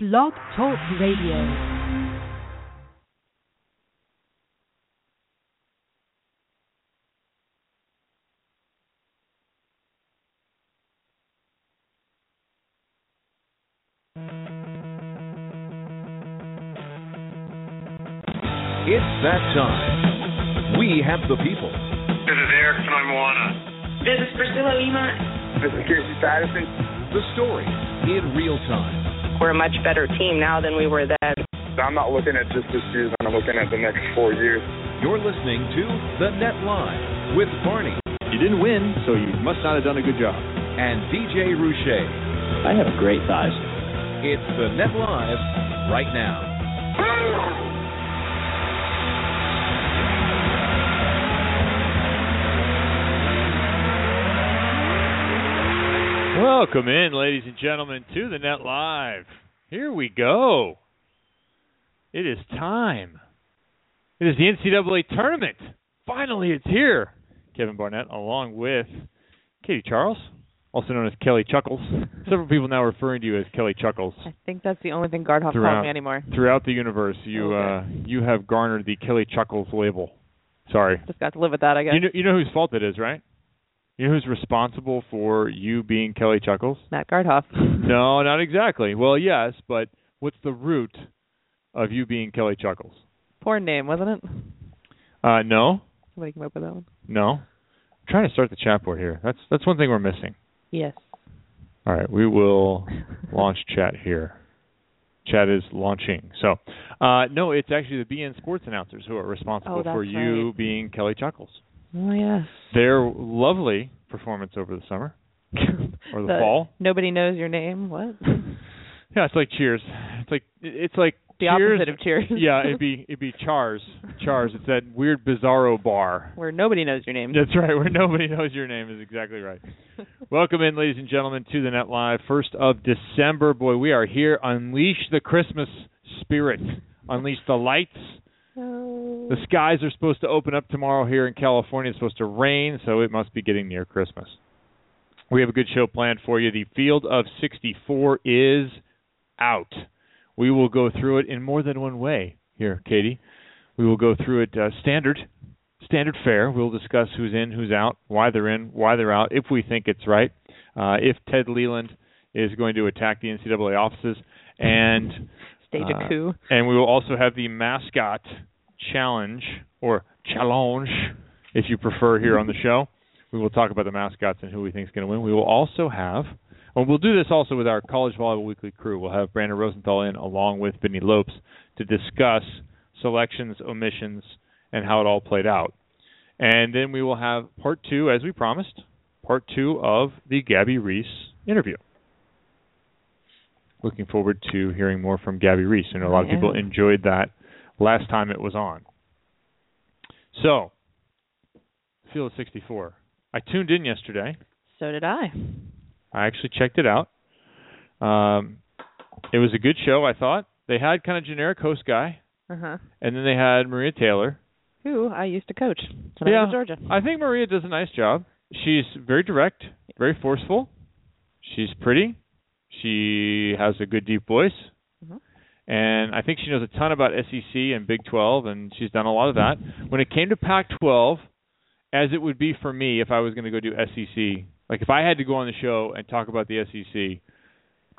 Blog Talk Radio. It's that time. We have the people. This is Eric from Moana. This is Priscilla Lima. This is Casey Patterson. The story in real time. We're a much better team now than we were then. I'm not looking at just this season. I'm looking at the next four years. You're listening to The Net Live with Barney You didn't win, so you must not have done a good job. and DJ Rouche. I have great thighs. It's The Net Live right now. Welcome in, ladies and gentlemen, to the Net Live. Here we go. It is time. It is the NCAA tournament. Finally, it's here. Kevin Barnett, along with Katie Charles, also known as Kelly Chuckles. Several people now referring to you as Kelly Chuckles. I think that's the only thing Gardhoff calls me anymore. Throughout the universe, you uh, you have garnered the Kelly Chuckles label. Sorry. Just got to live with that, I guess. You know, you know whose fault it is, right? You know who's responsible for you being Kelly Chuckles? Matt Gardhoff. No, not exactly. Well, yes, but what's the root of you being Kelly Chuckles? Porn name, wasn't it? Uh, no, Somebody came up with that one. no. I'm trying to start the chat board here. That's that's one thing we're missing. Yes. All right, we will launch chat here. Chat is launching. So, uh, no, it's actually the BN Sports announcers who are responsible Oh, for you right. being Kelly Chuckles. Oh yes. Their lovely performance over the summer or the, fall. Nobody knows your name. What? Yeah, it's like Cheers. It's like it's like The Cheers. opposite of Cheers. yeah, it'd be it'd be Chars. Chars. It's that weird bizarro bar. Where nobody knows your name. That's right, where nobody knows your name is exactly right. Welcome in, ladies and gentlemen, to the Net Live. First of December. Boy, we are here. Unleash the Christmas spirit. Unleash the lights. The skies are supposed to open up tomorrow here in California. It's supposed to rain, so it must be getting near Christmas. We have a good show planned for you. The Field of 64 is out. We will go through it in more than one way here, Katie. We will go through it uh, standard, standard fare. We'll discuss who's in, who's out, why they're in, why they're out, if we think it's right, uh, if Ted Leland is going to attack the NCAA offices, and Stage uh, a coup. and we will also have the mascot challenge or challenge, if you prefer, here on the show. We will talk about the mascots and who we think is going to win. We will also have, well, we'll do this also with our College Volleyball Weekly crew. We'll have Brandon Rosenthal in along with Vinny Lopes to discuss selections, omissions, and how it all played out. And then we will have part two, as we promised, part two of the Gabby Reece interview. Looking forward to hearing more from Gabby Reece. I know a lot of people enjoyed that last time it was on. So, Field of 64. I tuned in yesterday. So did I. I actually checked it out. Um, it was a good show, I thought. They had kind of generic host guy, Uh huh. and then they had Maria Taylor. Who I used to coach when I Yeah. was Georgia. I think Maria does a nice job. She's very direct, very forceful. She's pretty. She has a good deep voice. And I think she knows a ton about SEC and Big 12, and she's done a lot of that. When it came to Pac 12, as it would be for me if I was going to go do SEC, like if I had to go on the show and talk about the SEC,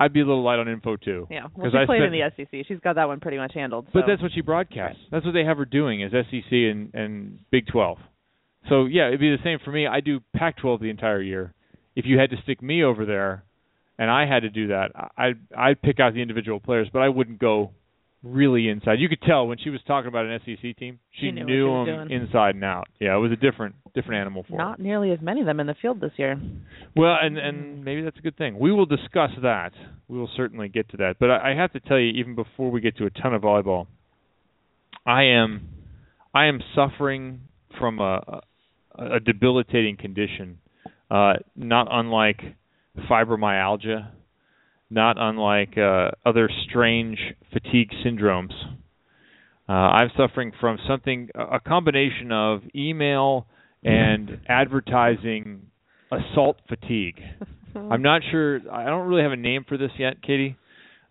I'd be a little light on info too. Yeah. Well, she I played spent- in the SEC. She's got that one pretty much handled. But that's what she broadcasts. That's what they have her doing is SEC and, and Big 12. So yeah, it'd be the same for me. I do Pac-12 the entire year. If you had to stick me over there, and I had to do that, I I'd, pick out the individual players, but I wouldn't go really inside. You could tell when she was talking about an SEC team, she, She knew she them doing. inside and out. Yeah, it was a different different animal for her. not nearly as many of them in the field this year. Well, and and maybe that's a good thing. We will discuss that. We will certainly get to that. But I, I have to tell you, even before we get to a ton of volleyball, I am I am suffering from a a, a debilitating condition, uh, not unlike fibromyalgia, not unlike uh, other strange fatigue syndromes. Uh, I'm suffering from something, a combination of email and advertising assault fatigue. I'm not sure. I don't really have a name for this yet, Katie.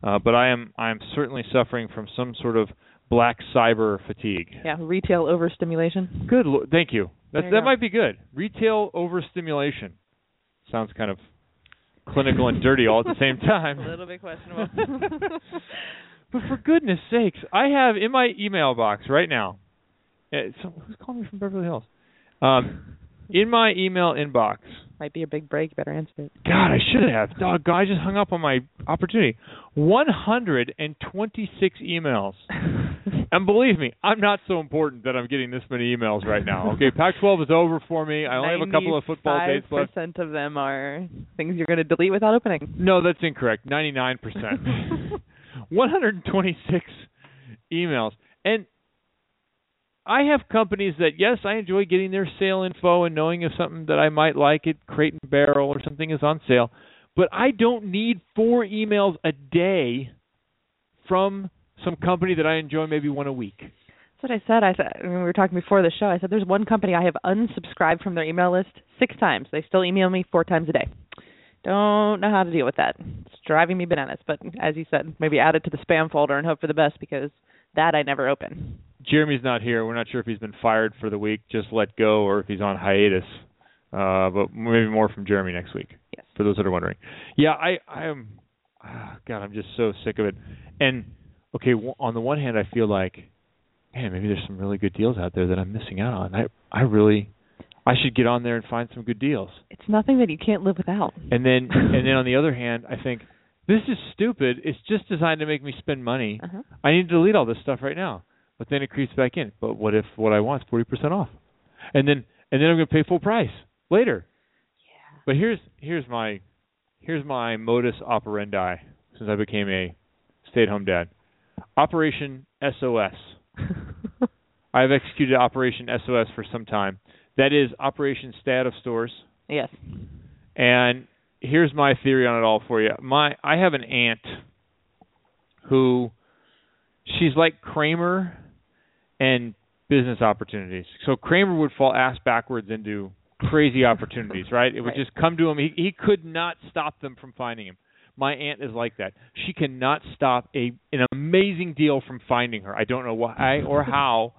Uh, but I am I am certainly suffering from some sort of black cyber fatigue. Yeah, retail overstimulation. Good. Thank you. That you that go. might be good. Retail overstimulation. Sounds kind of clinical and dirty all at the same time. A little bit questionable. but for goodness sakes, I have in my email box right now. Uh, so who's calling me from Beverly Hills? Um, in my email inbox. Might be a big break. Better answer it. God, I should have. Dog, I just hung up on my opportunity. 126 emails. And believe me, I'm not so important that I'm getting this many emails right now. Okay, Pac-12 is over for me. I only have a couple of football dates left. percent of them are things you're going to delete without opening. No, that's incorrect. 99%. 126 emails. And I have companies that yes, I enjoy getting their sale info and knowing if something that I might like at Crate and Barrel or something is on sale, but I don't need four emails a day from some company that I enjoy maybe one a week. That's what I said. I said when we were talking before the show. I said there's one company I have unsubscribed from their email list six times. They still email me four times a day. Don't know how to deal with that. It's driving me bananas. But as you said, maybe add it to the spam folder and hope for the best because that I never open. Jeremy's not here. We're not sure if he's been fired for the week, just let go, or if he's on hiatus. Uh, but maybe more from Jeremy next week. Yes. For those that are wondering. Yeah, I I am. ah, God, I'm just so sick of it. And okay, w- on the one hand, I feel like, man, maybe there's some really good deals out there that I'm missing out on. I I really, I should get on there and find some good deals. It's nothing that you can't live without. And then and then on the other hand, I think this is stupid. It's just designed to make me spend money. Uh-huh. I need to delete all this stuff right now. But then it creeps back in. But what if what I want is forty percent off? And then and then I'm gonna pay full price later. Yeah. But here's here's my here's my modus operandi since I became a stay at home dad. Operation SOS. I've executed Operation SOS for some time. That is Operation Stay Out of Stores. yes. And here's my theory on it all for you. My I have an aunt who she's like Kramer and business opportunities. So Kramer would fall ass backwards into crazy opportunities, right? It would Right. just come to him. He he could not stop them from finding him. My aunt is like that. She cannot stop a an amazing deal from finding her. I don't know why or how,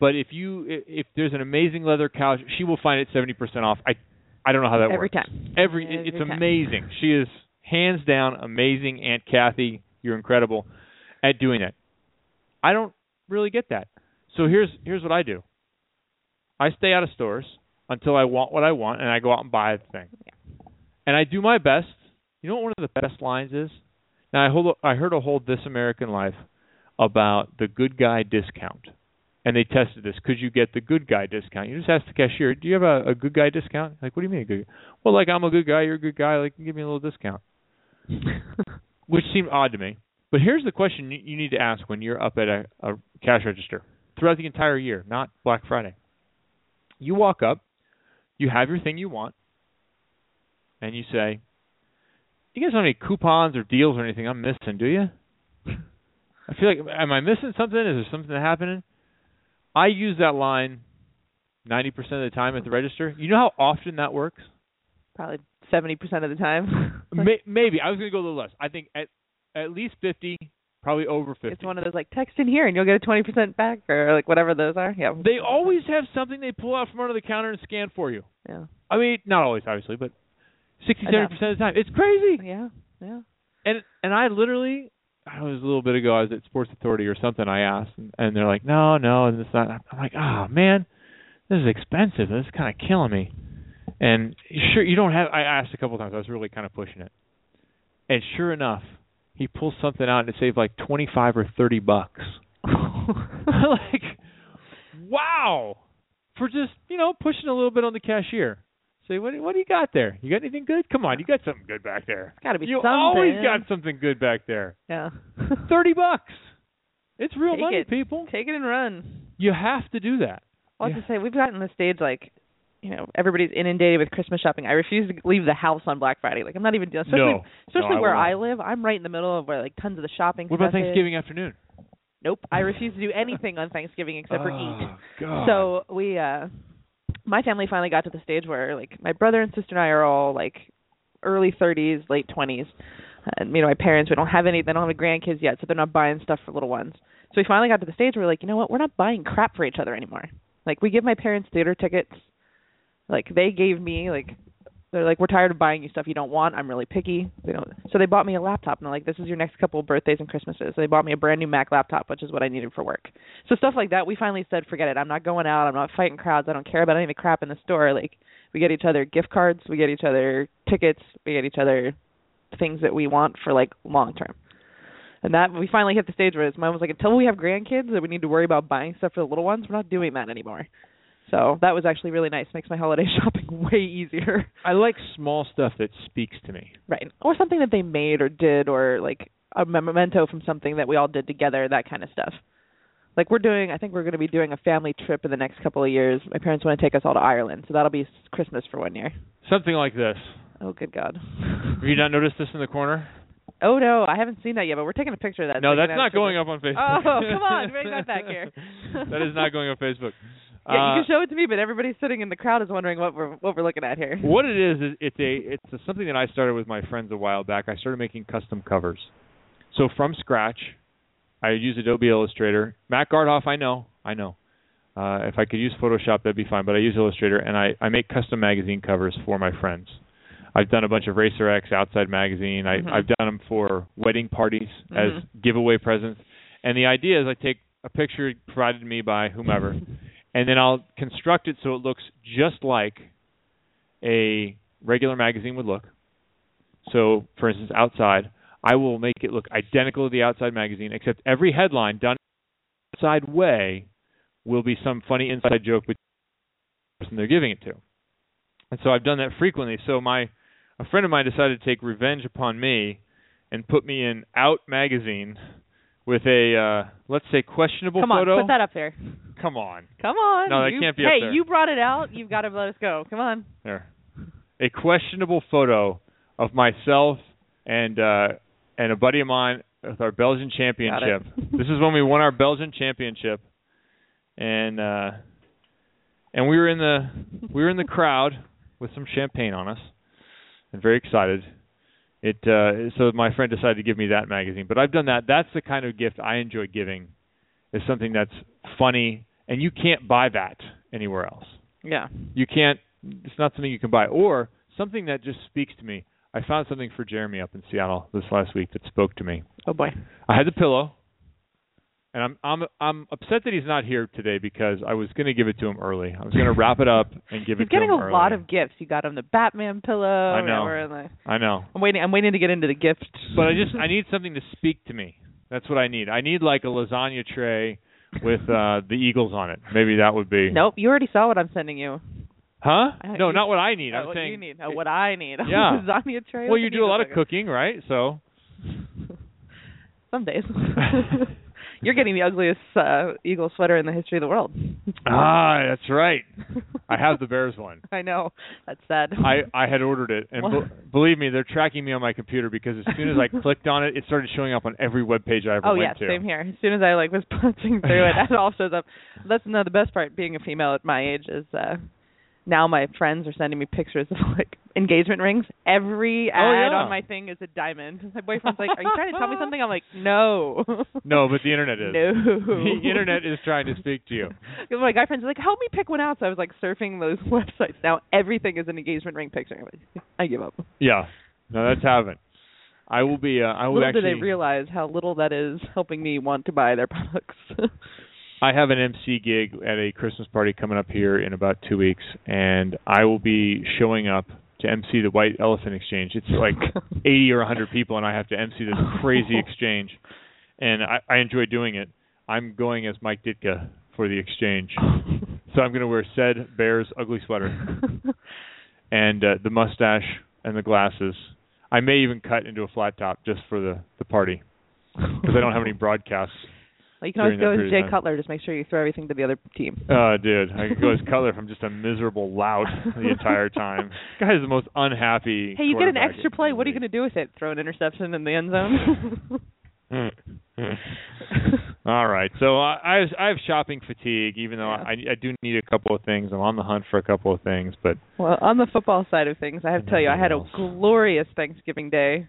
but if you if, there's an amazing leather couch, she will find it 70% off. I I don't know how that works. Every works. time. Every, it- it's time. amazing. She is hands down amazing, Aunt Kathy. You're incredible at doing that. I don't really get that. So here's here's what I do. I stay out of stores until I want what I want, and I go out and buy the thing. And I do my best. You know what one of the best lines is? Now I hold I heard a whole This American Life about the good guy discount. And they tested this. Could you get the good guy discount? You just ask the cashier, "Do you have a, a good guy discount?" Like, what do you mean a good? Guy? Well, like I'm a good guy, you're a good guy. Like, give me a little discount. Which seemed odd to me. But here's the question you, you need to ask when you're up at a, a cash register throughout the entire year, not Black Friday. You walk up, you have your thing you want, and you say, "You guys don't have any coupons or deals or anything I'm missing, do you?" I feel like, am I missing something? Is there something happening? I use that line 90% of the time at the register. You know how often that works? Probably seventy percent of the time. May, maybe. I was going to go a little less. I think at at least 50, probably over 50. it's one of those like text in here and you'll get a twenty percent back or like whatever those are. Yeah. They always have something they pull out from under the counter and scan for you. Yeah. I mean, not always, obviously, but 60, 70% of the time. It's crazy. Yeah. Yeah. And and I literally, I was a little bit ago, I was at Sports Authority or something. I asked, and, and they're like, no, no, and it's not. I'm like, oh man, this is expensive. This is kind of killing me. And sure, you don't have. I asked a couple times. I was really kind of pushing it. And sure enough, he pulls something out and it saved like twenty five or thirty bucks. like, wow, for just you know pushing a little bit on the cashier. Say, what what do you got there? You got anything good? Come on, you got something good back there. Got to be something. You something. always got something good back there. Yeah. Thirty bucks. It's real Take money, it. people. Take it and run. You have to do that. I have Yeah. to say we've gotten the stage like, you know, everybody's inundated with Christmas shopping. I refuse to leave the house on Black Friday. Like I'm not even especially no, especially no, I where won't. I live. I'm right in the middle of where like tons of the shopping. What about stuff is. Thanksgiving afternoon? Nope. I refuse to do anything on Thanksgiving except for eat. Oh, God. So we uh my family finally got to the stage where like my brother and sister and I are all like early 30s, late 20s. And you know, my parents we don't have any they don't have any grandkids yet, so they're not buying stuff for little ones. So we finally got to the stage where we're like, you know what, we're not buying crap for each other anymore. Like we give my parents theater tickets. Like they gave me like they're like, We're tired of buying you stuff you don't want. I'm really picky. They don't so they bought me a laptop and they're like, This is your next couple of birthdays and Christmases. So they bought me a brand new Mac laptop, which is what I needed for work. So stuff like that, we finally said, Forget it. I'm not going out, I'm not fighting crowds, I don't care about any of the crap in the store. Like we get each other gift cards, we get each other tickets, we get each other things that we want for like long term. And that we finally hit the stage where his mom was like, until we have grandkids that we need to worry about buying stuff for the little ones, we're not doing that anymore. So that was actually really nice. Makes my holiday shopping way easier. I like small stuff that speaks to me. Right. Or something that they made or did or like a memento from something that we all did together, that kind of stuff. Like we're doing I think we're going to be doing a family trip in the next couple of years. My parents want to take us all to Ireland, so that'll be Christmas for one year. Something like this. Oh good god. Have you not noticed this in the corner? Oh no, I haven't seen that yet, but we're taking a picture of that. No, so that's not going up on Facebook. Oh, come on, bring that back here. that is not going on Facebook. Yeah, Uh, you can show it to me, but everybody sitting in the crowd is wondering what we're what we're looking at here. what it is is it's a it's a, something that I started with my friends a while back. I started making custom covers. So from scratch, I use Adobe Illustrator. Matt Gardhoff, I know, I know. Uh, if I could use Photoshop, that'd be fine. But I use Illustrator, and I I make custom magazine covers for my friends. I've done a bunch of Racer X Outside Magazine. I, Mhm. I've done them for wedding parties as Mhm. giveaway presents. And the idea is I take a picture provided to me by whomever, and then I'll construct it so it looks just like a regular magazine would look. So, for instance, outside, I will make it look identical to the outside magazine, except every headline done outside way will be some funny inside joke with the person they're giving it to. And so I've done that frequently. So my a friend of mine decided to take revenge upon me and put me in Out magazine with a uh let's say questionable Come on, photo. put that up there. Come on. Come on. No, that you, can't be up Hey, you brought it out. You've got to let us go. Come on. There. A questionable photo of myself and uh and a buddy of mine with our Belgian championship. this is when we won our Belgian championship. And uh and we were in the we were in the crowd with some champagne on us and very excited. It uh so my friend decided to give me that magazine. But I've done that. That's the kind of gift I enjoy giving. Is something that's funny and you can't buy that anywhere else Yeah. you can't it's not something you can buy or something that just speaks to me i found something for jeremy up in seattle this last week that spoke to me Oh boy. i had the pillow and i'm i'm i'm upset that he's not here today because i was going to give it to him early i was going to wrap it up and give He's it to him. He's getting a early. lot of gifts. You got him the Batman pillow. I know. we're in the- i know I'm waiting. I'm waiting to get into the gift. but i just i need something to speak to me that's what i need i need like a lasagna tray with uh the eagles on it maybe that would be Nope. You already saw what I'm sending you. huh no you- not what i need Oh, i'm what saying you need. Oh, what I need. Yeah. Lasagna tray. well you do a lot of cooking right so Some days. You're getting the ugliest uh, eagle sweater in the history of the world. Ah, that's right. I have the Bears one. I know. That's sad. I I had ordered it, and be- believe me, they're tracking me on my computer because as soon as I clicked on it, it started showing up on every web page I ever Oh went yeah, to. same here. As soon as I like was punching through it, it all shows up. That's no the best part being a female at my age is uh now my friends are sending me pictures of like engagement rings. Every ad Oh, yeah. on my thing is a diamond. My boyfriend's like, "Are you trying to tell me something?" I'm like, "No." No, but the internet is. No. The internet is trying to speak to you. my guy friends are like, "Help me pick one out." So I was like surfing those websites. Now everything is an engagement ring picture. I'm like, I give up. Yeah. No, that's happened. I will be. Uh, I will Little actually. do they realize how little that is helping me want to buy their products. I have an MC gig at a Christmas party coming up here in about two weeks, and I will be showing up to MC the White Elephant Exchange. It's like 80 or 100 people, and I have to MC this crazy exchange, and I, I enjoy doing it. I'm going as Mike Ditka for the exchange, so I'm going to wear said Bears ugly sweater and uh, the mustache and the glasses. I may even cut into a flat top just for the the party because I don't have any broadcasts. Well, you can always go as Jay. Cutler. Just make sure you throw everything to the other team. Uh, oh, dude, I could go as Cutler if I'm just a miserable lout the entire time. Guy is the most unhappy. Hey, you get an extra play. What are you going to do with it? Throw an interception in the end zone? All right, so I I have, I have shopping fatigue, even though Yeah. I I do need a couple of things. I'm on the hunt for a couple of things, but well, on the football side of things, I have to tell you, I had a glorious Thanksgiving Day.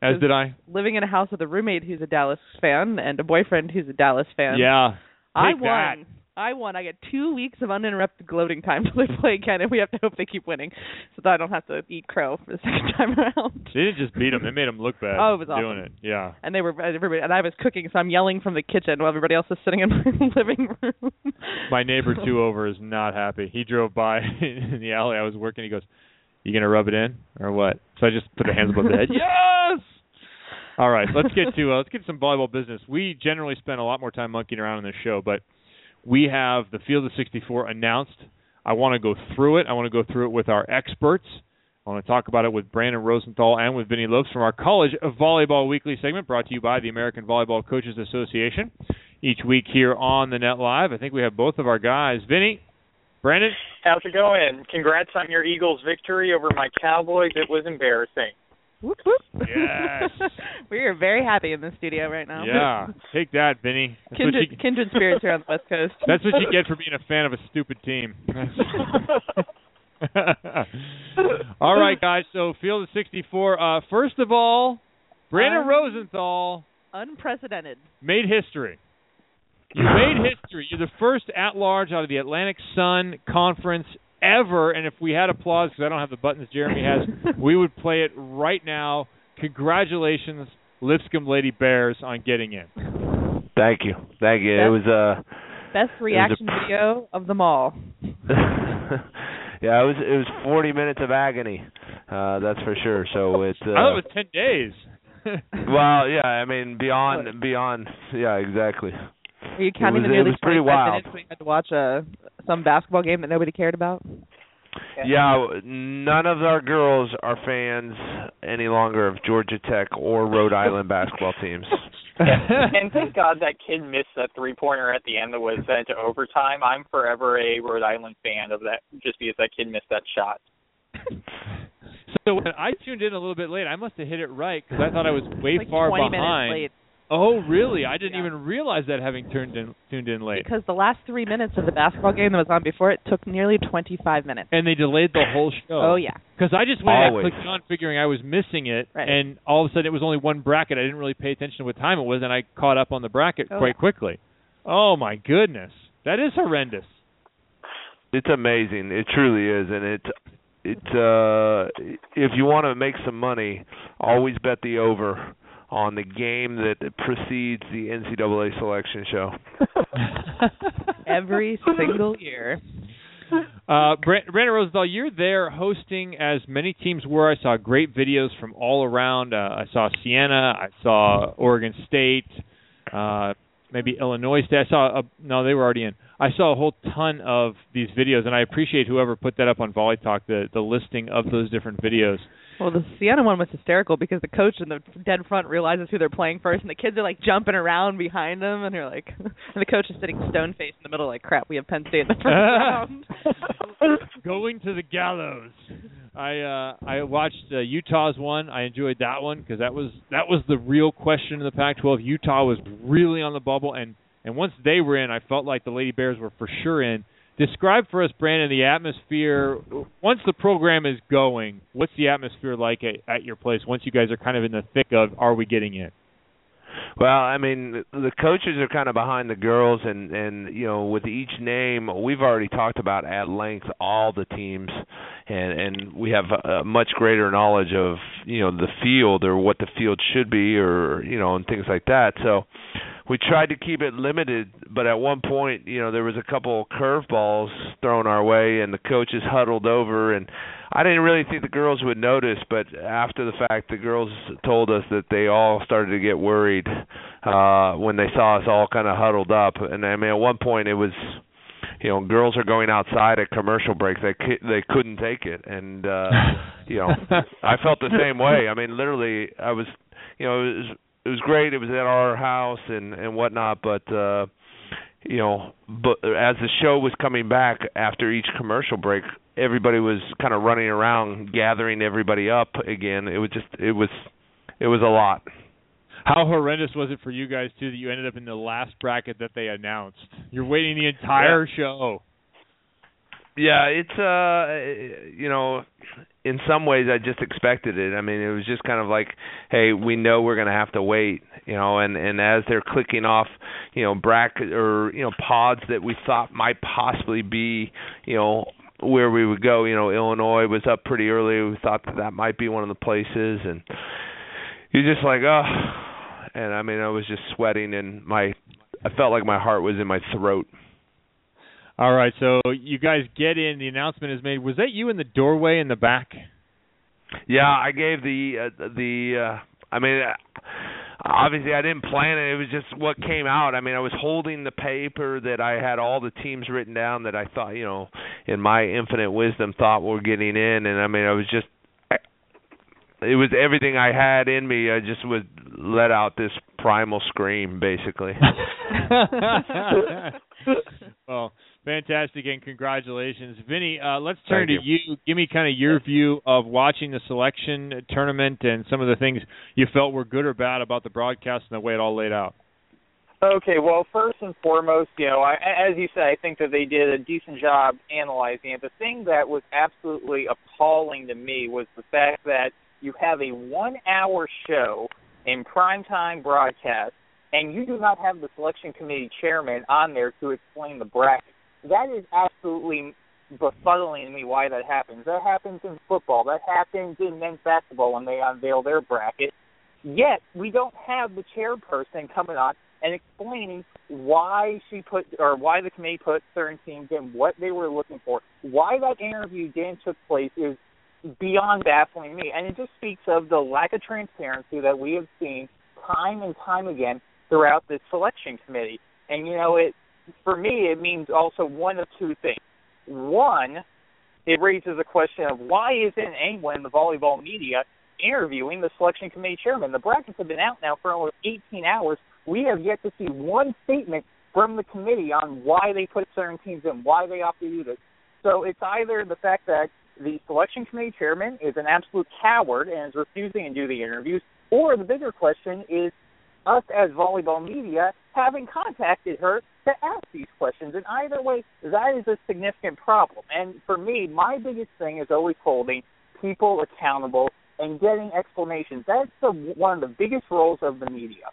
As did I. living in a house with a roommate who's a Dallas fan and a boyfriend who's a Dallas fan. Yeah. I won. I won. I get two weeks of uninterrupted gloating time till they play again, and we have to hope they keep winning, so that I don't have to eat crow for the second time around. They didn't just beat them; they made them look bad. Oh, it was doing awesome. it. Yeah. And they were everybody, and I was cooking, so I'm yelling from the kitchen while everybody else is sitting in my living room. My neighbor two over is not happy. He drove by in the alley I was working. He goes, "You gonna rub it in or what?" So I just put the hands above the head. Yes. All right, let's get to uh, let's get some volleyball business. We generally spend a lot more time monkeying around on this show, but we have the Field of 64 announced. I want to go through it. I want to go through it with our experts. I want to talk about it with Brandon Rosenthal and with Vinny Lopes from our College of Volleyball Weekly segment brought to you by the American Volleyball Coaches Association. Each week here on the Net Live, I think we have both of our guys. Vinny, Brandon, How's it going? Congrats on your Eagles victory over my Cowboys. It was embarrassing. whoop, whoop. Yes. we are very happy in the studio right now. yeah, take that, Vinny. That's what kindred, you, kindred spirits here on the West Coast. that's what you get for being a fan of a stupid team. all right, guys. So Field of 64. Uh, first of all, Brandon Um, Rosenthal Unprecedented. made history. You made history. You're the first at-large out of the Atlantic Sun Conference ever. And if we had applause, because I don't have the buttons Jeremy has, we would play it right now. Congratulations, Lipscomb Lady Bears, on getting in. Thank you, thank you. It was uh, Best reaction video of them all. yeah, it was it was 40 minutes of agony. Uh, that's for sure. So it's uh, I thought it was ten days. well, yeah. I mean, beyond beyond. Yeah, exactly. Are you counting was- the it nearly was pretty 45 wild. minutes we had to watch uh, some basketball game that nobody cared about? Yeah, none of our girls are fans any longer of Georgia Tech or Rhode Island basketball teams. and thank God that kid missed that three pointer at the end that was sent to overtime. I'm forever a Rhode Island fan of that just because that kid missed that shot. So when I tuned in a little bit late, I must have hit it right because I thought I was way like far 20 behind. Minutes late. Oh, really? I didn't Yeah. even realize that having tuned in tuned in late. Because the last three minutes of the basketball game that was on before it took nearly 25 minutes. And they delayed the whole show. Oh, yeah. Because I just went Always. and clicked on figuring I was missing it, Right. and all of a sudden it was only one bracket. I didn't really pay attention to what time it was, and I caught up on the bracket Oh, quite yeah. quickly. Oh my goodness, that is horrendous. It's amazing. It truly is, and it's it's uh if you want to make some money, always bet the over on the game that precedes the NCAA selection show. Every single year. Uh, Brand- Brandon Rosenthal, you're there hosting as many teams were. I saw great videos from all around. Uh, I saw Siena. I saw Oregon State. Uh, maybe Illinois State. I saw a, no, they were already in. I saw a whole ton of these videos, and I appreciate whoever put that up on Volley Talk. The the listing of those different videos. Well, the Siena one was hysterical because the coach in the dead front realizes who they're playing first, and the kids are like jumping around behind them, and they're like, and the coach is sitting stone faced in the middle, like, crap, we have Penn State in the first round. Going to the gallows. I uh I watched uh, Utah's one. I enjoyed that one because that was that was the real question in the Pac-12. Utah was really on the bubble, and and once they were in, I felt like the Lady Bears were for sure in. Describe for us, Brandon, the atmosphere once the program is going. What's the atmosphere like at, at your place once you guys are kind of in the thick of are we getting in? Well, I mean, the coaches are kind of behind the girls, and and you know, with each name, we've already talked about at length all the teams, and and we have a, much greater knowledge of you know the field or what the field should be, or you know, and things like that. So we tried to keep it limited, but at one point, you know, there was a couple curveballs thrown our way, and the coaches huddled over, and I didn't really think the girls would notice, but after the fact, the girls told us that they all started to get worried uh when they saw us all kind of huddled up. And I mean, at one point, it was, you know, girls are going outside at commercial breaks. They they couldn't take it, and uh you know, I felt the same way. I mean, literally, I was, you know, it was it was great. It was at our house and and whatnot, but. uh you know, but as the show was coming back after each commercial break, everybody was kind of running around gathering everybody up again. It was just it was it was a lot. How horrendous was it for you guys too that you ended up in the last bracket that they announced? You're waiting the entire show. Yeah, it's uh you know, in some ways I just expected it. I mean, it was just kind of like, hey, we know we're going to have to wait, you know, and and as they're clicking off, you know, bracket or you know pods that we thought might possibly be, you know, where we would go. You know, Illinois was up pretty early. We thought that that might be one of the places, and you're just like, oh. And I mean, I was just sweating, and my, I felt like my heart was in my throat. All right, so you guys get in. The announcement is made. Was that you in the doorway in the back? Yeah, I gave the uh, the. uh I mean, uh, obviously I didn't plan it. It was just what came out. I mean, I was holding the paper that I had all the teams written down that I thought, you know, in my infinite wisdom, thought were getting in, and I mean, I was just. It was everything I had in me. I just would let out this primal scream, basically. well, fantastic and congratulations, Vinny. Uh, let's turn Thank to you. you. Give me kind of your view of watching the selection tournament and some of the things you felt were good or bad about the broadcast and the way it all laid out. Okay, well, first and foremost, you know, I, as you said, I think that they did a decent job analyzing it. The thing that was absolutely appalling to me was the fact that you have a one-hour show in primetime broadcast, and you do not have the selection committee chairman on there to explain the bracket that is absolutely befuddling me why that happens. That happens in football. That happens in men's basketball when they unveil their bracket. Yet we don't have the chairperson coming on and explaining why she put or why the committee put certain teams in, what they were looking for, why that interview didn't took place is beyond baffling me. And it just speaks of the lack of transparency that we have seen time and time again throughout this selection committee. And you know, it for me, it means also one of two things. One, it raises a question of why isn't anyone in the volleyball media interviewing the selection committee chairman? The brackets have been out now for almost 18 hours. We have yet to see one statement from the committee on why they put certain teams in, why they opt to do this. So it's either the fact that the selection committee chairman is an absolute coward and is refusing to do the interviews, or the bigger question is us as volleyball media having contacted her to ask these questions. And either way, that is a significant problem. And for me, my biggest thing is always holding people accountable and getting explanations. That's the, one of the biggest roles of the media.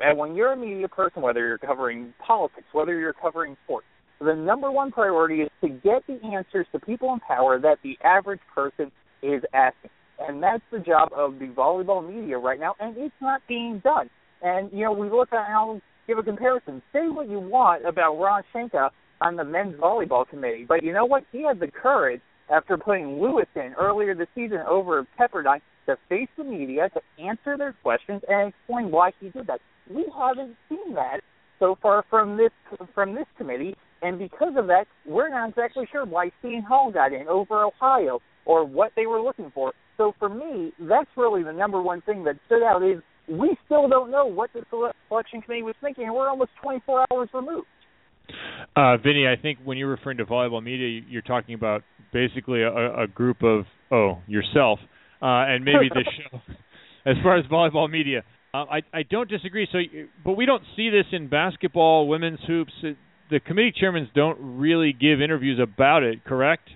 And when you're a media person, whether you're covering politics, whether you're covering sports, the number one priority is to get the answers to people in power that the average person is asking. And that's the job of the volleyball media right now, and it's not being done. And, you know, we look at how give a comparison. Say what you want about Ron Shenka on the men's volleyball committee, but you know what? He had the courage after putting Lewis in earlier this season over Pepperdine to face the media, to answer their questions, and explain why he did that. We haven't seen that so far from this from this committee, and because of that, we're not exactly sure why Seton Hall got in over Ohio or what they were looking for. So for me, that's really the number one thing that stood out is we still don't know what the selection committee was thinking, and we're almost 24 hours removed. Uh, Vinny, I think when you're referring to volleyball media, you're talking about basically a, a group of oh yourself uh, and maybe this show. As far as volleyball media, uh, I I don't disagree. So, but we don't see this in basketball, women's hoops. The committee chairmen don't really give interviews about it, correct?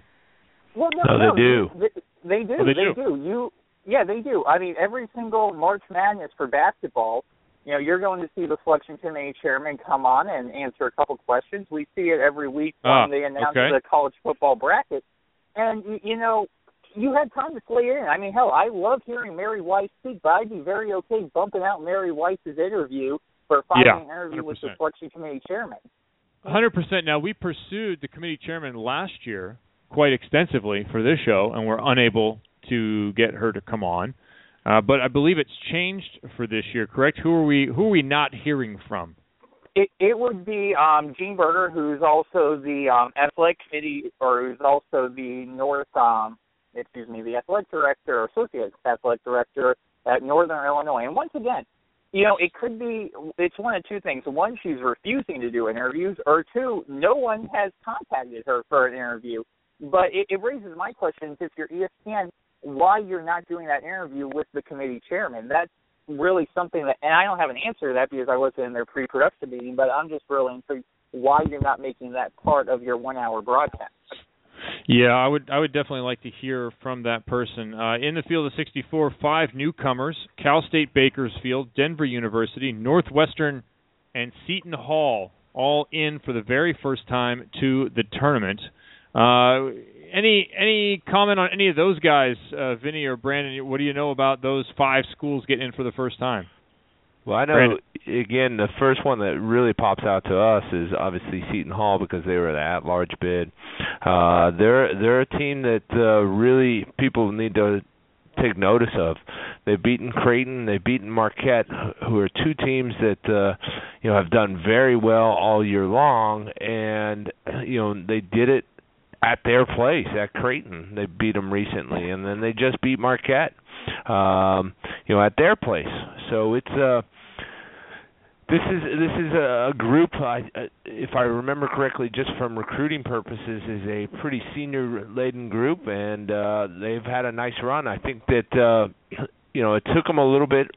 Well, no, no, no they do. They, they do. Oh, they, they do. do. You yeah, they do. I mean, every single March Madness for basketball, you know, you're going to see the selection committee chairman come on and answer a couple questions. We see it every week ah, when they announce okay. the college football bracket. And you know, you had time to slay in. I mean, hell, I love hearing Mary Wise speak, but I'd be very okay bumping out Mary Wise's interview for a five-minute yeah, interview 100%. with the selection committee chairman. Hundred percent. Now we pursued the committee chairman last year quite extensively for this show, and we're unable to get her to come on. Uh, but I believe it's changed for this year, correct? Who are we? Who are we not hearing from? It it would be um, Gene Berger, who's also the um, athletic committee, or who's also the North, um, excuse me, the athletic director or associate athletic director at Northern Illinois. And once again, you know, it could be it's one of two things. One, she's refusing to do interviews, or two, no one has contacted her for an interview. But it, it raises my questions: if you're ESPN, why you're not doing that interview with the committee chairman. That's really something that, and I don't have an answer to that because I wasn't in their pre-production meeting, but I'm just really intrigued why you're not making that part of your one-hour broadcast. Yeah, I would I would definitely like to hear from that person. Uh, in the field of 64, five newcomers: Cal State Bakersfield, Denver University, Northwestern, and Seton Hall, all in for the very first time to the tournament. Uh, any any comment on any of those guys, uh, Vinny or Brandon? What do you know about those five schools getting in for the first time? Well, I know Brandon. again the first one that really pops out to us is obviously Seton Hall because they were the at-large bid. Uh, they're they're a team that uh, really people need to take notice of. They've beaten Creighton, they've beaten Marquette, who are two teams that uh, you know have done very well all year long, and you know they did it at their place at Creighton. They beat them recently, and then they just beat Marquette, um, you know, at their place. So it's uh this is this is a, group. I, uh, if I remember correctly, just from recruiting purposes, is a pretty senior-laden group, and uh, they've had a nice run. I think that uh, you know it took them a little bit,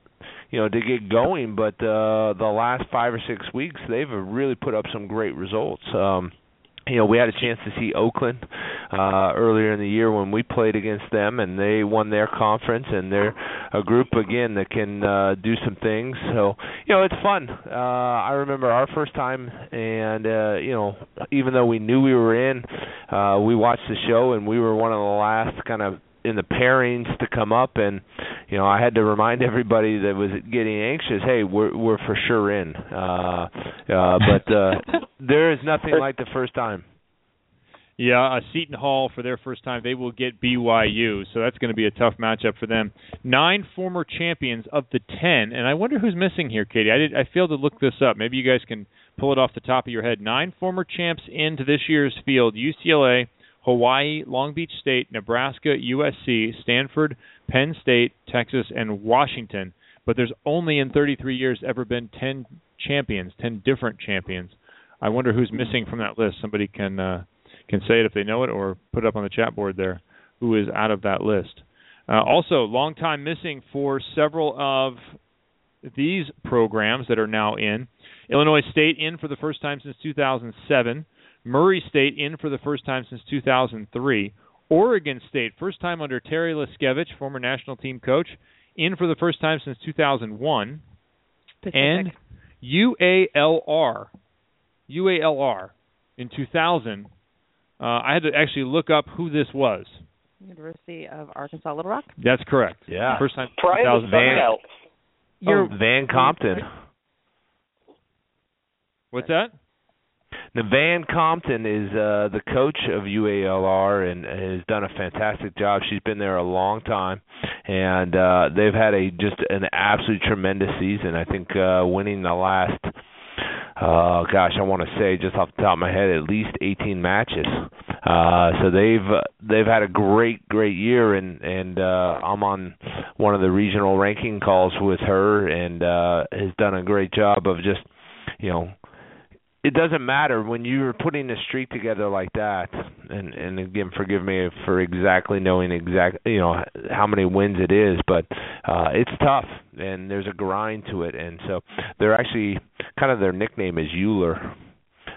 you know, to get going, but uh, the last five or six weeks, they've really put up some great results. Um, you know, we had a chance to see Oakland uh earlier in the year when we played against them and they won their conference and they're a group again that can uh do some things. So, you know, it's fun. Uh I remember our first time and uh you know, even though we knew we were in, uh we watched the show and we were one of the last kind of in the pairings to come up and you know I had to remind everybody that was getting anxious hey we're we're for sure in uh uh but uh there is nothing like the first time Yeah, uh, Seton Hall for their first time, they will get BYU, so that's going to be a tough matchup for them. Nine former champions of the ten, and I wonder who's missing here, Katie. I did I failed to look this up. Maybe you guys can pull it off the top of your head. Nine former champs into this year's field: UCLA, Hawaii, Long Beach State, Nebraska, USC, Stanford, Penn State, Texas, and Washington. But there's only in 33 years ever been 10 champions, 10 different champions. I wonder who's missing from that list. Somebody can uh, can say it if they know it, or put it up on the chat board there. Who is out of that list? Uh, also, long time missing for several of these programs that are now in. Illinois State in for the first time since 2007. Murray State in for the first time since 2003. Oregon State, first time under Terry Liskevych, former national team coach, in for the first time since 2001. Pacific. And UALR, UALR in 2000. Uh, I had to actually look up who this was. University of Arkansas Little Rock. That's correct. Yeah. First time Try it with 2000. something Oh, Van Compton What's that? Now, Van Compton is uh, the coach of UALR and has done a fantastic job. She's been there a long time, and uh, they've had a just an absolute tremendous season. I think uh, winning the last, uh, gosh, I want to say just off the top of my head, at least 18 matches. Uh, so they've uh, they've had a great great year, and and uh, I'm on one of the regional ranking calls with her, and uh, has done a great job of just you know it doesn't matter when you're putting a streak together like that. And and again forgive me for exactly knowing exact you know how many wins it is but uh it's tough and there's a grind to it. And so they're actually kind of their nickname is Euler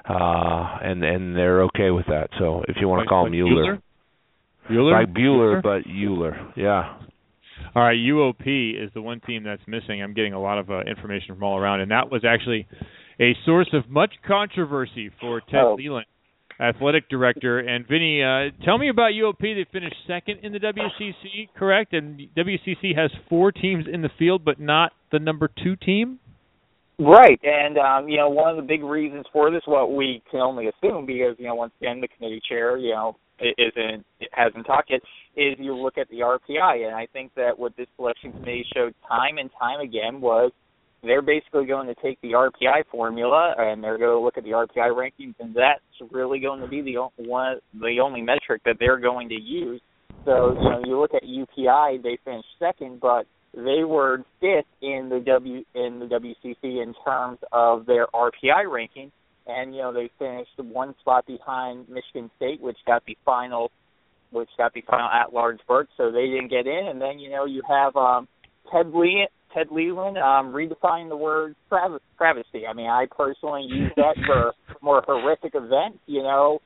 uh and and they're okay with that. So if you want to Like- call him like Euler. Bueller? like Bueller but Euler. Yeah. All right, UOP is the one team that's missing. I'm getting a lot of uh, information from all around, and that was actually a source of much controversy for Ted Oh. Leland, athletic director. And Vinny, uh, tell me about UOP. They finished second in the WCC, correct? And WCC has four teams in the field, but not the number two team. Right, and um, you know, one of the big reasons for this, what we can only assume, because you know, once again, the committee chair, you know, isn't hasn't talked yet, is you look at the RPI, and I think that what this selection committee showed time and time again was they're basically going to take the RPI formula and they're going to look at the RPI rankings, and that's really going to be the o- one the only metric that they're going to use. So you know, you look at UPI, they finished second, but they were fifth in the W in the WCC in terms of their RPI ranking, and you know they finished one spot behind Michigan State, which got the final, which got the final at-large berth, so they didn't get in. And then you know you have um, Ted Lee, Ted Leland um, redefining the word trav- travesty. I mean, I personally use that for more horrific events, you know,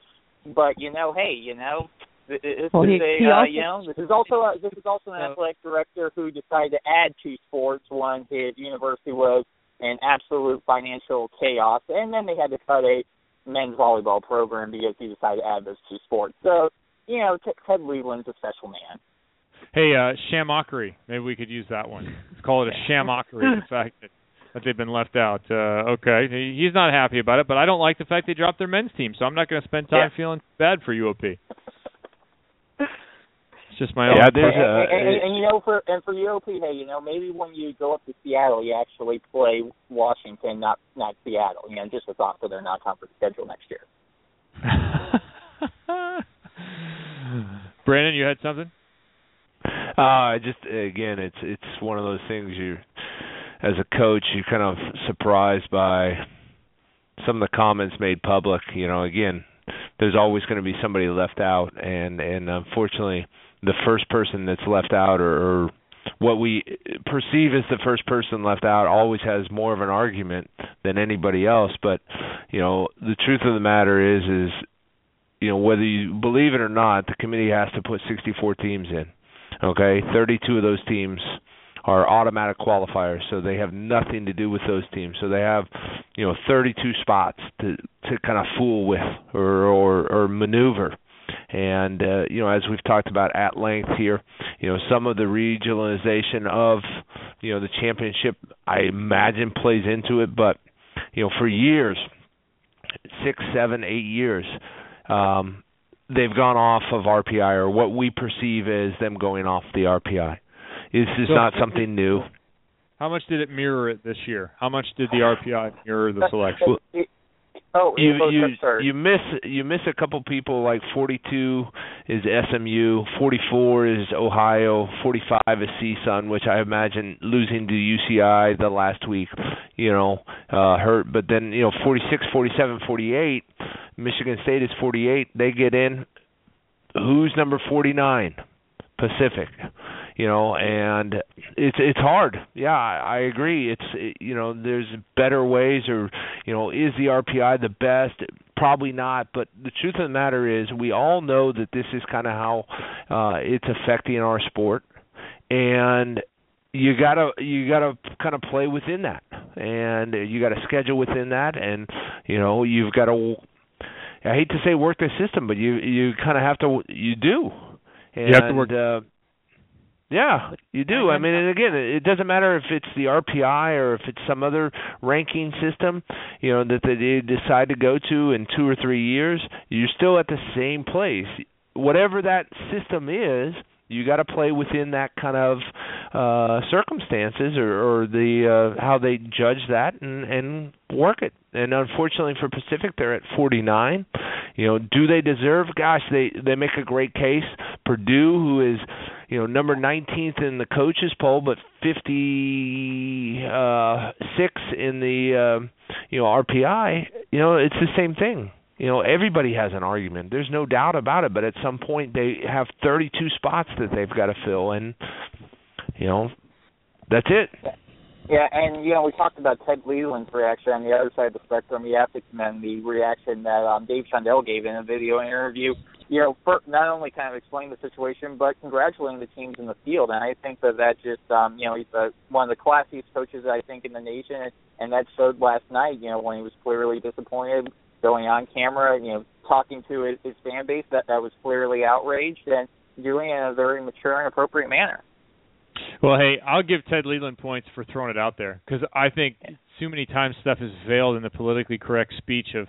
but you know, hey, you know, This is Well, he- a, uh, you know, this is also a, this is also an athletic director who decided to add two sports when his university was in absolute financial chaos, and then they had to cut a men's volleyball program because he decided to add those two sports. So, you know, Ted Leland's a special man. Hey, uh, shamockery. Maybe we could use that one. Let's call it a shamockery. the fact that, that they've been left out. Uh, okay, He- he's not happy about it, but I don't like the fact they dropped their men's team, so I'm not going to spend time Yeah. feeling bad for UOP. It's just my Yeah, own. there's and, a- and, and, and you know, for and for UOP, hey, you know, maybe when you go up to Seattle, you actually play Washington, not not Seattle. You know, just a thought for their non-conference schedule next year. Brandon, you had something? Uh, just again, it's it's one of those things you, as a coach, you're kind of surprised by some of the comments made public. You know, again, there's always going to be somebody left out, and and unfortunately, the first person that's left out, or, or what we perceive as the first person left out, always has more of an argument than anybody else. But you know, the truth of the matter is, is you know whether you believe it or not, the committee has to put 64 teams in. Okay, 32 of those teams are automatic qualifiers, so they have nothing to do with those teams. So they have, you know, 32 spots to to kind of fool with or or, or maneuver. And uh, you know, as we've talked about at length here, you know, some of the regionalization of you know the championship, I imagine, plays into it. But you know, for years, six, seven, eight years, um, they've gone off of RPI or what we perceive as them going off the RPI. This is So- not something new. How much did it mirror it this year? How much did the RPI mirror the selection? Oh, You you you miss you miss a couple people like 42 is SMU, 44 is Ohio, 45 is CSUN, which I imagine losing to UCI the last week, you know, uh hurt. But then you know 46, 47, 48, Michigan State is 48. They get in. Who's number 49? Pacific you know and it's it's hard yeah i, agree it's it, you know there's better ways or you know is the rpi the best probably not but the truth of the matter is we all know that this is kind of how uh it's affecting our sport and you gotta you gotta kind of play within that and you gotta schedule within that and you know you've got to i hate to say work the system but you you kind of have to you do and You have to work- uh yeah, you do. I mean, and again, it doesn't matter if it's the RPI or if it's some other ranking system, you know, that they decide to go to in two or three years. You're still at the same place. Whatever that system is, you got to play within that kind of uh circumstances or, or the uh how they judge that and and work it. And unfortunately for Pacific, they're at 49. You know, do they deserve? Gosh, they they make a great case. Purdue, who is you know number 19th in the coaches poll, but 56 in the uh, you know RPI. You know, it's the same thing. You know, everybody has an argument. There's no doubt about it. But at some point, they have 32 spots that they've got to fill, and you know, that's it. Yeah, and you know we talked about Ted Leland's reaction on the other side of the spectrum. You have to commend the reaction that um, Dave Shondell gave in a video interview. You know, for not only kind of explaining the situation, but congratulating the teams in the field. And I think that that just, um, you know, he's one of the classiest coaches I think in the nation, and that showed last night. You know, when he was clearly disappointed, going on camera, you know, talking to his, his fan base that that was clearly outraged, and doing it in a very mature and appropriate manner. Well, hey, I'll give Ted Leland points for throwing it out there because I think too many times stuff is veiled in the politically correct speech of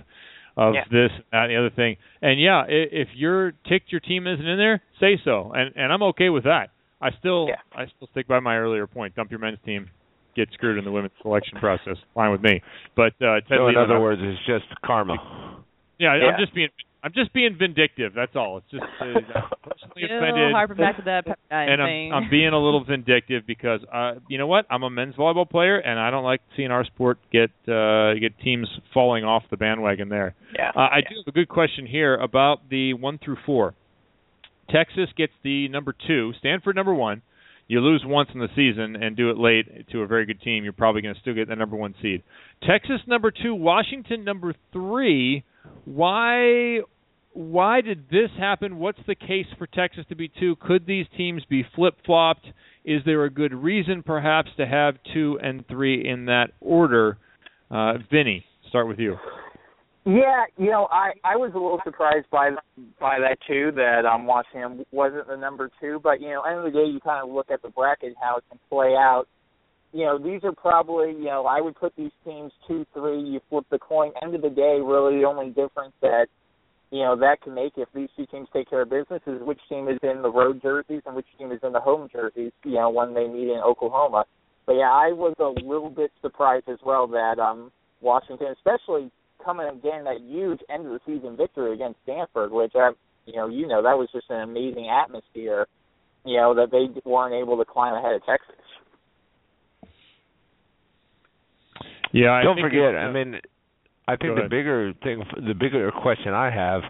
of Yeah. this that, and the other thing. And yeah, if you're ticked your team isn't in there, say so, and and I'm okay with that. I still Yeah. I still stick by my earlier point. Dump your men's team, get screwed in the women's selection process. Fine with me. But uh, Ted So in other words, it's just karma. yeah, Yeah. I'm just being I'm just being vindictive. That's all. It's just uh, I'm personally Still offended harping back to that and. I'm I'm being a little vindictive because uh you know what I'm a men's volleyball player and I don't like seeing our sport get uh get teams falling off the bandwagon there. Yeah. Uh, I do have a good question here about the one through four. Texas gets the number two, Stanford number one. You lose once in the season and do it late to a very good team, you're probably going to still get the number one seed. Texas number two, Washington number three. Why why did this happen? What's the case for Texas to be two? Could these teams be flip flopped? Is there a good reason, perhaps, to have two and three in that order? Uh, Vinny, start with you. Yeah, you know, I I was a little surprised by by that too. That um Washington wasn't the number two, but you know, end of the day, you kind of look at the bracket how it can play out. You know, these are probably you know I would put these teams two, three. You flip the coin. End of the day, really the only difference that you know that can make if these two teams take care of business is which team is in the road jerseys and which team is in the home jerseys. You know, when they meet in Oklahoma. But yeah, I was a little bit surprised as well that um Washington, especially coming again that huge end of the season victory against Stanford, which I, you know, you know that was just an amazing atmosphere. You know that they weren't able to climb ahead of Texas. Yeah, I don't forget. uh, I mean, I think the bigger thing, the bigger question I have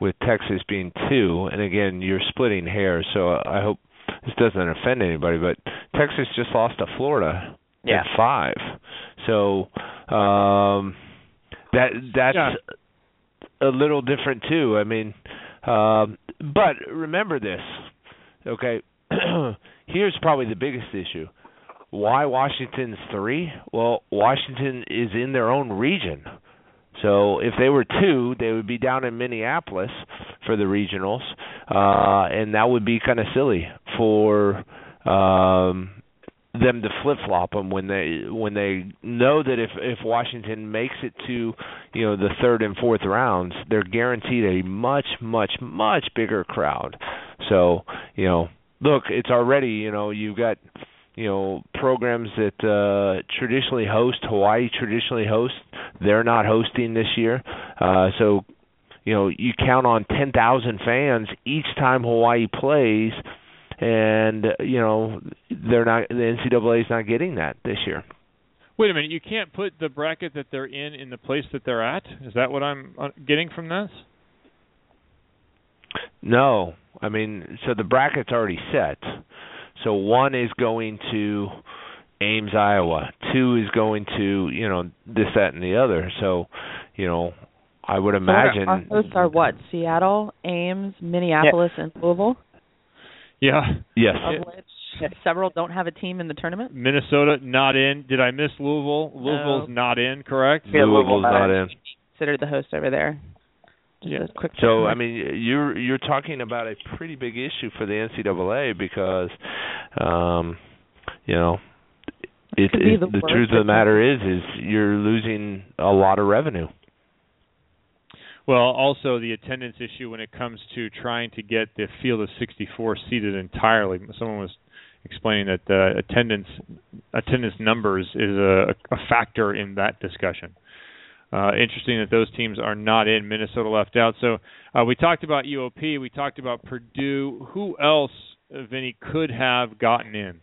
with Texas being two, and again, you're splitting hairs, so I hope this doesn't offend anybody, but Texas just lost to Florida Yeah. at five, so um, that that's Yeah. a little different too. I mean, um, but remember this, okay? Here's probably the biggest issue. Why Washington's three? Well, Washington is in their own region. So if they were two, they would be down in Minneapolis for the regionals, uh, and that would be kind of silly for um, them to flip flop them when they when they know that if if Washington makes it to you know the third and fourth rounds, they're guaranteed a much much much bigger crowd. So you know, look, it's already you know you've got you know programs that uh traditionally host Hawaii traditionally host they're not hosting this year uh so you know you count on 10,000 fans each time Hawaii plays and uh, you know they're not the NCAA is not getting that this year Wait a minute, you can't put the bracket that they're in in the place that they're at. Is that what I'm uh, getting from this? no I mean so the bracket's already set so one is going to Ames, Iowa. Two is going to you know this, that, and the other. So, you know, I would imagine. Our hosts are what? Seattle, Ames, Minneapolis, and Louisville, Yeah. yes. of which several don't have a team in the tournament. Minnesota not in. Did I miss Louisville? Louisville's not in, correct? Yeah, Louisville's not not in. Considered the host over there. Just Yeah. quick So I mean, you're you're talking about a pretty big issue for the NCAA because, um, you know, it, it, the the truth of the matter is is you're losing a lot of revenue. Well, also the attendance issue when it comes to trying to get the field of 64 seated entirely. Someone was explaining that uh, attendance attendance numbers is a, a factor in that discussion. Uh, interesting that those teams are not in. Minnesota left out. So uh, we talked about UOP. We talked about Purdue. Who else, Vinny, could have gotten in?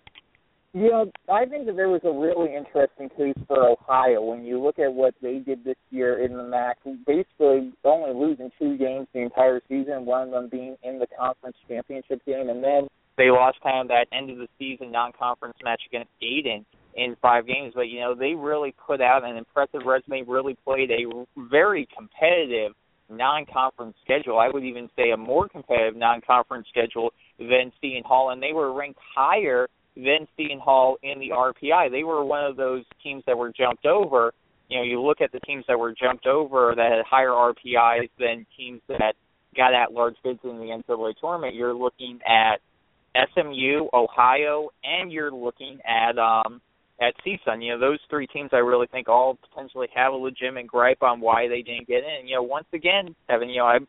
You know, I think that there was a really interesting case for Ohio when you look at what they did this year in the MAC. Basically, only losing two games the entire season, one of them being in the conference championship game, and then they lost kind of that end of the season non-conference match against Dayton in five games. But you know, they really put out an impressive resume. Really played a very competitive non-conference schedule. I would even say a more competitive non-conference schedule than Seton Hall, and they were ranked higher than Seton Hall in the RPI. They were one of those teams that were jumped over. You know, you look at the teams that were jumped over that had higher RPIs than teams that got at large bids in the NCAA tournament. You're looking at SMU, Ohio, and you're looking at um at CSUN. You know, those three teams I really think all potentially have a legitimate gripe on why they didn't get in. You know, once again, Evan, you know, I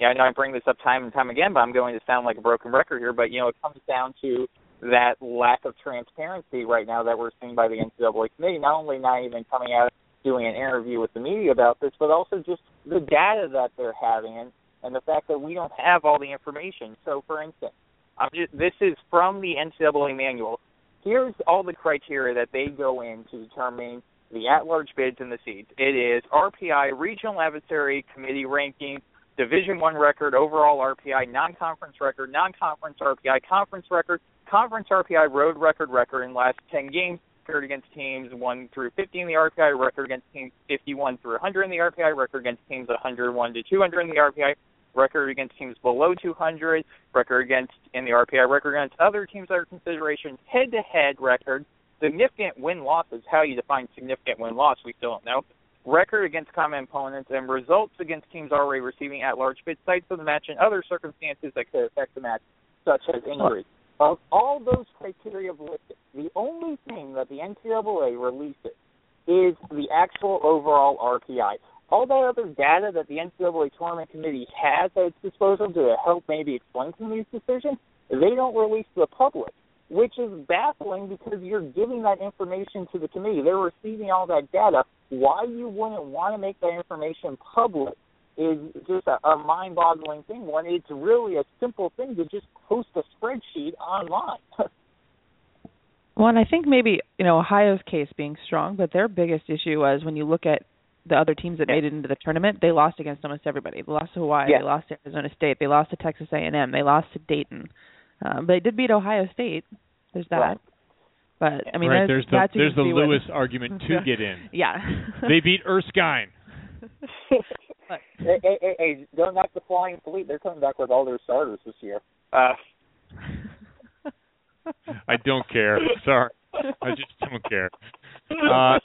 yeah, I know I bring this up time and time again, but I'm going to sound like a broken record here. But you know, it comes down to that lack of transparency right now that we're seeing by the NCAA committee. Not only not even coming out doing an interview with the media about this, but also just the data that they're having and, and the fact that we don't have all the information. So, for instance, I'm just, this is from the NCAA manual. Here's all the criteria that they go in to determine the at-large bids and the seeds. It is RPI, regional adversary committee ranking, Division One record, overall RPI, non-conference record, non-conference RPI, conference record, conference RPI, road record, record in last 10 games, record against teams 1 through 50 in the RPI, record against teams 51 through 100 in the RPI, record against teams 101 to 200 in the RPI, record against teams below 200, record against in the RPI, record against other teams under consideration, head-to-head record, significant win-losses. How you define significant win-loss, we still don't know. Record against common opponents and results against teams already receiving at-large bid, sites of the match, and other circumstances that could affect the match, such as injuries. Of all those criteria listed, the only thing that the NCAA releases is the actual overall RPI. All that other data that the NCAA tournament committee has at its disposal to help maybe explain some of these decisions, they don't release to the public, which is baffling because you're giving that information to the committee. They're receiving all that data. Why you wouldn't want to make that information public is just a, a mind-boggling thing when it's really a simple thing to just post a spreadsheet online. Well, and I think maybe you know Ohio's case being strong, but their biggest issue was when you look at the other teams that made it into the tournament, they lost against almost everybody. They lost to Hawaii, Yeah. they lost to Arizona State, they lost to Texas A&M, they lost to Dayton, um, but they did beat Ohio State. There's that. Right. But I mean, right, there's the there's the can see Lewis argument to get in. Yeah. They beat Erskine. hey, hey, hey, hey, don't knock the flying fleet. They're coming back with all their starters this year. Uh, I don't care. Sorry, I just don't care. Uh,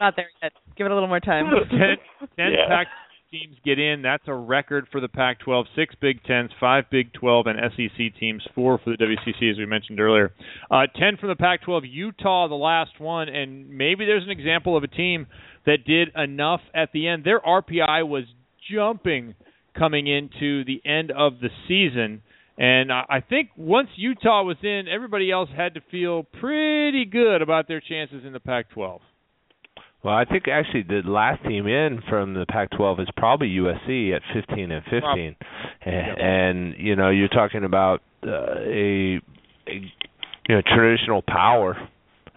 Not there yet. Give it a little more time. ten, ten Yeah. Pac teams get in. That's a record for the Pac-12. Six Big Tens, five Big 12, and SEC teams. Four for the WCC, as we mentioned earlier. Uh, ten from the Pac-12. Utah, the last one, and maybe there's an example of a team that did enough at the end. Their RPI was jumping coming into the end of the season. And I I think once Utah was in, everybody else had to feel pretty good about their chances in the Pac-12. Well, I think actually the last team in from the Pac-12 is probably USC at 15 and 15, and, and you know you're talking about uh, a, a you know traditional power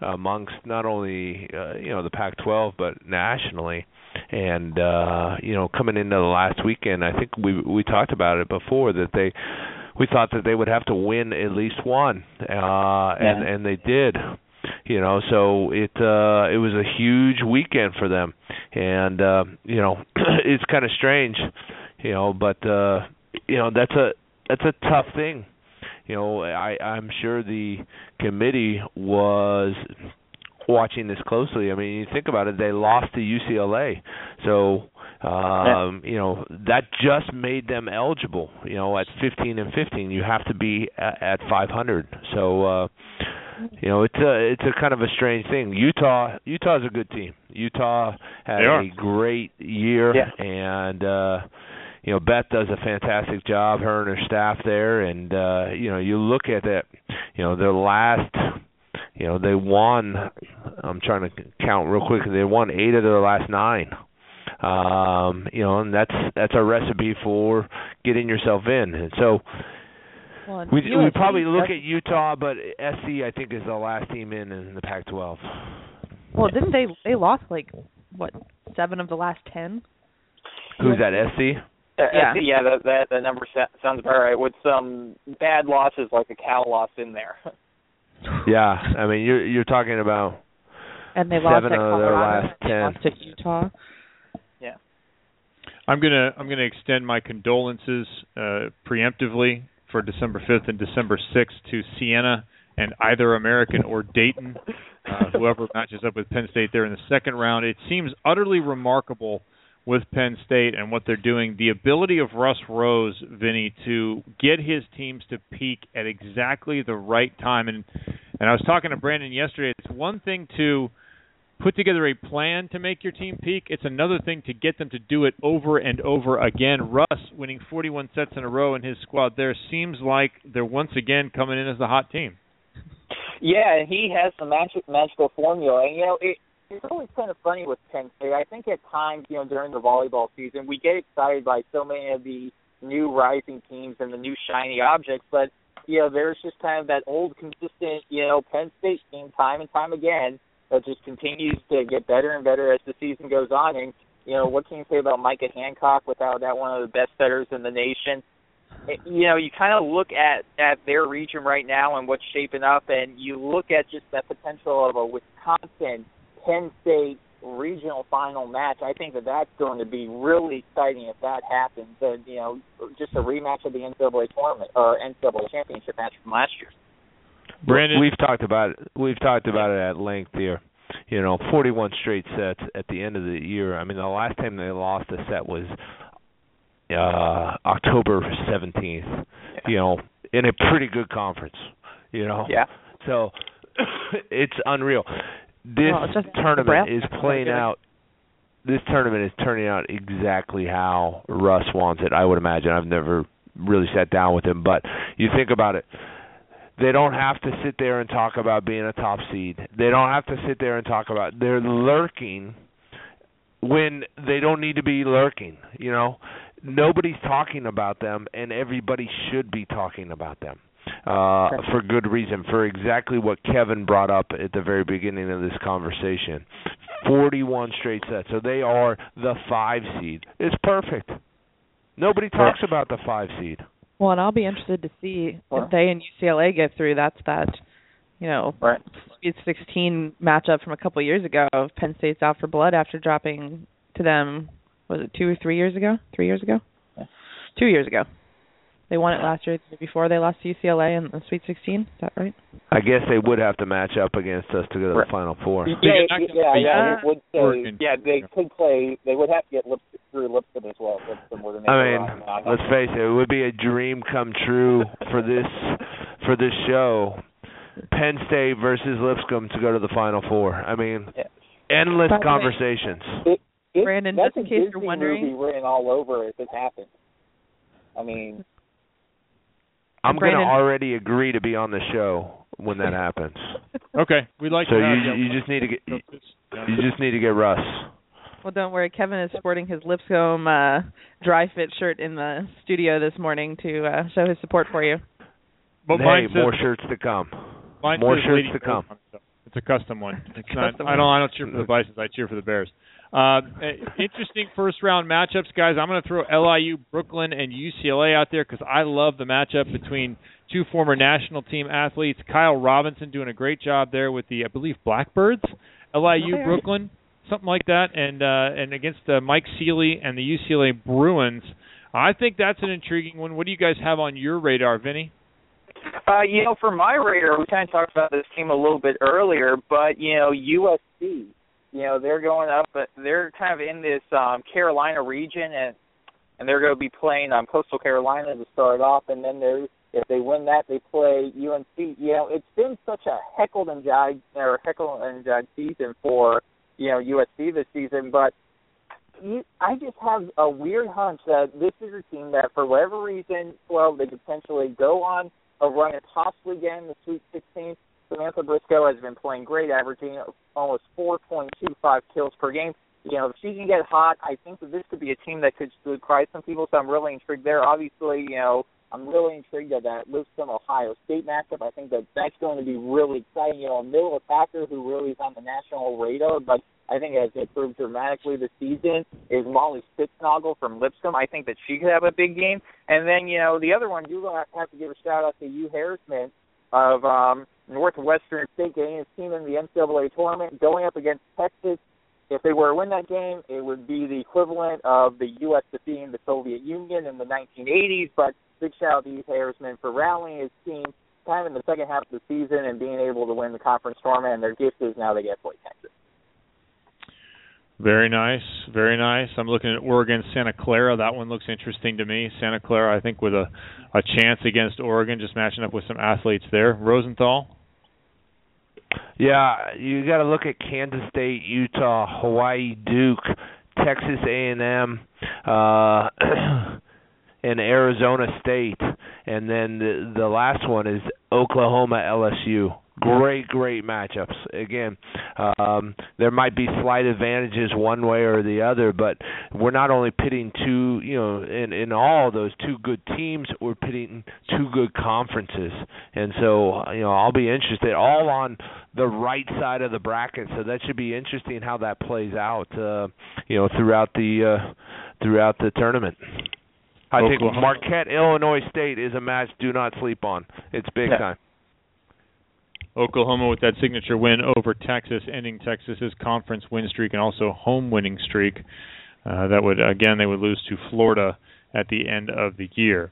amongst not only uh, you know the Pac-12 but nationally. And uh, you know, coming into the last weekend, I think we we talked about it before that they we thought that they would have to win at least one, uh, and and they did. You know so it uh it was a huge weekend for them. And uh you know it's kind of strange you know but uh you know that's a that's a tough thing. You know i i'm sure the committee was watching this closely. I mean you think about it they lost to ucla so um you know that just made them eligible you know at 15 and 15 you have to be at, at 500 so uh you know it's a it's a kind of a strange thing. Utah utah's a good team. Utah had a great year Yeah. and uh you know beth does a fantastic job her and her staff there. And uh you know you look at it you know their last you know they won i'm trying to count real quick they won eight of their last nine um you know and that's that's a recipe for getting yourself in and so Well, and we we probably look at Utah, but SC I think is the last team in in the Pac-12. Well, didn't they? They lost like what seven of the last ten. Who's that? SC? Uh, Yeah. yeah, yeah, that that, that number sa- sounds about right. With some bad losses, like a Cal loss in there. Yeah, I mean you're you're talking about And they lost Seven at of their last 10. lost to Utah. Yeah. I'm gonna I'm gonna extend my condolences uh, preemptively for December 5th and December 6th to Siena and either American or Dayton, uh, whoever matches up with Penn State there in the second round. It seems utterly remarkable with Penn State and what they're doing. The ability of Russ Rose, Vinny, to get his teams to peak at exactly the right time. And and I was talking to Brandon yesterday. It's one thing to put together a plan to make your team peak. It's another thing to get them to do it over and over again. Russ winning 41 sets in a row in his squad there seems like they're once again coming in as the hot team. Yeah, he has the magic magical formula. And you know, it it's always kind of funny with Penn State. I think at times, you know, during the volleyball season, we get excited by so many of the new rising teams and the new shiny objects, but you know, there's just kind of that old consistent, you know, Penn State team time and time again that just continues to get better and better as the season goes on. And you know, what can you say about Micha Hancock without that one of the best setters in the nation? It- you know, you kind of look at at their region right now and what's shaping up, and you look at just that potential of a Wisconsin, Penn State, regional final match. I think that that's going to be really exciting if that happens. And you know, just a rematch of the NCAA tournament or NCAA championship match from last year. Brandon, we've talked about it. We've talked about it at length here. You know, 41 straight sets at the end of the year. I mean, the last time they lost a set was uh October 17th. You know, in a pretty good conference. You know. Yeah. So it's unreal. This Well, tournament Nebraska. is playing out. This tournament is turning out exactly how Russ wants it. I would imagine. I've never really sat down with him, but you think about it. They don't have to sit there and talk about being a top seed. They don't have to sit there and talk about they're lurking when they don't need to be lurking, you know. Nobody's talking about them and everybody should be talking about them. Uh for good reason, for exactly what Kevin brought up at the very beginning of this conversation. 41 straight sets. So they are the 5 seed. It's perfect. Nobody talks about the 5 seed. Well, and I'll be interested to see if they and UCLA get through. That's that, you know, Right. Sweet 16 matchup from a couple of years ago. of Penn State's out for blood after dropping to them. Was it two or three years ago? Three years ago? Yeah. Two years ago. They won it last year before they lost to UCLA in the Sweet 16. Is that right? I guess they would have to match up against us to go to the final four. Yeah, yeah, yeah, yeah. It would say, yeah, they could play. They would have to get Lipscomb through Lipscomb as well. Lipscomb would have I mean, on, let's face it, it would be a dream come true for this for this show. Penn State versus Lipscomb to go to the Final Four. I mean, Yeah. endless By the way- conversations. It, it, Brandon, just in case you're Disney wondering- movie written all over if it happens. I mean, I'm going to already agree to be on the show when that happens. okay, we'd like So to have you you. you just need to get you, you just need to get Russ. Well, don't worry. Kevin is sporting his Lipscomb uh, dry fit shirt in the studio this morning to uh, show his support for you. But hey, mine says, more shirts to come. mine more shirts to come. Bears on it, so It's a custom one. It's not. Custom I don't. I don't cheer for the Bisons. I cheer for the Bears. Uh, eh, interesting first round matchups, guys. I'm going to throw LIU, Brooklyn, and UCLA out there because I love the matchup between two former national team athletes. Kyle Robinson doing a great job there with the, I believe, Blackbirds. LIU, Okay. Brooklyn, something like that, and uh, and against uh, Mike Sealy and the UCLA Bruins. I think that's an intriguing one. What do you guys have on your radar, Vinny? uh, you know, for my radar, we kind of talked about this team a little bit earlier, but you know, USC, you know, they're going up. but They're kind of in this um, Carolina region, and and they're going to be playing um, Coastal Carolina to start off, and then they're if they win that, they play UNC. You know, it's been such a heckled and jive or heckle and jive season for you know USC this season, but you, I just have a weird hunch that this is a team that, for whatever reason, well, they could potentially go on a run and possibly get in the Sweet 16. Samantha Bricio has been playing great, averaging almost 4.25 kills per game. You know, if she can get hot, I think that this could be a team that could surprise some people. So I'm really intrigued there. Obviously, you know, I'm really intrigued at that Lipscomb Ohio State matchup. I think that that's going to be really exciting. You know, a middle attacker who really is on the national radar, but I think has improved dramatically this season is Molly Spitznagel from Lipscomb. I think that she could have a big game. And then, you know, the other one, you have to give a shout out to Hugh Hernesman of um, Northwestern State getting his team in the NCAA tournament, going up against Texas. If they were to win that game, it would be the equivalent of the U.S. defeating the Soviet Union in the 1980s. But big shout out to Hugh Hernesman for rallying his team kind of in the second half of the season and being able to win the conference tournament. And their gift is now they get to play Texas. Very nice, very nice. I'm looking at Oregon Santa Clara. That one looks interesting to me. Santa Clara, I think, with a a chance against Oregon, just matching up with some athletes there. Rosenthal. Yeah, you got to look at Kansas State, Utah, Hawaii, Duke, Texas A&M, uh and Arizona State, and then the the last one is Oklahoma LSU. Great, great matchups. Again, um, there might be slight advantages one way or the other, but we're not only pitting two, you know, in in all those two good teams, we're pitting two good conferences, and so you know I'll be interested all on the right side of the bracket. So that should be interesting how that plays out, uh, you know, throughout the uh, throughout the tournament. I think Marquette, Illinois State is a match do not sleep on. It's big Yeah. time. Oklahoma with that signature win over Texas, ending Texas's conference win streak and also home winning streak. Uh, that would again they would lose to Florida at the end of the year.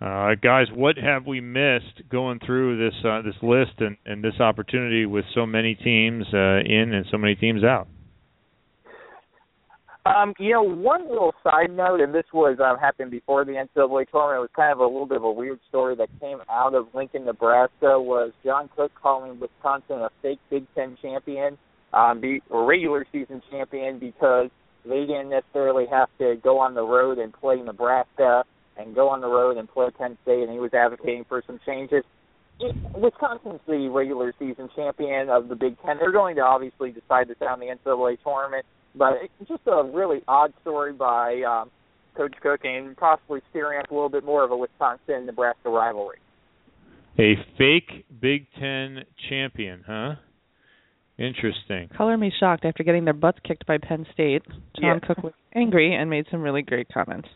Uh, guys, what have we missed going through this uh, this list and, and this opportunity with so many teams uh, in and so many teams out? Um, you know, one little side note, and this was um, happened before the NCAA tournament. It was kind of a little bit of a weird story that came out of Lincoln, Nebraska. Was John Cook calling Wisconsin a fake Big Ten champion, um, be, or regular season champion, because they didn't necessarily have to go on the road and play Nebraska and go on the road and play Penn State, and he was advocating for some changes. Wisconsin's the regular season champion of the Big Ten. They're going to obviously decide this out the NCAA tournament. But it's just a really odd story by um, Coach Cook and possibly steering up a little bit more of a Wisconsin Nebraska rivalry. A fake Big Ten champion, huh? Interesting. Color me shocked after getting their butts kicked by Penn State. John yeah. Cook was angry and made some really great comments.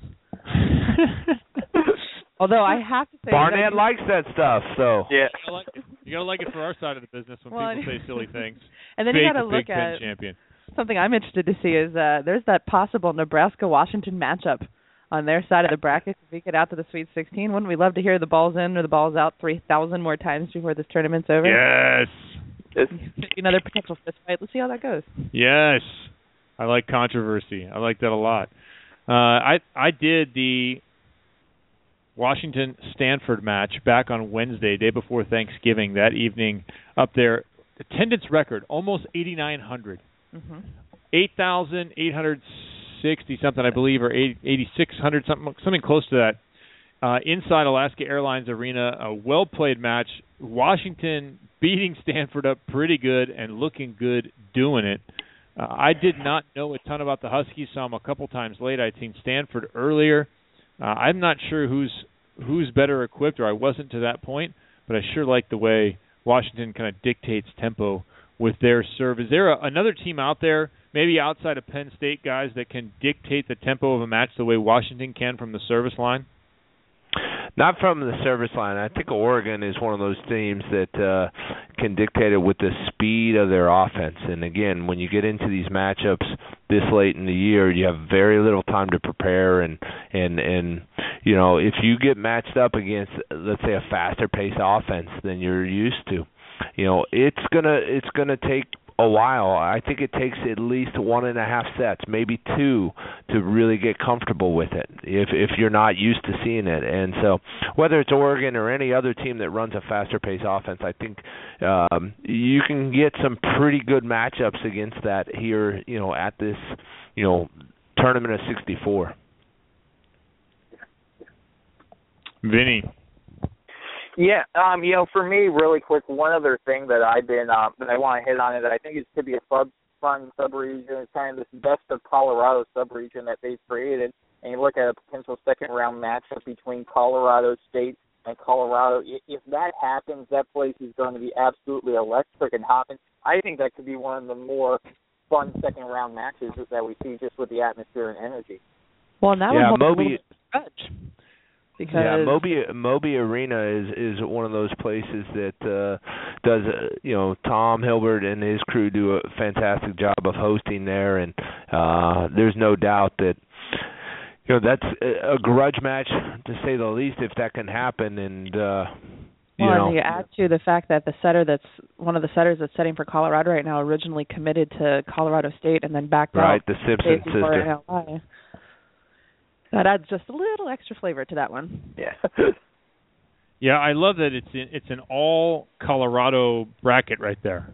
Although I have to say, Barnett likes that stuff, so yeah, you gotta, like it. you gotta like it for our side of the business when well, people say silly things. And then Fake you got to look Big at Ten champion. Something I'm interested to see is uh there's that possible Nebraska Washington matchup on their side of the bracket if we get out to the Sweet 16. Wouldn't we love to hear the balls in or the balls out 3,000 more times before this tournament's over? Yes. Another potential fist fight. Let's see how that goes. Yes. I like controversy. I like that a lot. Uh, I I did the Washington Stanford match back on Wednesday, day before Thanksgiving. That evening, up there, attendance record almost 8,900, Mm-hmm. 8,860 something, I believe, or 8,600 something, something close to that. Uh, inside Alaska Airlines Arena, a well played match. Washington beating Stanford up pretty good and looking good doing it. Uh, I did not know a ton about the Huskies. Saw them a couple times late. I'd seen Stanford earlier. Uh, I'm not sure who's who's better equipped, or I wasn't to that point, but I sure like the way Washington kind of dictates tempo with their serve. Is there a, another team out there, maybe outside of Penn State guys, that can dictate the tempo of a match the way Washington can from the service line? Not from the service line. I think Oregon is one of those teams that uh can dictate it with the speed of their offense. And again, when you get into these matchups this late in the year, you have very little time to prepare and and and you know, if you get matched up against let's say a faster paced offense than you're used to, you know, it's gonna it's gonna take a while. I think it takes at least one and a half sets, maybe two, to really get comfortable with it. If if you're not used to seeing it, and so whether it's Oregon or any other team that runs a faster pace offense, I think um, you can get some pretty good matchups against that here. You know, at this you know tournament of 64. Vinny. Yeah, um, you know, for me, really quick, one other thing that I've been um, that I want to hit on it that I think is could be a sub fun subregion is kind of this best of Colorado subregion that they've created. And you look at a potential second round matchup between Colorado State and Colorado. If that happens, that place is going to be absolutely electric and hopping. I think that could be one of the more fun second round matches that we see just with the atmosphere and energy. Well, and that yeah, one Moby. stretch because yeah, Moby Moby Arena is is one of those places that uh does uh, you know Tom Hilbert and his crew do a fantastic job of hosting there, and uh there's no doubt that you know that's a, a grudge match to say the least if that can happen, and uh you well, know. and you add to the fact that the setter that's one of the setters that's setting for Colorado right now originally committed to Colorado State and then backed right out the Simpson sister. LI. That adds just a little extra flavor to that one. Yeah. Yeah, I love that it's in, it's an all Colorado bracket right there.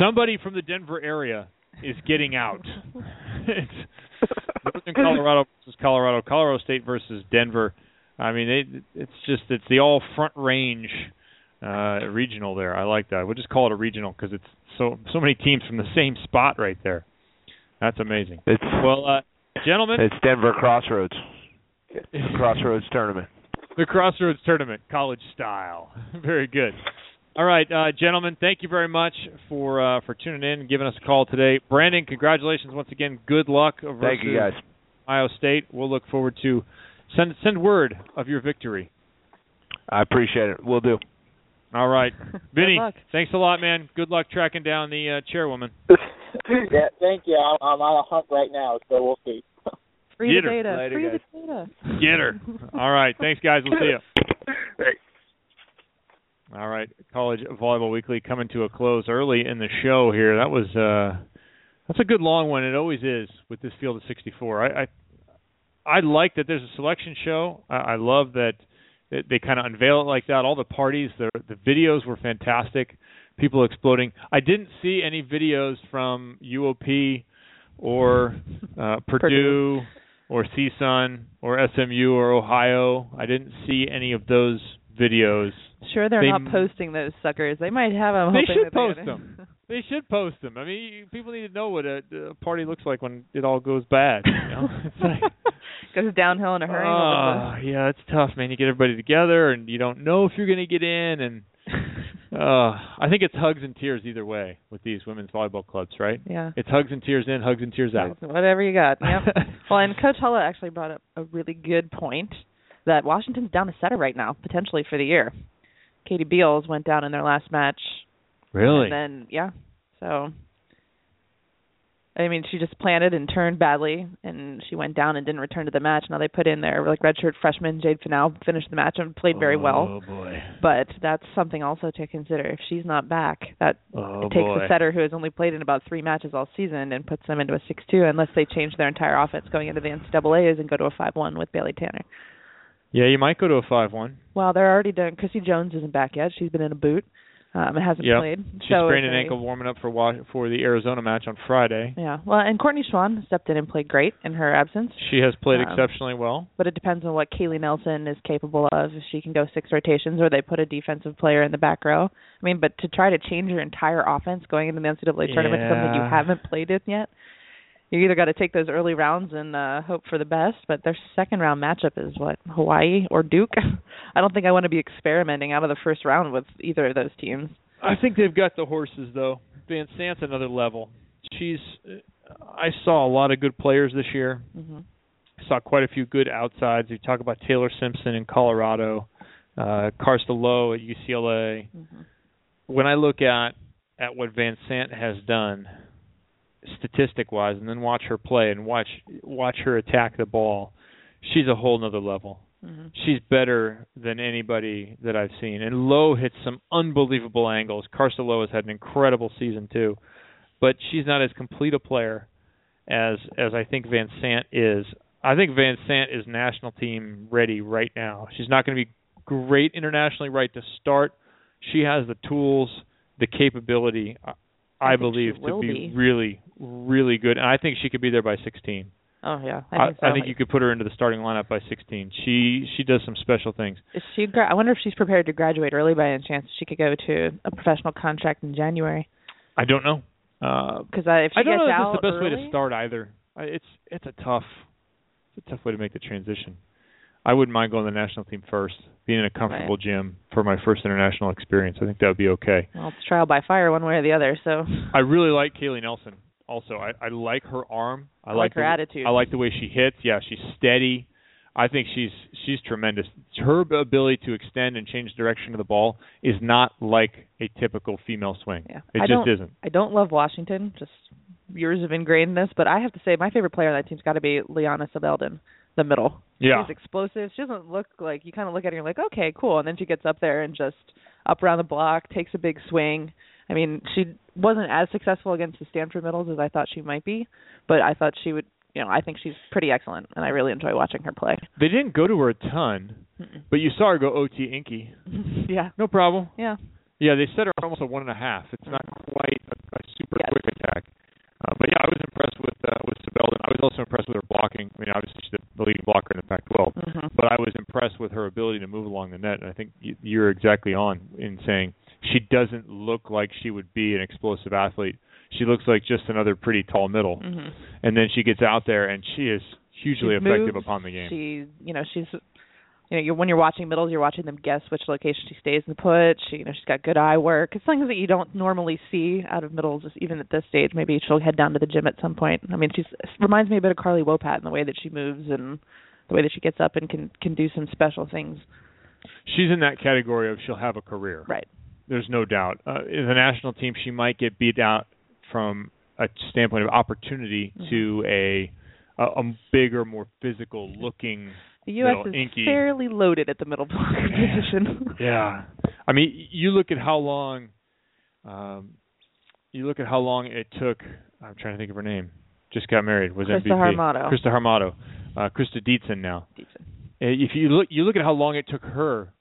Somebody from the Denver area is getting out. it's Northern Colorado versus Colorado, Colorado State versus Denver. I mean, they, it's just it's the all Front Range uh regional there. I like that. We'll just call it a regional because it's so so many teams from the same spot right there. That's amazing. It's Well, uh, gentlemen, it's Denver Crossroads. Crossroads tournament. the Crossroads Tournament, college style. Very good. All right, uh, gentlemen, thank you very much for uh, for tuning in and giving us a call today. Brandon, congratulations once again. Good luck versus Thank you guys. Ohio State. We'll look forward to send send word of your victory. I appreciate it. We'll do. All right, Vinny. Thanks a lot, man. Good luck tracking down the uh, chairwoman. yeah, thank you. I'm, I'm on a hunt right now, so we'll see. Free Get the her. data. Later, Free guys. the data. Get her. All right. Thanks, guys. We'll see you. Hey. All right, College Volleyball Weekly coming to a close early in the show here. That was uh that's a good long one. It always is with this field of 64. I I, I like that there's a selection show. I, I love that they, they kind of unveil it like that. All the parties, the the videos were fantastic. People exploding. I didn't see any videos from UOP or uh, Purdue, Purdue. or CSUN or SMU or Ohio. I didn't see any of those videos. Sure, they're They not posting those suckers. They might have them. They should post them. They should post them. I mean, people need to know what a, a party looks like when it all goes bad. You know? it's like, Goes downhill in a hurry. oh, yeah, it's tough, man. You get everybody together, and you don't know if you're going to get in, and uh, I think it's hugs and tears either way with these women's volleyball clubs, right? yeah. It's hugs and tears in, hugs and tears out. Whatever you got. Yep. well, and Coach Hulla actually brought up a really good point that Washington's down a setter right now, potentially for the year. Katie Beals went down in their last match. really? And then yeah. So I mean, she just planted and turned badly, and she went down and didn't return to the match. Now they put in their like redshirt freshman Jade Finau finished the match and played very well. Oh boy. But that's something also to consider. If she's not back, that Oh it takes boy. a setter who has only played in about three matches all season and puts them into a six-two, unless they change their entire offense going into the NCAA's and go to a five-one with Bailey Tanner. Yeah, you might go to a five-one. Well, they're already done. Chrissy Jones isn't back yet. She's been in a boot. Um, and hasn't Yep. played. She so sprained an ankle warming up for wa- for the Arizona match on Friday. Yeah. Well, and Courtney Schwan stepped in and played great in her absence. She has played Um, exceptionally well. But it depends on what Kaylee Nelson is capable of. If she can go six rotations, or they put a defensive player in the back row. I mean, but to try to change your entire offense going into the NCAA tournament, to something you haven't played in yet, you either got to take those early rounds and uh, hope for the best. But their second round matchup is what Hawaii or Duke. I don't think I want to be experimenting out of the first round with either of those teams. I think they've got the horses though. Van Sant's another level. She's I saw a lot of good players this year. hmm I saw quite a few good outsides. You talk about Taylor Simpson in Colorado, uh Karsta Lowe at UCLA. hmm When I look at at what Van Sant has done statistic wise and then watch her play and watch watch her attack the ball, she's a whole nother level. hmm she's better than anybody that I've seen. And Lowe hits some unbelievable angles. Karsta Lowe has had an incredible season too, but she's not as complete a player as as I think Van Sant is. I think Van Sant is national team ready right now. She's not going to be great internationally right to start. She has the tools, the capability. I, I, I believe to be, be. really, really good, and I think she could be there by 16. Oh yeah, I I, think so. I think you could put her into the starting lineup by 16. She she does some special things. Is she? Gra- I wonder if she's prepared to graduate early by any chance. She could go to a professional contract in January. I don't know. Uh, Because uh, if she I don't gets know if out it's the best way to start either. I- It's it's a tough it's a tough way to make the transition. I wouldn't mind going to the national team first, being in a comfortable gym for my first international experience. I think that would be okay. well, it's trial by fire, one way or the other. So I really like Kaylee Nelson. Also, I, I like her arm. I, I like her the, attitude. I like the way she hits. Yeah, she's steady. I think she's she's tremendous. Her ability to extend and change direction of the ball is not like a typical female swing. yeah, It I just isn't. I don't love Washington. Just years of ingrainedness, but I have to say my favorite player on that team's got to be Lianna Sybeldon, the middle. Yeah. She's explosive. She doesn't look like you kind of look at her and you're like, okay, cool, and then she gets up there and just up around the block, takes a big swing. I mean, she wasn't as successful against the Stanford middles as I thought she might be, but I thought she would. You know, I think she's pretty excellent, and I really enjoy watching her play. They didn't go to her a ton, Mm-mm. but you saw her go OT Inky. yeah, No problem. yeah. Yeah, they set her almost a one and a half. It's not quite a, a super Yes. quick attack. Uh, but yeah, I was impressed with uh, with Sybeldon. I was also impressed with her blocking. I mean, obviously she's the, leading blocker in the Pac-12, Mhm. but I was impressed with her ability to move along the net. And I think you're exactly on in saying she doesn't look like she would be an explosive athlete. She looks like just another pretty tall middle. Mhm. And then she gets out there and she is hugely She effective moves, upon the game. She, you know, she's, you know, you're, when you're watching middles, you're watching them guess which location she stays and put. She, you know, she's got good eye work. It's things that you don't normally see out of middles, just even at this stage. Maybe she'll head down to the gym at some point. I mean, she's reminds me a bit of Carly Wopat in the way that she moves and the way that she gets up and can can do some special things. She's in that category of she'll have a career. Right. There's no doubt. Uh, in the national team, she might get beat out from a standpoint of opportunity Mhm. to a, a a bigger, more physical looking. The U.S. is inky. fairly loaded at the middle blocker position. Yeah, I mean, you look at how long. Um, you look at how long it took. I'm trying to think of her name. Just got married. Was Krista MVP. Harmotto. Christa Harmotto. Uh, Christa Dietzen now. Decent. Uh, If you look, you look at how long it took her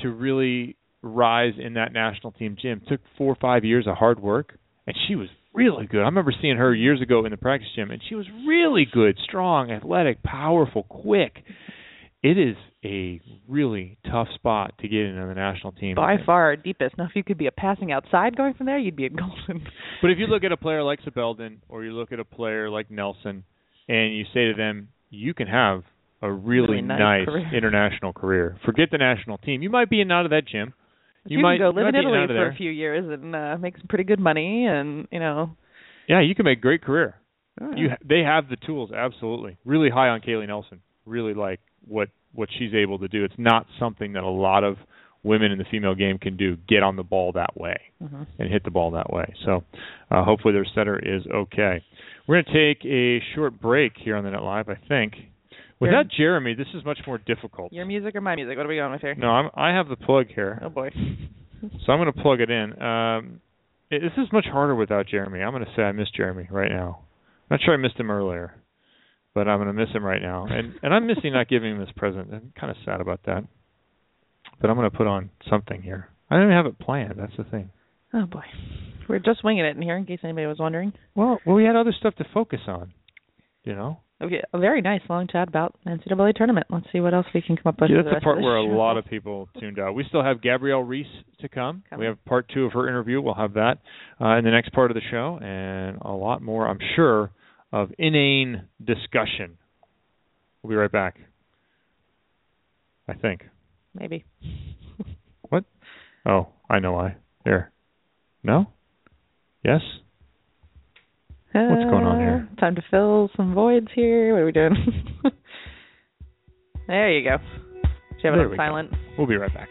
to really rise in that national team gym. It took four or five years of hard work, and she was really good. I remember seeing her years ago in the practice gym, and she was really good, strong, athletic, powerful, quick. It is a really tough spot to get into the national team. By far our deepest. Now, if you could be a passing outside going from there, you'd be a golden. But if you look at a player like Sybeldon or you look at a player like Nelson and you say to them, you can have a really, Really nice career. international career. Forget the national team. You might be in and out of that gym. You, might can go live in be in and Italy for a few years and uh, make some pretty good money, and you know. Yeah, you can make a great career. uh, You they have the tools, absolutely. Really high on Kaylee Nelson. Really like what what she's able to do. It's not something that a lot of women in the female game can do. Get on the ball that way. mhm. and hit the ball that way. So uh, hopefully their setter is okay. We're going to take a short break here on the Net Live, I think. Without Jeremy, this is much more difficult. Your music or my music? What are we going with here? No, I'm, I have the plug here, Oh boy. so I'm going to plug it in. Um, it, this is much harder without Jeremy. I'm going to say I miss Jeremy right now. I'm not sure I missed him earlier, but I'm going to miss him right now, and and I'm missing not giving him this present. I'm kind of sad about that. But I'm going to put on something here. I didn't have it planned. That's the thing. Oh boy. We're just winging it in here, in case anybody was wondering. Well, well, we had other stuff to focus on. You know, Okay, a very nice long chat about NCAA tournament. Let's see what else we can come up with. For that's the rest part where a show. lot of people tuned out. We still have Gabrielle Reece to come. Coming. We have part two of her interview. We'll have that uh, in the next part of the show, and a lot more, I'm sure, of inane discussion. We'll be right back. I think. maybe. What? Oh, I know why. There. No? Yes? What's going on here? Uh, Time to fill some voids here. What are we doing? there you go. Should you have There it on go. silent? We'll be right back.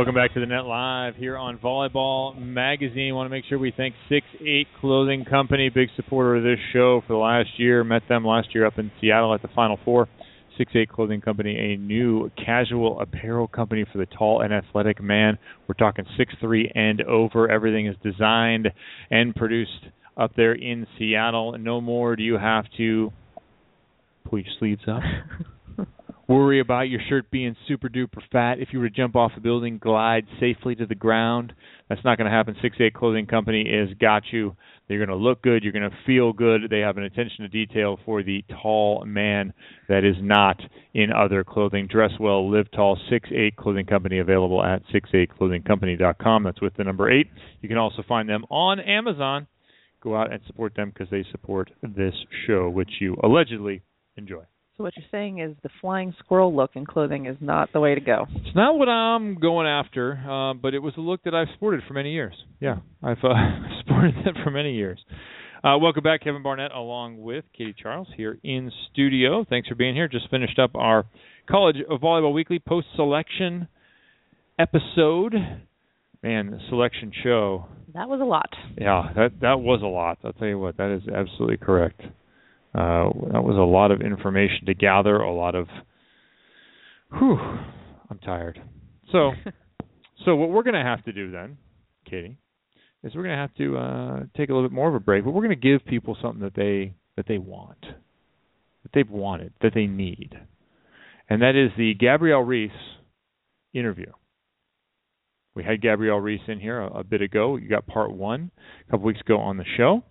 Welcome back to the Net Live here on Volleyball Magazine. Want to make sure we thank Six Eight Clothing Company, big supporter of this show for the last year. Met them last year up in Seattle at the Final Four. Six Eight Clothing Company, a new casual apparel company for the tall and athletic man. We're talking six three and over. Everything is designed and produced up there in Seattle. No more do you have to pull your sleeves up. Worry about your shirt being super duper fat. If you were to jump off a building, glide safely to the ground. That's not going to happen. Six Eight Clothing Company is got you. You're going to look good. You're going to feel good. They have an attention to detail for the tall man that is not in other clothing. Dress well, live tall. Six Eight Clothing Company available at six8clothingcompany.com. That's with the number eight. You can also find them on Amazon. Go out and support them because they support this show, which you allegedly enjoy. So what you're saying is the flying squirrel look in clothing is not the way to go. It's not what I'm going after, uh, but it was a look that I've sported for many years. Yeah, I've uh, sported that for many years. Uh, welcome back, Kevin Barnett, along with Katie Charles here in studio. Thanks for being here. Just finished up our College of Volleyball Weekly post selection episode. Man, the selection show. That was a lot. Yeah, that that was a lot. I'll tell you what, that is absolutely correct. Uh, that was a lot of information to gather, a lot of. Whew, I'm tired. So, so what we're going to have to do then, Katie, is we're going to have to uh, take a little bit more of a break, but we're going to give people something that they that they want, that they've wanted, that they need, and that is the Gabrielle Reece interview. We had Gabrielle Reece in here a, a bit ago. You got part one a couple weeks ago on the show.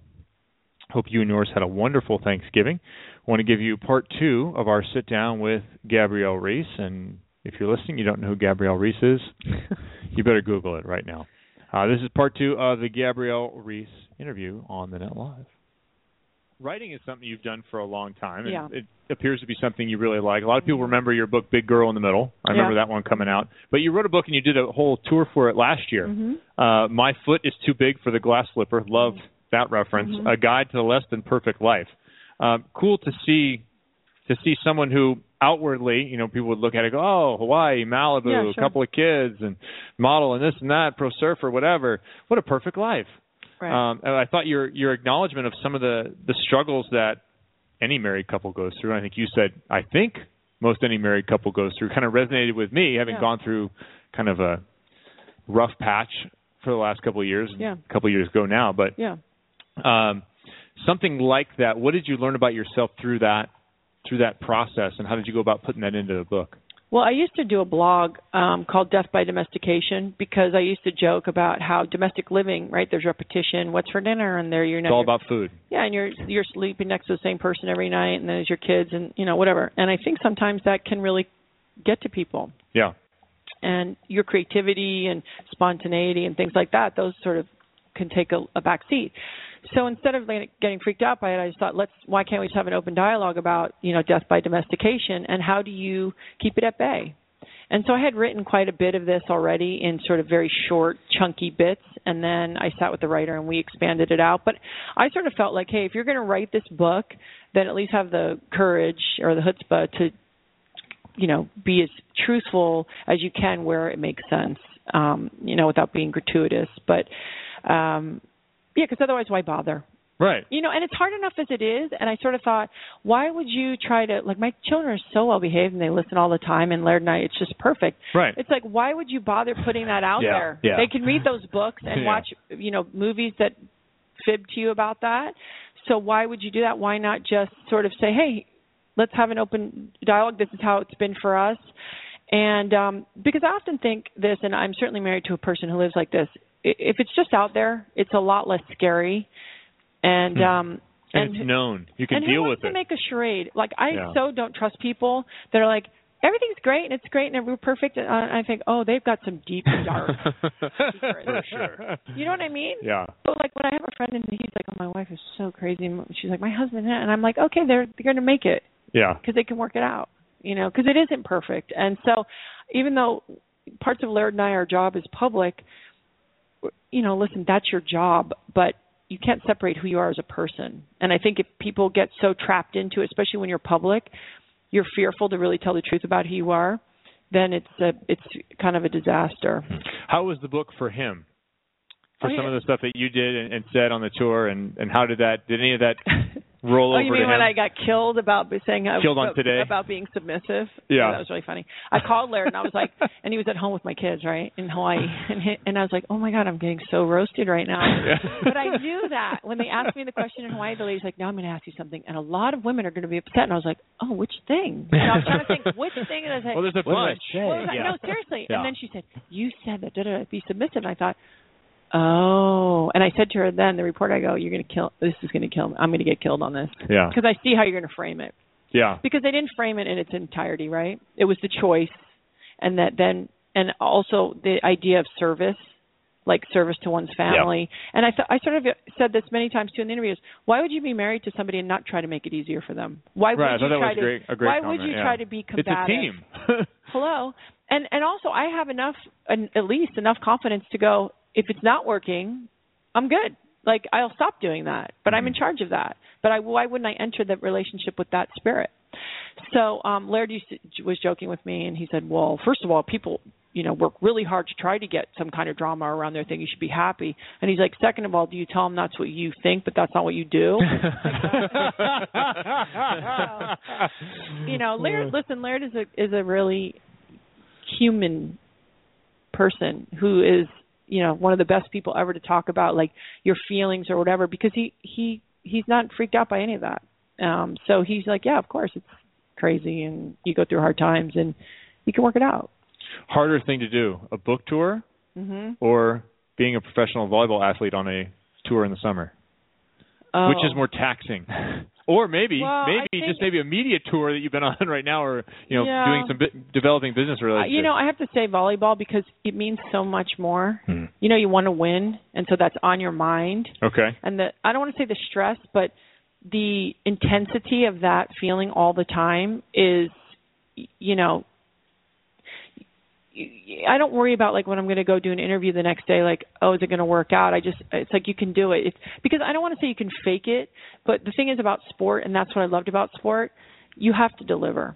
Hope you and yours had a wonderful Thanksgiving. I want to give you part two of our sit down with Gabrielle Reece. And if you're listening, you don't know who Gabrielle Reece is, you better Google it right now. Uh, this is part two of the Gabrielle Reece interview on the Net Live. Writing is something you've done for a long time, and Yeah. it appears to be something you really like. A lot of people remember your book, Big Girl in the Middle. I remember Yeah. that one coming out. But you wrote a book and you did a whole tour for it last year. Mm-hmm. Uh, My Foot is Too Big for the Glass Slipper. Love that reference. Mhm. A Guide to the Less Than Perfect Life. Um, cool to see to see someone who outwardly, you know, people would look at it go, oh, Hawaii, Malibu, Yeah, a couple of kids, and model and this and that, pro surfer, whatever. What a perfect life. Right. Um, and I thought your your acknowledgement of some of the the struggles that any married couple goes through. I think you said I think most any married couple goes through kind of resonated with me, having Yeah. gone through kind of a rough patch for the last couple of years, Yeah. a couple of years ago now. But yeah. Um, something like that. What did you learn about yourself through that through that process, and how did you go about putting that into the book? Well, I used to do a blog um, called Death by Domestication because I used to joke about how domestic living, right? There's repetition. What's for dinner? And there you're It's all about food. yeah, and you're you're sleeping next to the same person every night, and then there's your kids, and you know whatever. And I think sometimes that can really get to people, Yeah. and your creativity and spontaneity and things like that. Those sort of can take a, a back seat. So instead of getting freaked out by it, I just thought, let's why can't we just have an open dialogue about you know death by domestication and how do you keep it at bay? And so I had written quite a bit of this already in sort of very short, chunky bits, and then I sat with the writer and we expanded it out. But I sort of felt like, hey, if you're going to write this book, then at least have the courage or the chutzpah to, you know, be as truthful as you can where it makes sense, um, you know, without being gratuitous. But um, yeah, because otherwise, why bother? Right. You know, and it's hard enough as it is. And I sort of thought, why would you try to like my children are so well behaved and they listen all the time, and Laird and I, it's just perfect. Right. It's like, why would you bother putting that out Yeah, there? yeah. They can read those books and Yeah. watch, you know, movies that fib to you about that. So why would you do that? Why not just sort of say, hey, let's have an open dialogue. This is how it's been for us. And um because I often think this, and I'm certainly married to a person who lives like this. If it's just out there, it's a lot less scary. And Hmm. um And, it's known. You can and deal who with it. make a charade? Like I Yeah. so don't trust people that are like everything's great and it's great and we're perfect. And I think, oh, they've got some deep dark. For sure. you know what I mean? Yeah. But like when I have a friend and he's like, oh, my wife is so crazy, and she's like, my husband, and I'm like, okay, they're they're going to make it Yeah. because they can work it out, you know, because it isn't perfect. And so, even though parts of Laird and I, our job is public, you know, listen, that's your job, but you can't separate who you are as a person. And I think if people get so trapped into it, especially when you're public, you're fearful to really tell the truth about who you are. then it's a it's kind of a disaster. Hmm. How was the book for him? For Oh, some of the stuff that you did and, and said on the tour, and and how did that? Did any of that roll oh, over you to mean when him? I got killed about saying I, Killed on today? about being submissive? Yeah. that was really funny. I called Laird and I was like, and he was at home with my kids, right, in Hawaii, and he, and I was like, oh my god, I'm getting so roasted right now. but I knew that when they asked me the question in Hawaii, the lady's like, now I'm going to ask you something, and a lot of women are going to be upset, and I was like, oh, which thing? And I was trying to think which thing, and I was like, Well, there's a What did I bunch. say? what was I? Yeah. No, seriously. Yeah. And then she said, "You said that. Da, da, da, be submissive." And I thought, "Oh." And I said to her then, the report, I go, "You're going to kill. This is going to kill me. I'm going to get killed on this Yeah. because I see how you're going to frame it. Yeah. Because they didn't frame it in its entirety, right? It was the choice, and that then, and also the idea of service." Like service to one's family, and I th- I sort of said this many times too in the interviews. Why would you be married to somebody and not try to make it easier for them? Why Right, I would thought you that try was to? great- great why comment, would you yeah. try to be combative? It's a team. hello and and also i have enough an, at least enough confidence to go if it's not working i'm good. Like i'll stop doing that but i'm in Mm-hmm. charge of that. But i why wouldn't i enter that relationship with that spirit? So um laird used to, was joking with me and he said well first of all people you know work really hard to try to get some kind of drama around their thing. You should be happy. And he's like second of all do you tell them that's what you think but that's not what you do? You know, Laird. Listen, Laird is a is a really human person who is, you know, one of the best people ever to talk about like your feelings or whatever because he he he's not freaked out by any of that. Um, so he's like, yeah, of course it's crazy and you go through hard times and you can work it out. Harder thing to do: a book tour Mhm. or being a professional volleyball athlete on a tour in the summer. Oh. Which is more taxing? Or maybe, Well, maybe just maybe a media tour that you've been on right now, or you know, Yeah. doing some bi- developing business Uh, relationships. you know, I have to say volleyball because it means so much more. Hmm. You know, you want to win, and so that's on your mind. Okay. and the I don't want to say the stress, but the intensity of that feeling all the time is, you know, I don't worry about like when I'm going to go do an interview the next day, like, oh, is it going to work out? I just, it's like you can do it. It's because I don't want to say you can fake it, but the thing is about sport, and that's what I loved about sport, you have to deliver.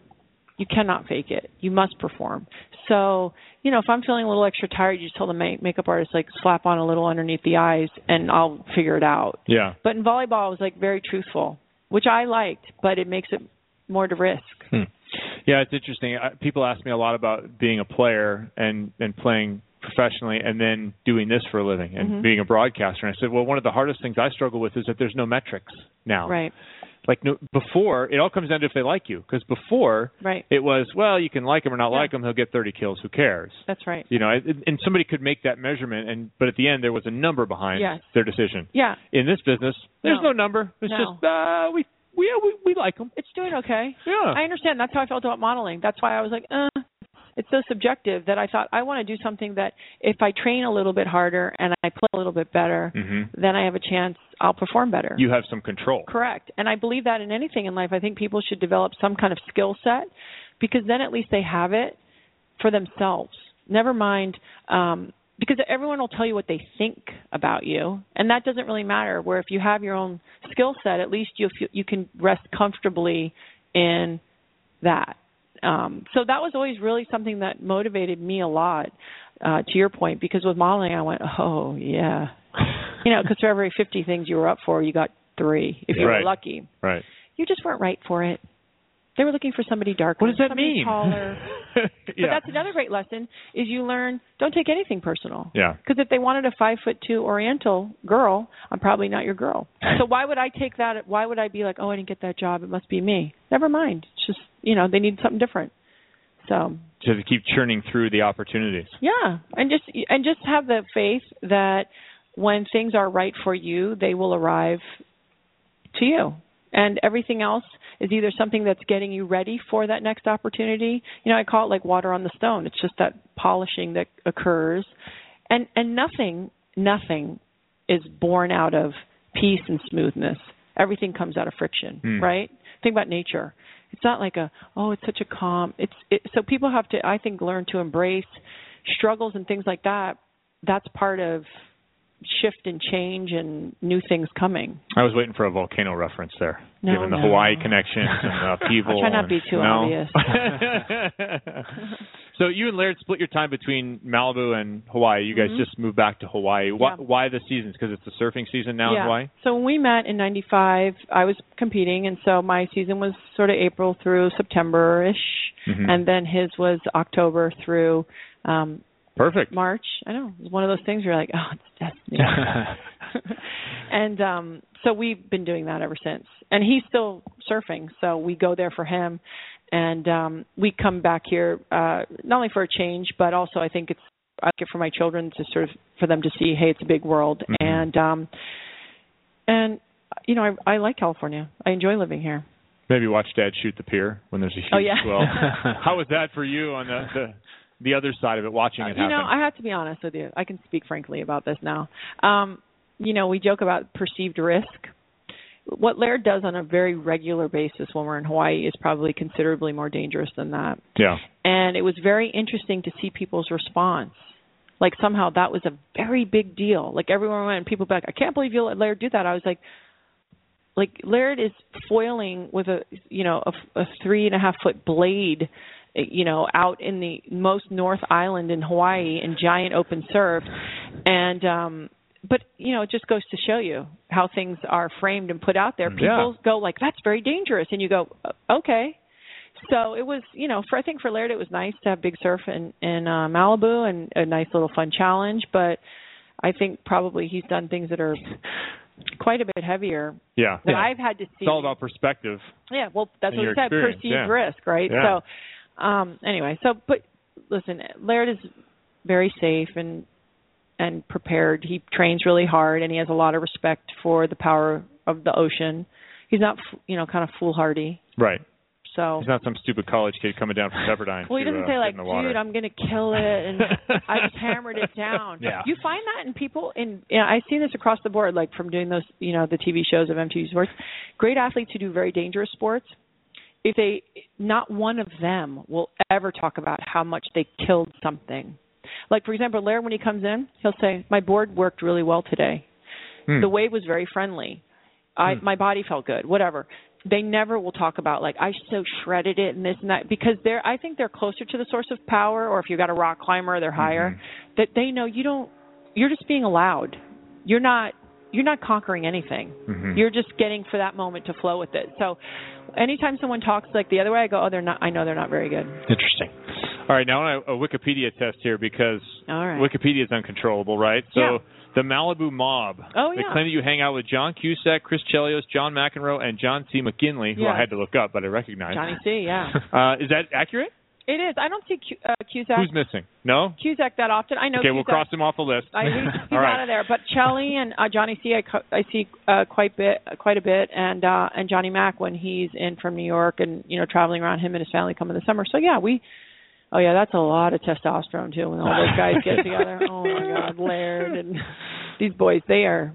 You cannot fake it. You must perform. So, you know, if I'm feeling a little extra tired, you just tell the ma- makeup artist like slap on a little underneath the eyes, and I'll figure it out. Yeah. But in volleyball, I was like very truthful, which I liked, but it makes it more to risk. Hmm. Yeah, it's interesting. I, people ask me a lot about being a player and and playing professionally and then doing this for a living and Mhm. being a broadcaster. And I said, well, one of the hardest things I struggle with is that there's no metrics now. Right. Like no, before, it all comes down to if they like you. Because before, Right. it was, well, you can like him or not Yeah. like him. He'll get 30 kills. Who cares? That's right. You know, and somebody could make that measurement, and but at the end there was a number behind Yes. their decision. Yeah. In this business, there's No. no, number. It's No. just uh, we we yeah, we we like them. It's doing okay. Yeah. I understand. That's how I felt about modeling. That's why I was like, uh, it's so subjective that I thought I want to do something that if I train a little bit harder and I play a little bit better, hmm then I have a chance I'll perform better. You have some control. Correct. And I believe that in anything in life. I think people should develop some kind of skill set because then at least they have it for themselves. Never mind um because everyone will tell you what they think about you and that doesn't really matter where if you have your own skill set at least you feel you can rest comfortably in that. Um so that was always really something that motivated me a lot uh to your point because with modeling I went, "Oh, yeah." you know, because for every 50 things you were up for, you got 3 if you Right. were lucky Right. you just weren't right for it. They were looking for somebody darker. What does that somebody mean? Taller. But that's another great lesson: is you learn don't take anything personal. yeah. Because if they wanted a five foot two Oriental girl, I'm probably not your girl. So why would I take that? Why would I be like, oh, I didn't get that job. It must be me. Never mind. It's just you know they need something different. So To keep churning through the opportunities. yeah, and just and just have the faith that when things are right for you, they will arrive to you. And everything else is either something that's getting you ready for that next opportunity. You know, I call it like water on the stone. It's just that polishing that occurs. And and nothing nothing is born out of peace and smoothness. Everything comes out of friction, Hmm. right? Think about nature. It's not like a oh, it's such a calm. It's it, so people have to I think learn to embrace struggles and things like that. That's part of shift and change and new things coming. I was waiting for a volcano reference there, No, given the no. Hawaii connection and the upheaval. I'll try not to be too no? obvious. so you and Laird split your time between Malibu and Hawaii. You guys Mhm. just moved back to Hawaii. Why, Yeah. why the seasons? Because it's the surfing season now yeah. in Hawaii. So when we met in '95, I was competing, and so my season was sort of April through September ish, Mhm. and then his was October through um Perfect. March. I know It's one of those things where you're like, oh, it's destiny. and um so we've been doing that ever since. And he's still surfing, so we go there for him and um we come back here uh not only for a change but also I think it's I like it for my children to sort of for them to see hey it's a big world Mhm. and um and you know I I like California. I enjoy living here. Maybe watch Dad shoot the pier when there's a huge Oh, yeah. swell. How was that for you on the the, the other side of it, watching it happen. you know, I have to be honest with you. I can speak frankly about this now. Um, you know, we joke about perceived risk. What Laird does on a very regular basis when we're in Hawaii is probably considerably more dangerous than that. yeah. And it was very interesting to see people's response. Like somehow that was a very big deal. Like everyone went and people back, I can't believe you let Laird do that. I was like, like Laird is foiling with a you know a, a three and a half foot blade, you know, out in the most north island in Hawaii in giant open surf, and um but you know it just goes to show you how things are framed and put out there. Yeah. People go like that's very dangerous, and you go "Uh, okay. So it was, you know, for I think for Laird it was nice to have big surf in in uh, Malibu and a nice little fun challenge, but I think probably he's done things that are quite a bit heavier Yeah. that I've had to see. It's all about perspective. Yeah, well, that's what we said, perceived yeah. risk, right? Yeah. So, um, anyway, so but listen, Laird is very safe and and prepared. He trains really hard, and he has a lot of respect for the power of the ocean. He's not, f- you know, kind of foolhardy. Right. So He's not some stupid college kid coming down from Pepperdine. well, he to, doesn't uh, say get like, in the water. "Dude, I'm going to kill it," and I just hammered it down. Yeah. You find that in people in you know, I've seen this across the board, like from doing those, you know, the TV shows of MTV Sports. Great athletes who do very dangerous sports, if they, not one of them will ever talk about how much they killed something. Like for example, Laird, when he comes in, he'll say, "My board worked really well today. Hmm. The wave was very friendly. I Hmm. my body felt good. Whatever." They never will talk about like I so shredded it and this and that because they're I think they're closer to the source of power or if you've got a rock climber they're higher Mm-hmm. that they know you don't you're just being allowed. You're not you're not conquering anything. Mhm. You're just getting for that moment to flow with it. So anytime someone talks like the other way I go, "Oh, they're not I know they're not very good." Interesting. All right, now I a, a Wikipedia test here because right. Wikipedia is uncontrollable, right? So Yeah. the Malibu Mob. Oh, yeah. They claim that you hang out with John Cusack, Chris Chelios, John McEnroe, and John C. McGinley, who Yeah. I had to look up, but I recognize. Johnny C, yeah. Uh, is that accurate? It is. I don't see Q, uh, Cusack Who's missing? No. Cusack that often. I know okay, Cusack. we'll cross him off the list. I, he's he's right. out of there. But Chelly and uh, Johnny C, I, co- I see uh, quite bit, quite a bit, and uh, and Johnny Mac when he's in from New York and you know traveling around him and his family come in the summer. So yeah, we. Oh yeah, that's a lot of testosterone too when all those guys get together. Oh my God, Laird and these boys, they are,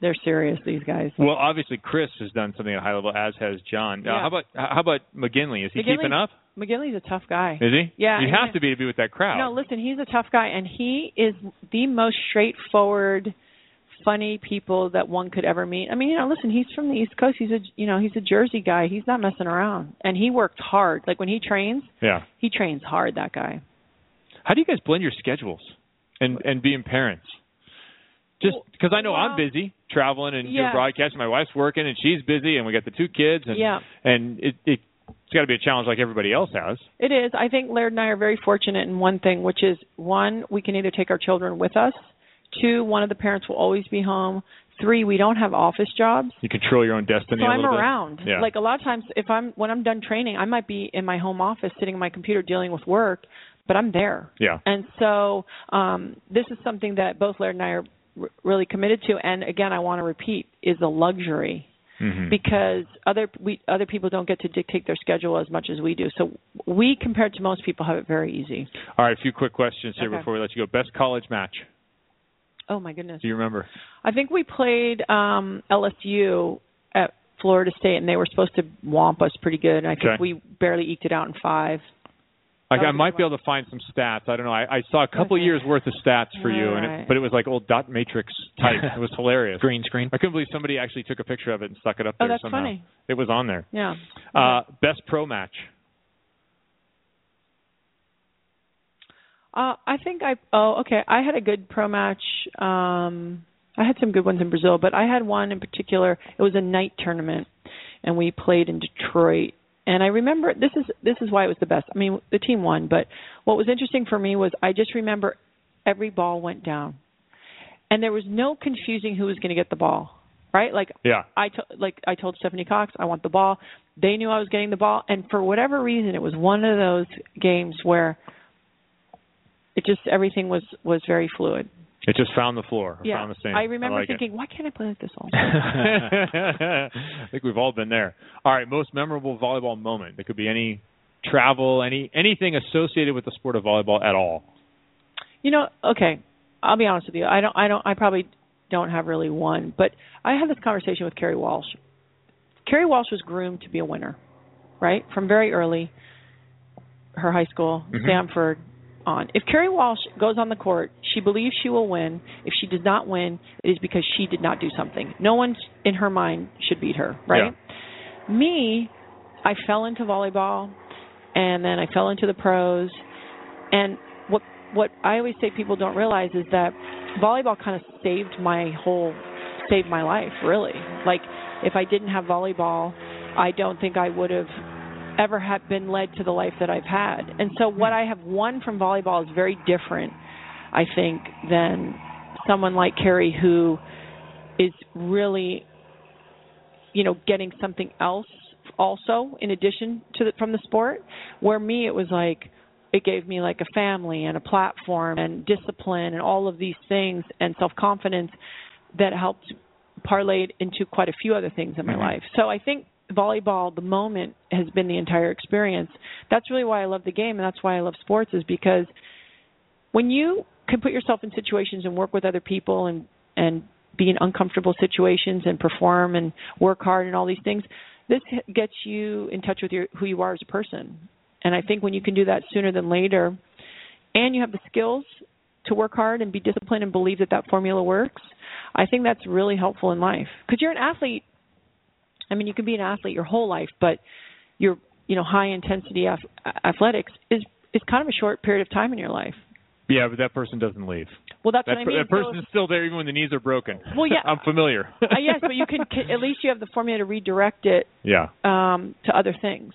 they're serious. These guys. Well, obviously Chris has done something at a high level, as has John. Uh, how about how about McGinley? Is he keeping up? McGinley's a tough guy. Is he? Yeah, You have to be to be with that crowd. No, listen, he's a tough guy, and he is the most straightforward, funny people that one could ever meet. I mean, you know, listen, he's from the East Coast. He's a, you know, he's a Jersey guy. He's not messing around, and he worked hard. Like when he trains, Yeah. he trains hard. That guy. How do you guys blend your schedules and and being parents? Just because I know I'm busy traveling and yeah. doing broadcasting. My wife's working and she's busy, and we got the two kids, and Yeah. and it, it it's got to be a challenge like everybody else has. It is. I think Laird and I are very fortunate in one thing, which is one, we can either take our children with us. Two, one of the parents will always be home. Three, we don't have office jobs. You control your own destiny. so I'm around. Yeah. Like a lot of times, if I'm when I'm done training, I might be in my home office sitting at my computer dealing with work, but I'm there. Yeah. And so um, this is something that both Laird and I are r- really committed to. And again, I want to repeat is a luxury Mhm. because other we other people don't get to dictate their schedule as much as we do. So we, compared to most people, have it very easy. All right, a few quick questions here Okay. before we let you go. Best college match? Oh my goodness. Do you remember? I think we played um LSU at Florida State, and they were supposed to womp us pretty good. And I think Okay. we barely eked it out in five. Like I might be able to find some stats. I don't know. I, I saw a couple Okay. years worth of stats for you, and it, but it was like old dot matrix type. it was hilarious. Green screen. I couldn't believe somebody actually took a picture of it and stuck it up Oh, there that's somehow. funny. It was on there. Yeah. Uh, best pro match. Uh, I think I. Oh, okay. I had a good pro match. Um, I had some good ones in Brazil, but I had one in particular. It was a night tournament, and we played in Detroit. And I remember this is this is why it was the best. I mean, the team won, but what was interesting for me was I just remember every ball went down, and there was no confusing who was going to get the ball. Right? Like Yeah. I to, like I told Stephanie Cox I want the ball. They knew I was getting the ball, and for whatever reason, it was one of those games where it just everything was was very fluid. It just found the floor. Yeah, Found the same. I remember like it. thinking, why can't I play like this all? I think we've all been there. All right, most memorable volleyball moment. It could be any travel, any anything associated with the sport of volleyball at all. you know, okay, I'll be honest with you. I don't, I don't, I probably don't have really one, but I had this conversation with Kerri Walsh. Kerri Walsh was groomed to be a winner, right, from very early. Her high school, Mhm. Stanford, on. If Kerri Walsh goes on the court, she believes she will win. If she does not win, it is because she did not do something. No one in her mind should beat her, right? Me, I fell into volleyball, and then I fell into the pros, and what what I always say people don't realize is that volleyball kind of saved my whole saved my life really. Like if I didn't have volleyball, I don't think I would have ever have been led to the life that I've had. And so what I have won from volleyball is very different, I think, than someone like Kerri who is really you know getting something else also in addition to the, from the sport where me it was like it gave me like a family and a platform and discipline and all of these things and self confidence that helped parlay it into quite a few other things in my Mhm. life so i think volleyball the moment has been the entire experience. That's really why i love the game and that's why i love sports is because when you can put yourself in situations and work with other people and and be in uncomfortable situations and perform and work hard and all these things this gets you in touch with your who you are as a person. And i think when you can do that sooner than later and you have the skills to work hard and be disciplined and believe that that formula works i think that's really helpful in life. Because you're an athlete i mean you can be an athlete your whole life but your you know high intensity ath- athletics is is kind of a short period of time in your life Yeah, but that person doesn't leave. well that's that, what i mean that So- person's still there even when the knees are broken. Well, yeah. I'm familiar. uh, yes, but you can at least you have the formula to redirect it yeah. um, to other things.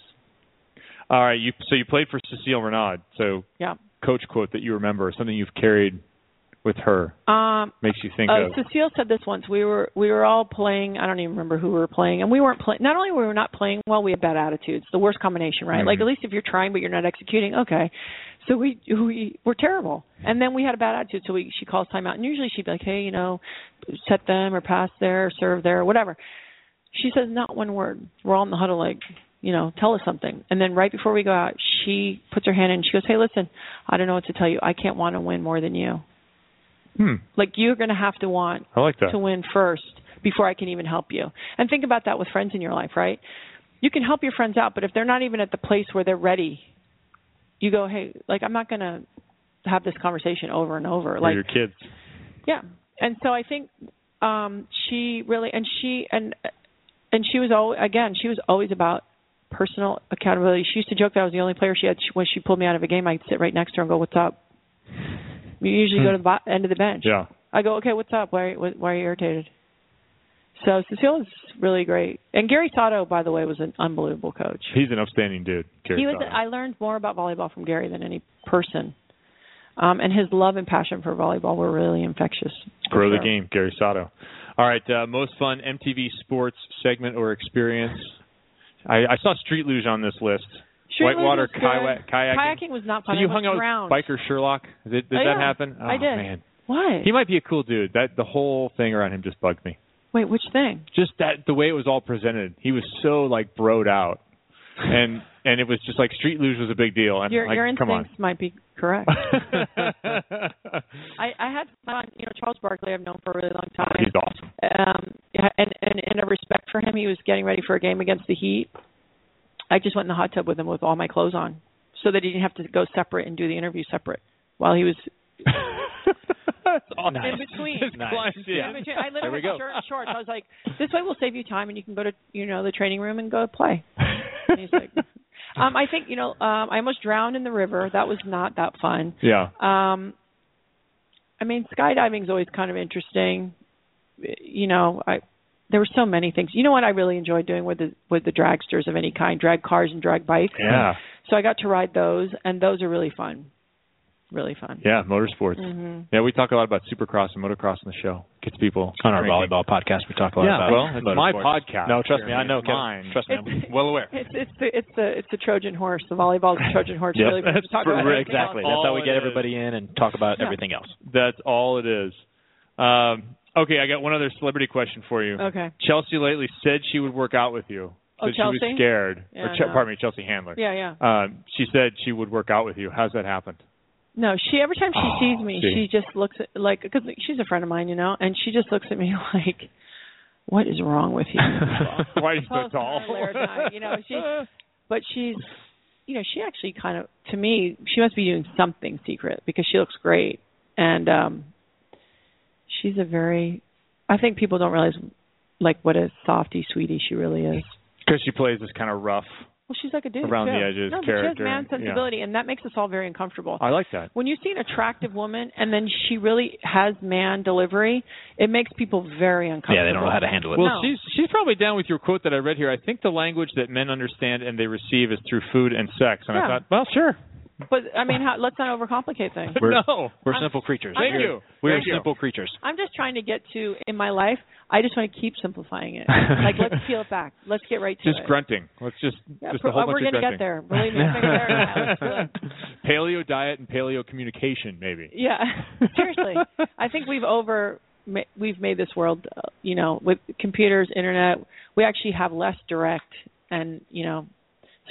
All right. You so you played for Cecile Reynaud. So Yeah. coach quote that you remember, something you've carried with her Um, makes you think uh, of. Cecile said this once. We were we were all playing. I don't even remember who we were playing, and we weren't playing. Not only were we not playing well, we had bad attitudes. The worst combination, right? Like Mhm. at least if you're trying but you're not executing, okay. So we we were terrible, and then we had a bad attitude. So we she calls timeout, and usually she'd be like, hey, you know, set them or pass there, or serve there, or whatever. She says not one word. We're all in the huddle like, you know, tell us something. And then right before we go out, she puts her hand in. She goes, hey, listen, I don't know what to tell you. I can't want to win more than you. Hmm. Like you're going to have to want I like that. to win first before I can even help you. And think about that with friends in your life, right? You can help your friends out, but if they're not even at the place where they're ready, you go, "Hey, like I'm not going to have this conversation over and over." Or like your kids. yeah. And so I think um she really and she and and she was always again, she was always about personal accountability. She used to joke that I was the only player she had when she pulled me out of a game, I'd sit right next to her and go, "What's up?" We usually go to the bo- end of the bench. Yeah. I go, okay, what's up? Why, why are you irritated? So Cecile is really great, and Gary Sato, by the way, was an unbelievable coach. He's an upstanding dude. Gary he was. Sato. I learned more about volleyball from Gary than any person, um, and his love and passion for volleyball were really infectious. Grow the game, Gary Sato. All right, uh, most fun MTV sports segment or experience. I, I saw Street Luge on this list. Whitewater kayak, kayaking. Kayaking was not fun. So you hung out drowned. with Biker Sherlock. Did, did Oh, that yeah. happen? Oh, I did. Man. Why? He might be a cool dude. That the whole thing around him just bugged me. Wait, which thing? Just that the way it was all presented. He was so like broed out, and and it was just like Street Luge was a big deal. And your like, your come on. instincts might be correct. I I had fun. You know, Charles Barkley I've known for a really long time. He's awesome. Um, and and in a respect for him. He was getting ready for a game against the Heat. I just went in the hot tub with him with all my clothes on. so that he didn't have to go separate and do the interview separate while he was That's awesome. in between. Nice. climbed in. In between. I There we literally go. had shirt and shorts. I was like, this way we'll save you time and you can go to you know the training room and go play. And he's like, um, I think you know um, I almost drowned in the river. That was not that fun. Yeah. Um, I mean, skydiving is always kind of interesting. You know, I there were so many things. You know what I really enjoyed doing with the with the dragsters of any kind, drag cars and drag bikes. Yeah. So I got to ride those, and those are really fun. Really fun. Yeah, motorsports. Mhm. Yeah, we talk a lot about supercross and motocross on the show. Gets people On our drinking. volleyball podcast, we talk a lot about. Yeah, about. well, it's my podcast. No, trust me, I know. Kevin. Mine. Trust me, It's- I'm well aware. It's it's the it's the it's the Trojan horse. The volleyball is the Trojan horse. Yep. Really, we That's just talk for- about everything else. exactly. That's how we it get is. everybody in and talk about Yeah. everything else. That's all it is. Um, okay, I got one other celebrity question for you. Okay. Chelsea lately said she would work out with you. Oh, Said she was Chelsea? scared. Yeah, or no. pardon me, Chelsea Handler. Yeah, yeah. Um, she said she would work out with you. How's that happened? No, she every time she Oh, sees me, see. she just looks at like because she's a friend of mine, you know, and she just looks at me like, "What is wrong with you?" Why are you so tall? enough, Laird and I, you know, she, but she's, you know, she actually kind of, to me, she must be doing something secret because she looks great, and um she's a very, I think people don't realize like what a softy sweetie she really is. Because she plays this kind of rough. Well, she's like a dude Around too. the edges no, but character, she has man yeah. sensibility, and that makes us all very uncomfortable. I like that. when you see an attractive woman and then she really has man delivery, it makes people very uncomfortable. Yeah, they don't know how to handle it. Well, No. she's she's probably down with your quote that I read here. I think the language that men understand and they receive is through food and sex. And I thought, well, sure. But I mean, how, let's not overcomplicate things. We're, no. we're I'm- simple creatures. Thank we're, you. We're Thank you. simple creatures. I'm just trying to get to in my life. I just want to keep simplifying it. like let's peel it back. Let's get right to Just it. grunting. Let's just Yeah, just pro- a whole we're bunch of gonna grunting. get there. Believe me, gonna get there. Let's paleo diet and paleo communication, maybe. Yeah, seriously. I think we've over we've made this world, uh, you know, with computers, internet. We actually have less direct, and you know,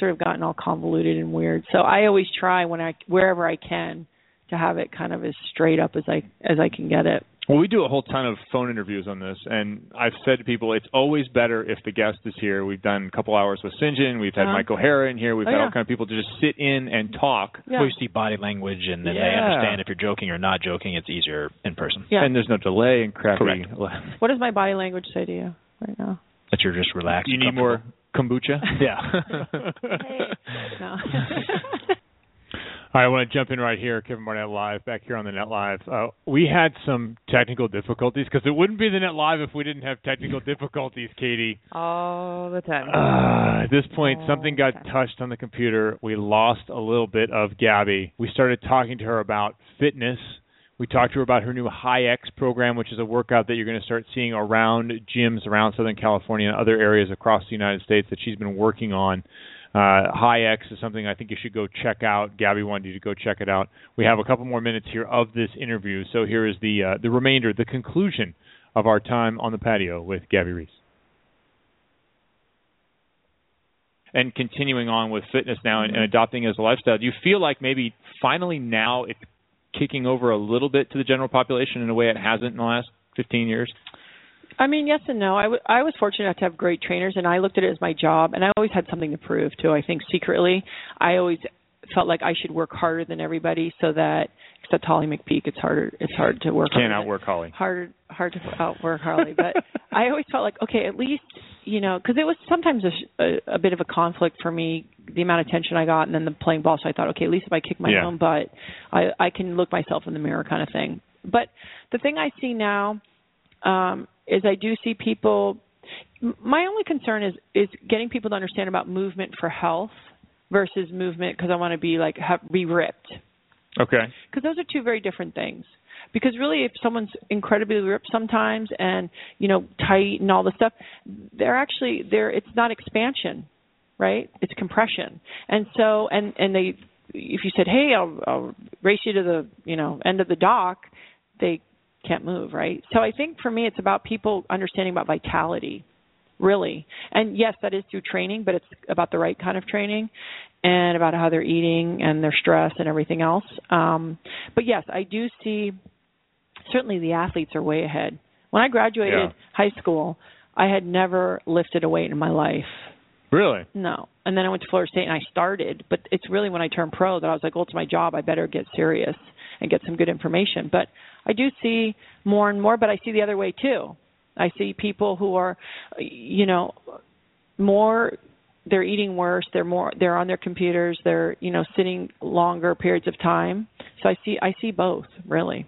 sort of gotten all convoluted and weird. So I always try when I wherever I can to have it kind of as straight up as I as I can get it. Well, we do a whole ton of phone interviews on this, and I've said to people it's always better if the guest is here. We've done a couple hours with St. John. We've had Uh-huh. Mike O'Hara in here. We've Oh, had yeah. all kind of people to just sit in and talk. Yeah. Well, you see body language, and then they understand if you're joking or not joking. It's easier in person. Yeah. And there's no delay and crappy. Correct. What does my body language say to you right now? That you're just relaxed. You need more kombucha? Yeah. No. All right, I want to jump in right here, Kevin Barnett Live, back here on the Net Live. Uh, we had some technical difficulties because it wouldn't be the Net Live if we didn't have technical difficulties, Katie. All the time. Uh, at this point, Oh, something got okay. touched on the computer. We lost a little bit of Gabby. We started talking to her about fitness. We talked to her about her new High X program, which is a workout that you're going to start seeing around gyms around Southern California and other areas across the United States that she's been working on. Uh, High X is something I think you should go check out. Gabby wanted you to go check it out. We have a couple more minutes here of this interview, so here is the uh, the remainder, the conclusion of our time on the patio with Gabby Reece. and continuing on with fitness now and, and adopting it as a lifestyle, do you feel like maybe finally now it's kicking over a little bit to the general population in a way it hasn't in the last 15 years? I mean, yes and no. I, w- I was fortunate enough to have great trainers, and I looked at it as my job, and I always had something to prove too. I think secretly, I always felt like I should work harder than everybody, so that except Holly McPeak, it's harder. It's hard to work. Can't outwork Holly. Hard, hard to outwork Harley, but I always felt like okay, at least you know, because it was sometimes a, a, a bit of a conflict for me, the amount of attention I got, and then the playing ball. So I thought, okay, at least if I kick my Yeah. own butt, I I can look myself in the mirror, kind of thing. But the thing I see now um, is I do see people. My only concern is is getting people to understand about movement for health versus movement because I want to be like have, be ripped Okay. because those are two very different things. Because really, if someone's incredibly ripped sometimes and you know tight and all the stuff, they're actually they're it's not expansion, right? It's compression. And so and and they, if you said, hey, I'll, I'll race you to the you know end of the dock, they can't move, right? So I think for me, it's about people understanding about vitality, really. And yes, that is through training, but it's about the right kind of training and about how they're eating and their stress and everything else. Um, but yes, I do see certainly the athletes are way ahead. When I graduated Yeah. high school, I had never lifted a weight in my life. Really? No. And then I went to Florida State and I started, but it's really when I turned pro that I was like, well, it's my job. I better get serious and get some good information. But I do see more and more, but I see the other way too. I see people who are, you know, more they're eating worse they're more they're on their computers they're you know sitting longer periods of time so i see i see both really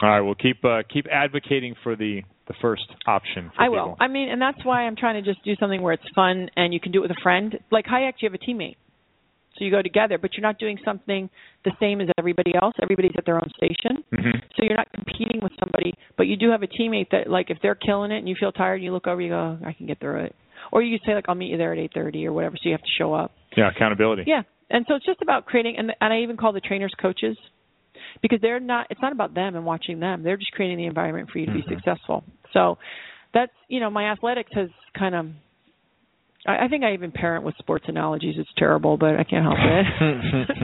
All right, we'll keep uh, keep advocating for the the first option. For i people. will i mean and that's why i'm trying to just do something where it's fun and you can do it with a friend like kayak you have a teammate so you go together but you're not doing something the same as everybody else everybody's at their own station Mhm. so you're not competing with somebody but you do have a teammate that like if they're killing it and you feel tired you look over you go i can get through it or you say like i'll meet you there at eight thirty or whatever so you have to show up Yeah, accountability. yeah, and so it's just about creating, and and I even call the trainers coaches because they're not. It's not about them and watching them. They're just creating the environment for you to be Mhm. successful. So that's you know my athletics has kind of. I, I think I even parent with sports analogies. It's terrible, but I can't help it.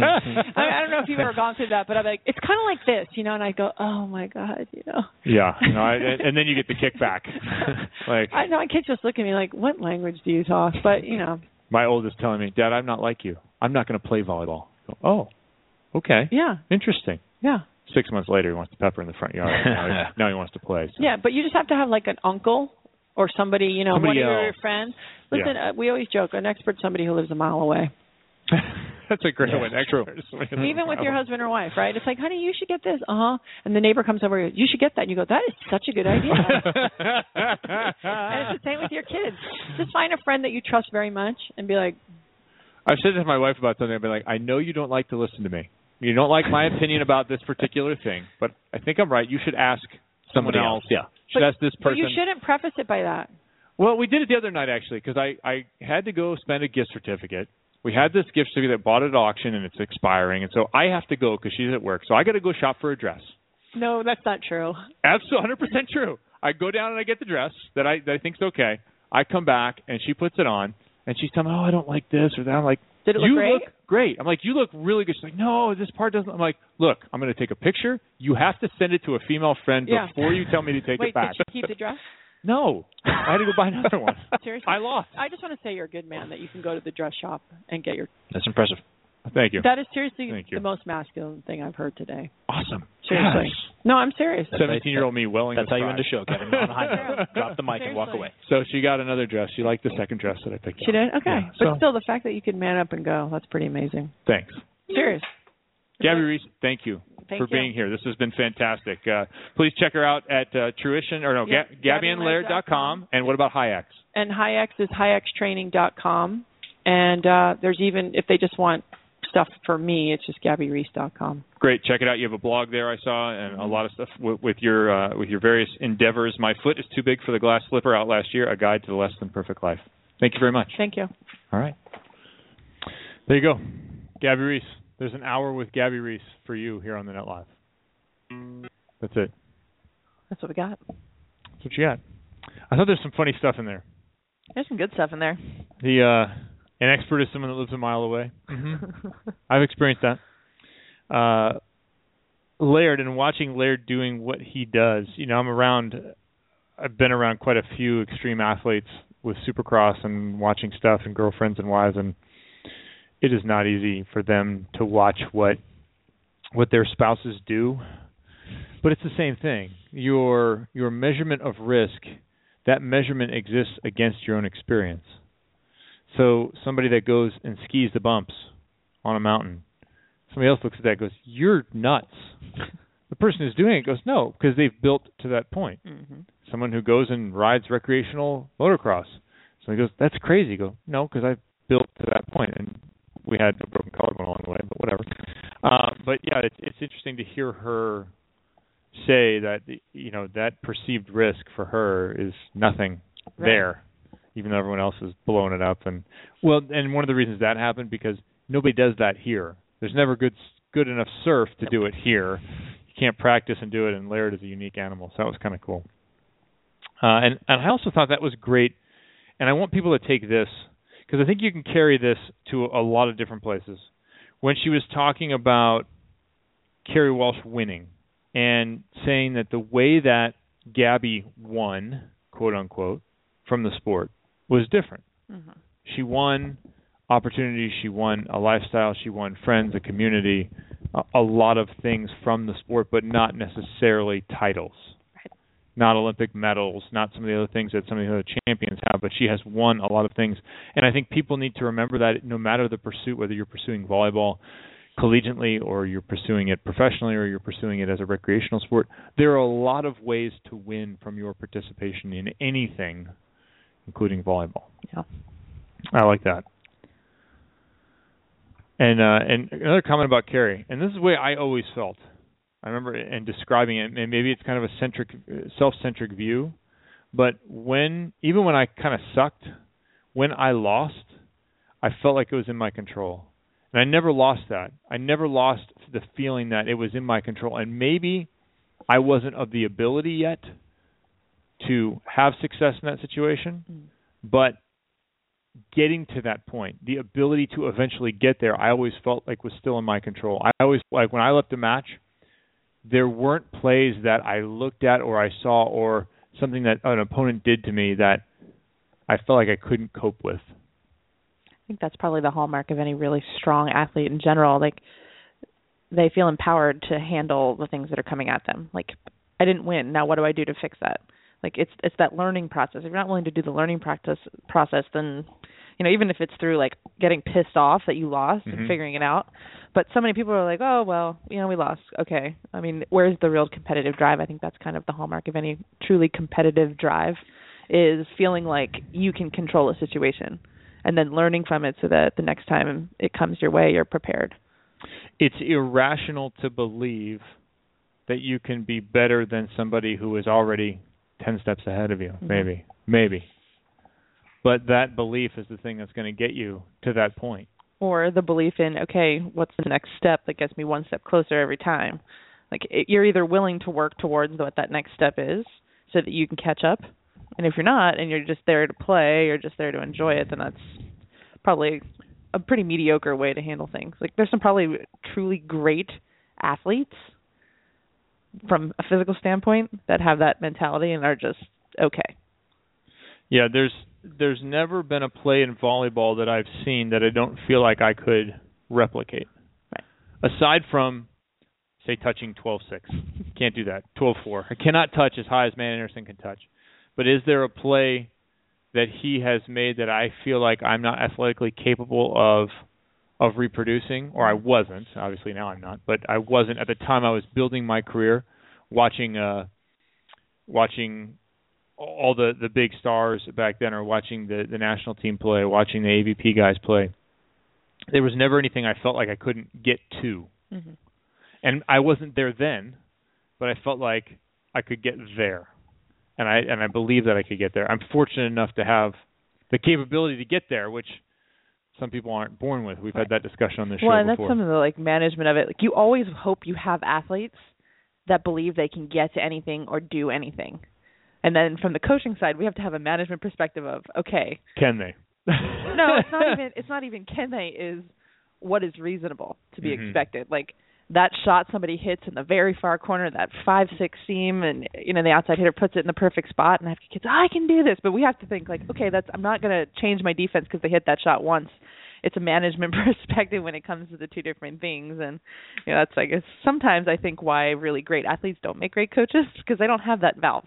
I, I don't know if you've ever gone through that, but I'm like, it's kind of like this, you know. And I go, oh my god, you know. Yeah, no, I, and and then you get the kickback. like I know my kids just look at me like, what language do you talk? But you know, my oldest telling me, "Dad, I'm not like you. I'm not going to play volleyball." Go, oh, okay, yeah, interesting. Yeah. Six months later, he wants to pepper in the front yard. now, he, now he wants to play. So. Yeah, but you just have to have like an uncle or somebody, you know, Somebody one of your friends. Listen, uh, we always joke, an expert somebody who lives a mile away. That's a great Yeah, one. true. Even with your husband or wife, right? It's like, honey, you should get this. Uh huh. And the neighbor comes over, and you should get that. And you go, that is such a good idea. and it's the same with your kids. Just find a friend that you trust very much and be like, I've said to my wife about something. I've been like, I know you don't like to listen to me. You don't like my opinion about this particular thing, but I think I'm right. You should ask someone Somebody else. yeah. Should But- ask this person. you shouldn't preface it by that. Well, we did it the other night actually because I I had to go spend a gift certificate. We had this gift certificate that bought at auction and it's expiring, and so I have to go because she's at work. So I got to go shop for a dress. No, that's not true. Absolutely, 100% true. I go down and I get the dress that I that I think's okay. I come back and she puts it on and she's telling me, "Oh, I don't like this or that." I'm like, Did it look "You great? look great." I'm like, "You look really good." She's like, "No, this part doesn't." I'm like, "Look, I'm going to take a picture. You have to send it to a female friend Yeah. before you tell me to take Wait, it back." did you keep the dress? No, I had to go buy another one. Seriously? I lost. I just want to say you're a good man that you can go to the dress shop and get your. That's impressive. Thank you. That is seriously you. the most masculine thing I've heard today. Awesome. Seriously. No, I'm serious. Seventeen-year-old me welling. That's with how you pride. end a show, Kevin. On a high note. Drop the mic and walk away. So she got another dress. She liked the second dress that I picked. She out. did? Okay. Yeah, but so- still, the fact that you could man up and go, that's pretty amazing. Thanks, Serious. Gabby Reece. Thank you Thank for you. being here. This has been fantastic. Uh, please check her out at uh, Truition or no, Yeah, Ga- GabbyandLaird.com. And what about HiX? And HiX is highxtraining.com. And uh, there's even, if they just want stuff for me, it's just gabbyreece.com. Great, check it out. You have a blog there I saw, and a lot of stuff with, with your uh, with your various endeavors. My foot is too big for the glass slipper out last year. A guide to the less than perfect life. Thank you very much. Thank you. All right. There you go. Gabby Reece. There's an hour with Gabby Reece for you here on the Net Live. That's it. That's what we got. That's what you got. I thought there's some funny stuff in there. There's some good stuff in there. The uh an expert is someone that lives a mile away. Mm-hmm. I've experienced that. Uh Laird and watching Laird doing what he does, you know, I'm around I've been around quite a few extreme athletes with supercross and watching stuff and girlfriends and wives and it is not easy for them to watch what what their spouses do. But it's the same thing. Your your measurement of risk, that measurement exists against your own experience. So somebody that goes and skis the bumps on a mountain, somebody else looks at that and goes, "You're nuts." the person who's doing it goes, "No," because they've built to that point. Mm-hmm. Someone who goes and rides recreational motocross, so he goes, "That's crazy." You go, "No," because I built to that point, and we had a broken collarbone along the way, but whatever. Uh, but yeah, it's it's interesting to hear her say that you know that perceived risk for her is nothing Right. there, even though everyone else is blowing it up. And well, and one of the reasons that happened because nobody does that here. There's never good good enough surf to do it here. You can't practice and do it. And Laird is a unique animal, so that was kind of cool. Uh, and and I also thought that was great. And I want people to take this because I think you can carry this to a lot of different places. When she was talking about Kerri Walsh winning and saying that the way that Gabby won, quote unquote, from the sport was different. Mm-hmm. she won opportunities, she won a lifestyle, she won friends, a community, a, a lot of things from the sport, but not necessarily titles. Not Olympic medals, not some of the other things that some of the other champions have, but she has won a lot of things. And I think people need to remember that no matter the pursuit, whether you're pursuing volleyball collegiately or you're pursuing it professionally or you're pursuing it as a recreational sport, there are a lot of ways to win from your participation in anything, including volleyball. Yeah. I like that. And uh, and another comment about Kerri, and this is the way I always felt. I remember and describing it, and maybe it's kind of a centric, self-centric view, but when even when I kind of sucked, when I lost, I felt like it was in my control, and I never lost that. I never lost the feeling that it was in my control, and maybe I wasn't of the ability yet to have success in that situation, Mm. but getting to that point, the ability to eventually get there, I always felt like was still in my control. I always like when I left a match, there weren't plays that I looked at or I saw or something that an opponent did to me that I felt like I couldn't cope with. I think that's probably the hallmark of any really strong athlete in general. Like they feel empowered to handle the things that are coming at them. Like I didn't win. Now what do I do to fix that? Like it's it's that learning process. If you're not willing to do the learning practice process, then you know even if it's through like getting pissed off that you lost Mhm. and figuring it out. But so many people are like, oh well, you know we lost. Okay. I mean, where's the real competitive drive? I think that's kind of the hallmark of any truly competitive drive, is feeling like you can control a situation, and then learning from it so that the next time it comes your way, you're prepared. It's irrational to believe that you can be better than somebody who is already 10 steps ahead of you. Mhm. Maybe. Maybe. But that belief is the thing that's going to get you to that point. or the belief in okay what's the next step that gets me one step closer every time like it, you're either willing to work towards what that next step is so that you can catch up and if you're not and you're just there to play or just there to enjoy it then that's probably a pretty mediocre way to handle things like there's some probably truly great athletes from a physical standpoint that have that mentality and are just okay Yeah, there's there's never been a play in volleyball that I've seen that I don't feel like I could replicate. Right. Aside from say touching 12-6. Can't do that. 12-4. I cannot touch as high as Matt Anderson can touch. But is there a play that he has made that I feel like I'm not athletically capable of of reproducing or I wasn't. Obviously now I'm not, but I wasn't at the time I was building my career watching uh watching all the the big stars back then or watching the the national team play, watching the AVP guys play. There was never anything I felt like I couldn't get to. mm-hmm. And I wasn't there then, but I felt like I could get there. And I and I believe that I could get there. I'm fortunate enough to have the capability to get there, which some people aren't born with. We've had that discussion on this well, show Well, and before. that's some of the like management of it. Like you always hope you have athletes that believe they can get to anything or do anything. And then from the coaching side, we have to have a management perspective of okay, Can they? no, it's not even it's not even can they is what is reasonable to be Mhm. expected. Like that shot somebody hits in the very far corner, that five six seam, and you know the outside hitter puts it in the perfect spot, and I have kids, oh, I can do this. But we have to think like, okay, that's I'm not going to change my defense because they hit that shot once. It's a management perspective when it comes to the two different things, and you know that's I guess sometimes I think why really great athletes don't make great coaches because they don't have that valve.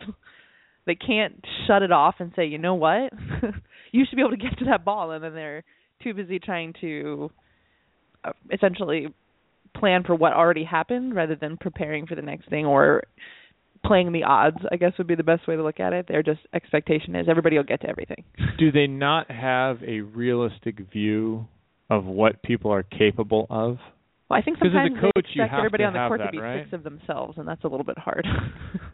They can't shut it off and say, you know what, you should be able to get to that ball, and then they're too busy trying to uh, essentially plan for what already happened rather than preparing for the next thing or playing the odds i guess would be the best way to look at it their just expectation is everybody will get to everything Do they not have a realistic view of what people are capable of? Well i think 'Cause as a sometimes coach, they you expect everybody on the court that, to be right? six of themselves and that's a little bit hard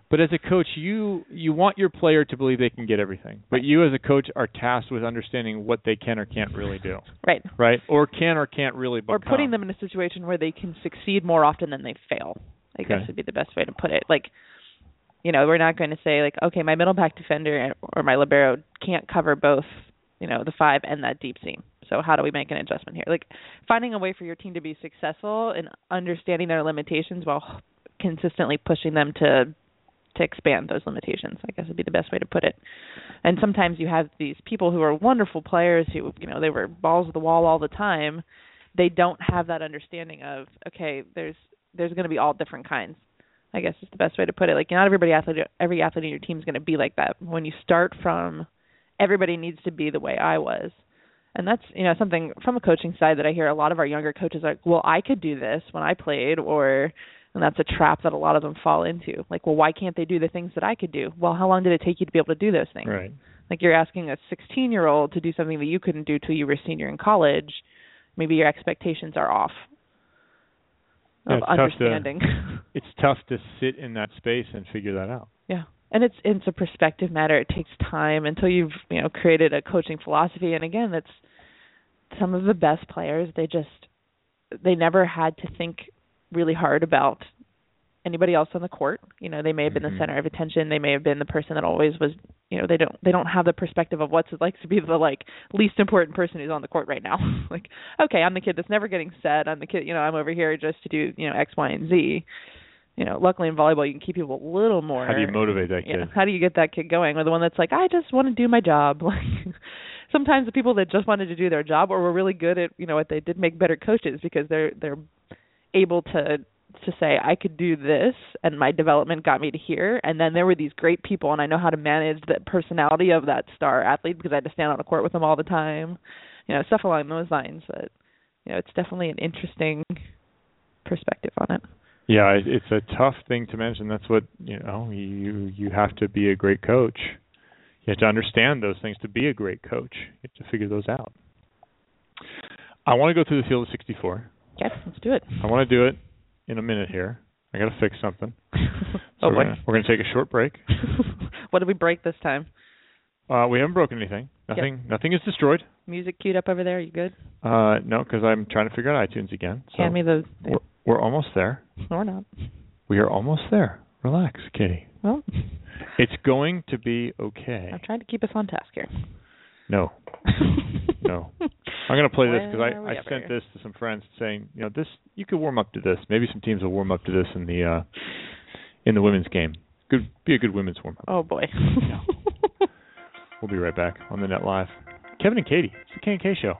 But as a coach, you you want your player to believe they can get everything. But you as a coach are tasked with understanding what they can or can't really do. right Right? Or can or can't really become. or putting them in a situation where they can succeed more often than they fail. I Okay. guess would be the best way to put it. Like, you know, we're not going to say like, okay, my middle back defender or my libero can't cover both, you know, the five and that deep seam. So how do we make an adjustment here? Like, finding a way for your team to be successful and understanding their limitations while consistently pushing them to to expand those limitations. I guess would be the best way to put it. And sometimes you have these people who are wonderful players who, you know, they were balls to the wall all the time. They don't have that understanding of okay, there's there's going to be all different kinds. I guess is the best way to put it. Like not everybody athlete, every athlete in your team is going to be like that. When you start from, everybody needs to be the way I was, and that's you know something from a coaching side that I hear a lot of our younger coaches are like, well, I could do this when I played, or and that's a trap that a lot of them fall into. Like, well, why can't they do the things that I could do? Well, how long did it take you to be able to do those things? Right. Like you're asking a 16 year old to do something that you couldn't do till you were a senior in college. Maybe your expectations are off Yeah, of it's tough to- understanding. It's tough to sit in that space and figure that out. Yeah. And it's it's a perspective matter. It takes time until you've, you know, created a coaching philosophy and again that's some of the best players they just they never had to think really hard about anybody else on the court. You know, they may have been the mm-hmm. center of attention, they may have been the person that always was, you know, they don't they don't have the perspective of what's it like to be the like least important person who's on the court right now. like, okay, I'm the kid that's never getting set. I'm the kid, you know, I'm over here just to do, you know, X, Y, and Z you know, luckily in volleyball you can keep people a little more. How do you motivate that you know, kid? how do you get that kid going? Or the one that's like, I just want to do my job. Like sometimes the people that just wanted to do their job or were really good at, you know, what they did make better coaches because they're they're able to to say I could do this and my development got me to here and then there were these great people and I know how to manage the personality of that star athlete because I had to stand on a court with them all the time. You know, stuff along those lines but you know, it's definitely an interesting perspective on it. Yeah, it, it's a tough thing to mention. That's what you know. You you have to be a great coach. You have to understand those things to be a great coach. You have to figure those out. I want to go through the field of 64. Yes, let's do it. I want to do it in a minute here. I got to fix something. So oh we're gonna, we're going to take a short break. what did we break this time? Uh, we haven't broken anything. Nothing. Nothing is destroyed. Music queued up over there. You good? Uh, no, because I'm trying to figure out iTunes again. So Hand me the. we're, we're almost there. Or not. We are almost there. Relax, Kitty. Well, It's going to be okay. I'm trying to keep us on task here. No. no. I'm going to play this because I, I sent this to some friends saying, you know, this you could warm up to this. Maybe some teams will warm up to this in the uh in the women's game. Good, be a good women's warm up. Oh boy. We'll be right back on the net live. Kevin and Katie, it's the K and K show.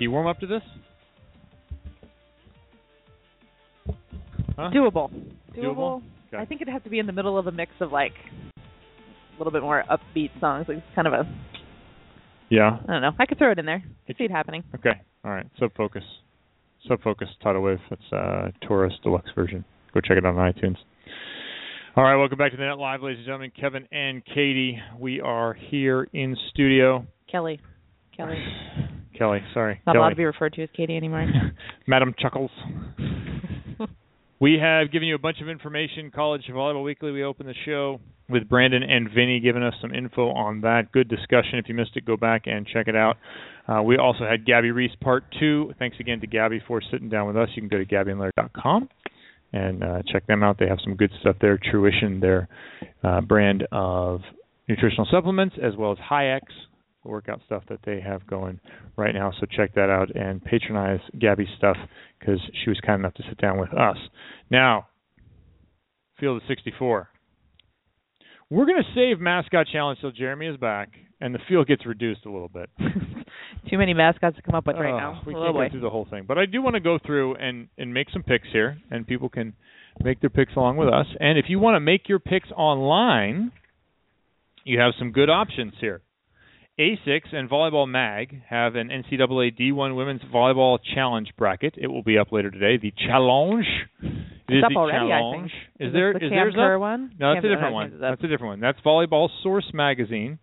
Can you warm up to this? Huh? Doable. Doable? Okay. I think it'd have to be in the middle of a mix of like a little bit more upbeat songs. Like it's kind of a Yeah. I don't know. I could throw it in there. I see it happening. Okay. All right. Sub Focus. Sub Focus Tidal Wave. That's uh Torus Deluxe version. Go check it out on iTunes. All right, welcome back to the Net Live, ladies and gentlemen. Kevin and Katie. We are here in studio. Kelly. Kelly. Kelly, sorry. Not Kelly. allowed to be referred to as Katie anymore. Madam Chuckles. we have given you a bunch of information. College Volleyball Weekly. We opened the show with Brandon and Vinny giving us some info on that. Good discussion. If you missed it, go back and check it out. Uh, we also had Gabby Reece Part 2. Thanks again to Gabby for sitting down with us. You can go to gabbyandlaird.com and uh, check them out. They have some good stuff there. Truition, their uh, brand of nutritional supplements, as well as the workout stuff that they have going right now. So check that out and patronize Gabby's stuff because she was kind enough to sit down with us. Now, Field of 64. We're going to save mascot challenge till Jeremy is back and the field gets reduced a little bit. Too many mascots to come up with right Oh, now. We oh can't boy. go through the whole thing, but I do want to go through and and make some picks here, and people can make their picks along with us. And if you want to make your picks online, you have some good options here. A6 and Volleyball Mag have an NCAA D1 Women's Volleyball Challenge bracket. It will be up later today. The challenge. It It's is up the already, I challenge. think. Is Is there? the is Cam theirs Kerr up? one? No, that's Cam- a different one. think it's up. That's a different one. That's Volleyball Source Magazine.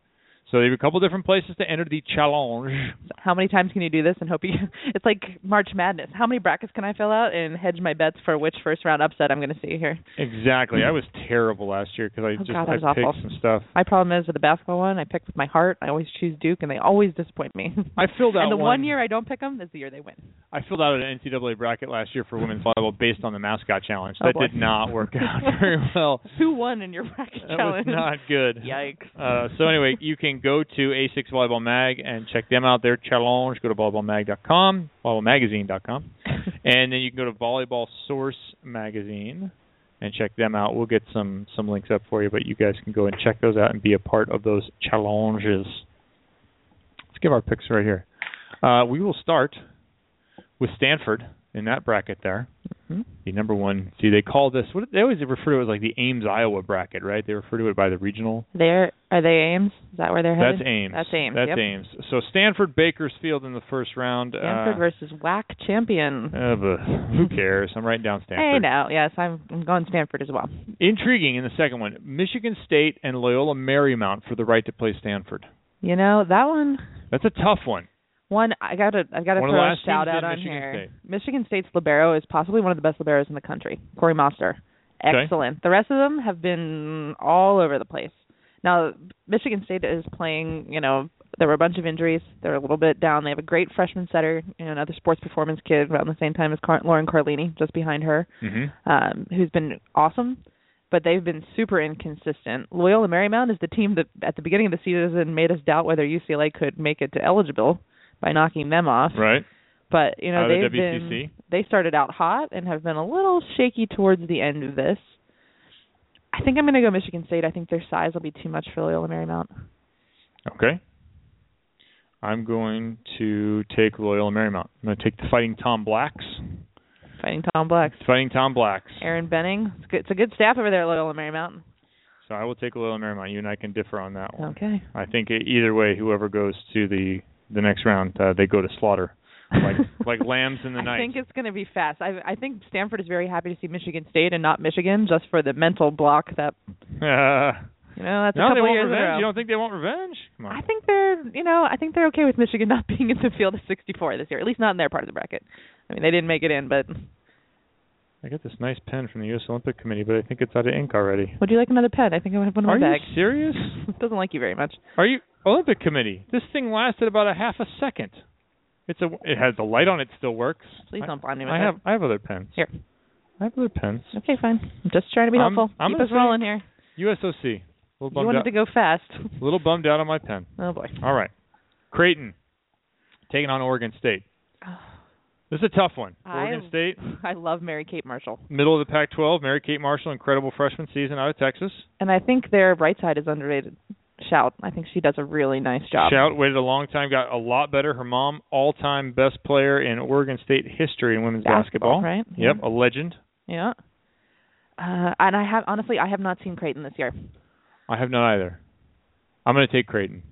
So they have a couple different places to enter the challenge. How many times can you do this and hope you? It's like March Madness. How many brackets can I fill out and hedge my bets for which first round upset I'm going to see here? Exactly. I was terrible last year because I Oh, just God, I was picked awful. some stuff. My problem is with the basketball one, I pick with my heart. I always choose Duke, and they always disappoint me. I filled out and the one- one year I don't pick them is the year they win. I filled out an NCAA bracket last year for women's volleyball based on the mascot challenge. Oh, That boy. did not work out very well. Who won in your bracket That was not good. Yikes. Uh, so anyway, you can go to A6 Volleyball Mag and check them out. Their challenge. Go to volleyballmag.com, volleyballmagazine.com, and then you can go to Volleyball Source Magazine and check them out. We'll get some some links up for you, but you guys can go and check those out and be a part of those challenges. Let's give our picks right here. Uh, we will start with Stanford in that bracket there. Mhm. The number one. See, they call this. What they always refer to it as like the Ames Iowa bracket, right? They refer to it by the regional There are they Ames? Is that where they're headed? that's Ames. That's Ames. That's yep. Ames. So Stanford Bakersfield in the first round. Stanford uh, versus WAC champion. uh, who cares? I'm writing down Stanford. I know. yes, I'm, I'm going Stanford as well. Intriguing in the second one. Michigan State and Loyola Marymount for the right to play Stanford. You know that one. That's a tough one. One I gotta I gotta One of the throw a shout out on Michigan here. State. Michigan State's libero is possibly one of the best liberos in the country. Kori Moster, Okay. excellent. The rest of them have been all over the place. Now Michigan State is playing. You know there were a bunch of injuries. They're a little bit down. They have a great freshman setter, you know, another sports performance kid around the same time as Car- Lauren Carlini, just behind her Mm-hmm. um, who's been awesome, but they've been super inconsistent. Loyola Marymount is the team that at the beginning of the season made us doubt whether UCLA could make it to eligible by knocking them off. Right. But you know they've the been they started out hot and have been a little shaky towards the end of this. I think I'm going to go Michigan State. I think their size will be too much for Loyola Marymount. Okay. I'm going to take Loyola Marymount. I'm going to take the Fighting Tom Blacks. Fighting Tom Blacks, Fighting Tom Blacks. Aaron Benning. It's, good, it's a good staff over there at Loyola Marymount. So I will take Loyola Marymount. You and I can differ on that one. Okay. I think either way, whoever goes to the the next round, uh, they go to slaughter, like like lambs in the night. I think it's going to be fast. I I think Stanford is very happy to see Michigan State and not Michigan, just for the mental block that Uh, you know that's no, a they couple want years revenge. You don't think they want revenge? Come on. I think they're you know I think they're okay with Michigan not being in the field of 64 this year, at least not in their part of the bracket. I mean they didn't make it in, but I got this nice pen from the U.S. Olympic Committee, but I think it's out of ink already. would you like another pen? I think I would have one in Are my you serious? It doesn't like you very much. Are you Olympic Committee? This thing lasted about a half a second. It's a. It has the light on. It still works. Please don't blind me with I that. have. I have other pens. Here. I have other pens. Okay, fine. I'm just trying to be I'm- helpful. I'm Keep us rolling here. USOC. A little You wanted out. to go fast. A little bummed out on my pen. Oh boy. All right. Creighton taking on Oregon State. Ah. This is a tough one. Oregon I- State, I love Mary Kate Marshall, middle of the Pac-12. Mary Kate Marshall, incredible freshman season out of Texas. and I think their right side is underrated. Schaudt. I think she does a really nice job. Schaudt waited a long time, got a lot better. Her mom, all-time best player in Oregon State history in women's Basketball, basketball. right? Yep, Yeah. a legend. Yeah. Uh, and I have honestly, I have not seen Creighton this year. I have not either. I'm going to take Creighton.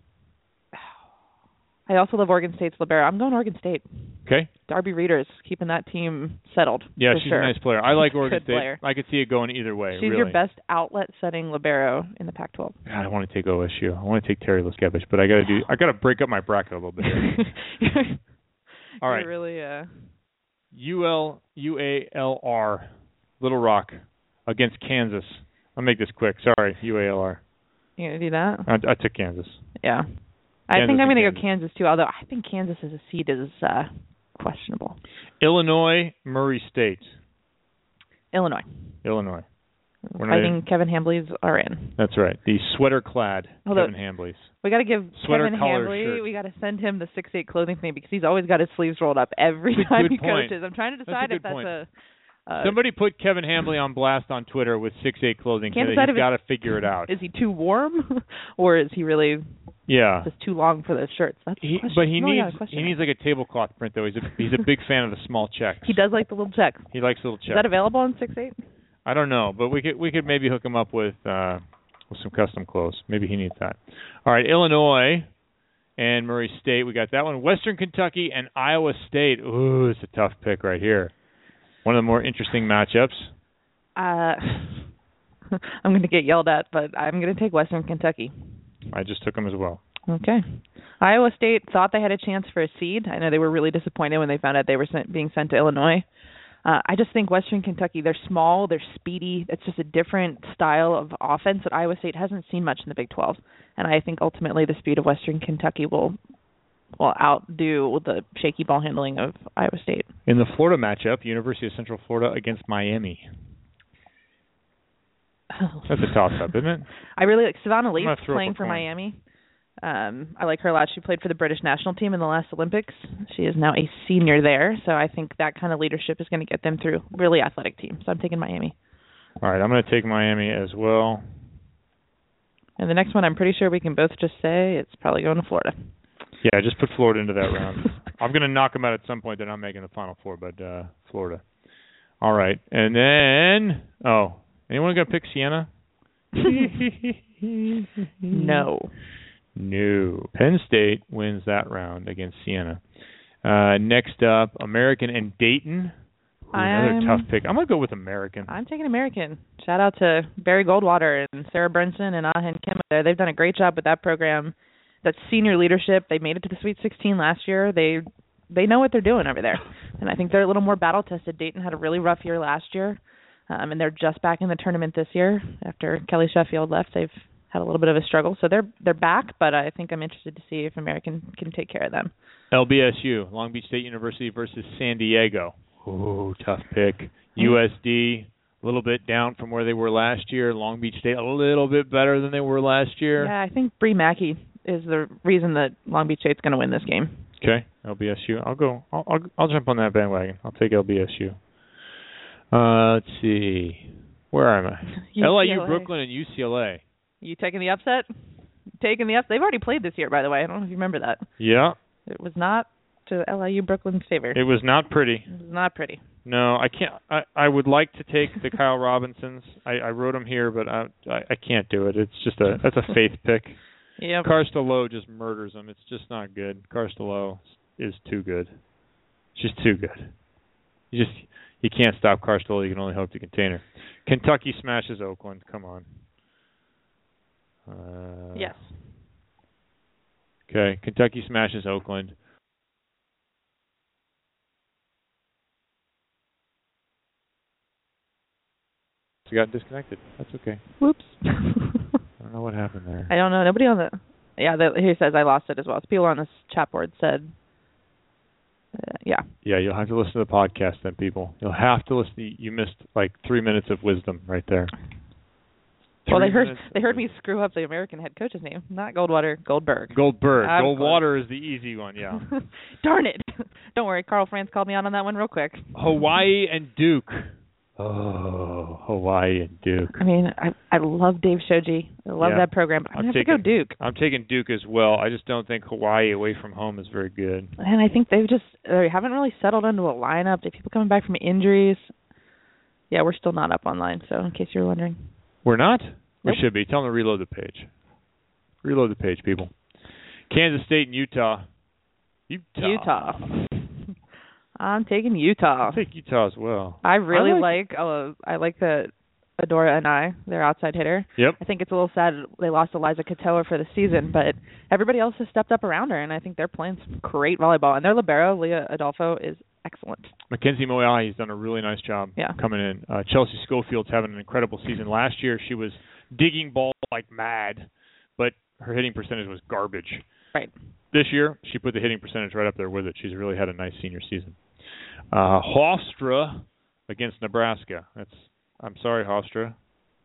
I also love Oregon State's libero. I'm going Oregon State. Okay. Darby Reeders keeping that team settled. Yeah, she's sure. a nice player. I like Oregon State. player. I could see it going either way. She's really. your best outlet-setting libero in the Pac-12. God, I want to take OSU. I want to take Terry Liskevych, but I got to do. I got to break up my bracket a little bit. All right. Really uh. UL UALR Little Rock against Kansas. I'll make this quick. Sorry, UALR. You gonna do that? I, I took Kansas. Yeah. I think I'm gonna go Kansas too. Although I think Kansas as a seed is uh questionable. Illinois Murray State. Illinois. Illinois. We're not Fighting Kevin Hambly's are in. That's right. The sweater-clad Although- Kevin Hamblys. We got to give Sweater Kevin Hambly. shirt. We got to send him the six eight clothing thing because he's always got his sleeves rolled up every Good- time he point. coaches. I'm trying to decide good if that's point. a. Uh, Somebody put Kevin Hambly on blast on Twitter with six eight clothing. Can't today. decide He's if got to figure it out. Is he too warm, or is he really Yeah. just too long for those shirts? That's He, but he gotta needs he needs like a tablecloth print though. He's a he's a big fan of the small checks. He does like the little check. He likes little checks. Is that available on six eight? I don't know, but we could we could maybe hook him up with uh with some custom clothes. Maybe he needs that. All right, Illinois and Murray State. We got that one. Western Kentucky and Iowa State. Ooh, it's a tough pick right here. One of the more interesting matchups. Uh, I'm going to get yelled at, but I'm going to take Western Kentucky. I just took them as well. Okay. Iowa State thought they had a chance for a seed. I know they were really disappointed when they found out they were sent, being sent to Illinois. Uh, I just think Western Kentucky, they're small, they're speedy. It's just a different style of offense that Iowa State hasn't seen much in the Big 12. And I think ultimately the speed of Western Kentucky will will outdo the shaky ball handling of Iowa State. In the Florida matchup, University of Central Florida against Miami. That's a toss up, isn't it? I really like Savannah I'm Leaf gonna throw up playing for coin. Miami. Um, I like her a lot. She played for the British national team in the last Olympics. She is now a senior there, so I think that kind of leadership is going to get them through. Really athletic team. So I'm taking Miami. All right, I'm going to take Miami as well. And the next one, I'm pretty sure we can both just say it's probably going to Florida. Yeah, just put Florida into that round. I'm going to knock them out at some point. They're not making the Final Four, but uh Florida. All right, and then oh, anyone going to pick Siena? No. No. Penn State wins that round against Siena. Uh, next up, American and Dayton. Ooh, another I'm- tough pick. I'm gonna go with American. I'm taking American. Shout out to Barry Goldwater and Sarah Brunson and Ahen Kim there. They've done a great job with that program. That senior leadership. They made it to the Sweet 16 last year. They they know what they're doing over there, and I think they're a little more battle tested. Dayton had a really rough year last year, um, and they're just back in the tournament this year after Kelly Sheffield left. They've had a little bit of a struggle, so they're they're back. But I think I'm interested to see if American can take care of them. LBSU, Long Beach State University versus San Diego. Ooh, tough pick. USD, a little bit down from where they were last year. Long Beach State, a little bit better than they were last year. Yeah, I think Bree Mackey is the reason that Long Beach State's going to win this game. Okay, LBSU. I'll go. I'll, I'll I'll jump on that bandwagon. I'll take LBSU. Uh, let's see. Where am I? LIU, Brooklyn, and UCLA. You taking the upset? Taking the up. They've already played this year, by the way. I don't know if you remember that. Yeah, It was not to LIU Brooklyn's favor. it was not pretty. It was not pretty. No, I can't. I I would like to take the Kyle Robinsons. I I wrote them here, but I I, I can't do it. It's just a that's a faith pick. Karsta Lowe just murders them. It's just not good. Karsta Lowe is too good. It's just too good. You just you can't stop Karsta Lowe. You can only hope to contain her. Kentucky smashes Oakland. Come on. Uh, yes. Okay. Kentucky smashes Oakland. Got disconnected. That's okay. Whoops. I don't know what happened there. I don't know. Nobody on the. Yeah, the, he says I lost it as well. So people on this chat board said. Uh, yeah. Yeah, you'll have to listen to the podcast then, people. You'll have to listen. You missed like three minutes of wisdom right there. Well, they heard they heard me screw up the American head coach's name, not Goldwater, Goldberg. Goldberg. I'm Goldwater is the easy one, yeah. Darn it! Don't worry, Carl Franz called me out on that one real quick. Hawaii and Duke. Oh, Hawaii and Duke. I mean, I I love Dave Shoji. I love Yeah. that program, but I'm, I'm gonna have taking to go Duke. I'm taking Duke as well. I just don't think Hawaii away from home is very good. And I think they've just they haven't really settled into a lineup. They people coming back from injuries. Yeah, we're still not up online. So in case you were wondering, We're not. We Nope. should be. Tell them to reload the page. Reload the page, people. Kansas State and Utah. Utah. Utah. I'm taking Utah. I'll take Utah as well. I really I like, uh, I like the Adora Anae, their outside hitter. Yep. I think it's a little sad they lost Eliza Katoa for the season, but everybody else has stepped up around her, and I think they're playing some great volleyball. And their libero, Leah Adolfo, is excellent. Mackenzie Moyai has done a really nice job Yeah. coming in. Uh, Chelsea Schofield's having an incredible season. Last year she was digging balls like mad, but her hitting percentage was garbage. Right. This year she put the hitting percentage right up there with it. She's really had a nice senior season. Uh, Hofstra against Nebraska. That's I'm sorry, Hofstra.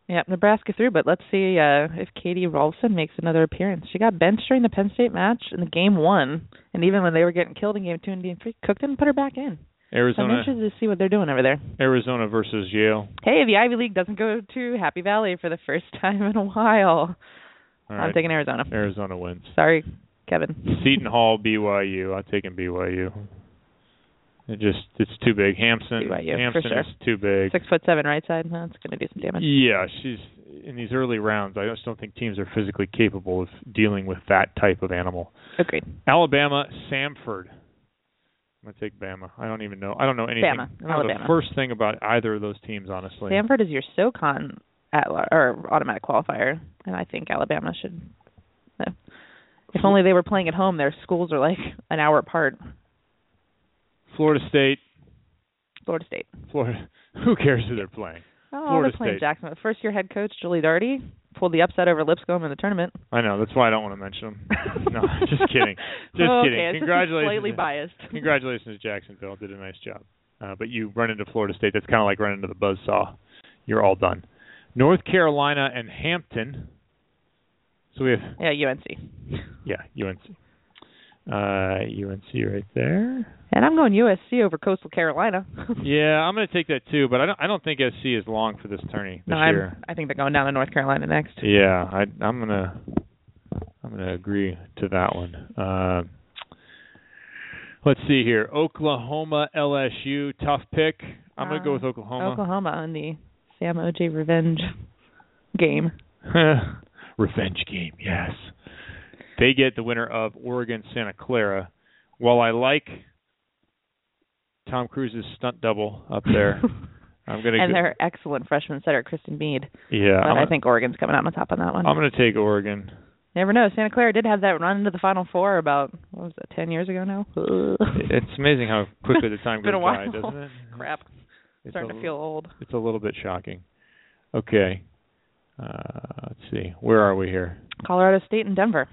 Yeah, Nebraska through, but let's see uh, if Kadie Rolfzen makes another appearance. She got benched during the Penn State match in the game one, and even when they were getting killed in game two and game three, Cook didn't put her back in. So I'm interested to see what they're doing over there. Arizona versus Yale. Hey, the Ivy League doesn't go to Happy Valley for the first time in a while. All I'm taking Arizona. Arizona wins. Sorry, Kevin. Seton Hall, BYU. I'm taking BYU. It just it's too big. Hamson, BYU, Hamson sure. is too big. Six foot seven right side. That's going to do some damage. Yeah, she's in these early rounds. I just don't think teams are physically capable of dealing with that type of animal. Agreed. Alabama, Samford. I'm gonna take Bama. I don't even know. I don't know anything. Bama, I know Alabama. the first thing about either of those teams, honestly. Samford is your SoCon at or automatic qualifier, and I think Alabama should. If only they were playing at home. Their schools are like an hour apart. Florida State. Florida State. Florida. Who cares who they're playing? Oh, Florida they're playing State. Jacksonville. First year head coach Julie Darty pulled the upset over Lipscomb in the tournament. I know. That's why I don't want to mention them. no, just kidding. Just okay, kidding. Congratulations. Slightly biased. Congratulations, Jacksonville. Did a nice job. Uh, but you run into Florida State. That's kind of like running into the buzzsaw. You're all done. North Carolina and Hampton. So we have Yeah, UNC. yeah UNC. Uh, UNC right there. And I'm going USC over Coastal Carolina. Yeah, I'm going to take that too. But I don't. I don't think SC is long for this tourney this no, I'm, year. I think they're going down to North Carolina next. Yeah, I, I'm gonna I'm gonna agree to that one. Uh, let's see here, Oklahoma LSU, tough pick. I'm gonna go with Oklahoma. Oklahoma on the Sam OJ revenge game. Revenge game, yes. They get the winner of Oregon Santa Clara. While I like Tom Cruise's stunt double up there, I'm gonna and go, their excellent freshman setter Kristen Mead. yeah. but I'm I think Oregon's coming out on top on that one. I'm gonna take Oregon. Never know. Santa Clara did have that run into the Final Four about what was it, ten years ago now. It's amazing how quickly the time goes by, doesn't it? Crap. It's Starting a- to feel old. It's a little bit shocking. Okay. Uh, let's see. Where are we here? Colorado State and Denver.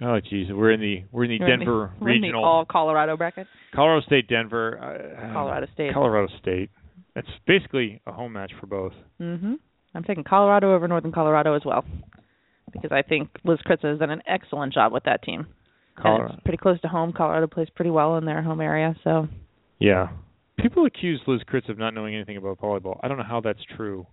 Oh, geez, we're in the we're in the We're Denver in the regional. all Colorado bracket. Colorado State, Denver. Uh, Colorado State. Colorado State. That's basically a home match for both. Mhm. I'm taking Colorado over Northern Colorado as well. Because I think Liz Kritza has done an excellent job with that team. And Colorado. it's pretty close to home. Colorado plays pretty well in their home area, so Yeah. People accuse Liz Kritza of not knowing anything about volleyball. I don't know how that's true,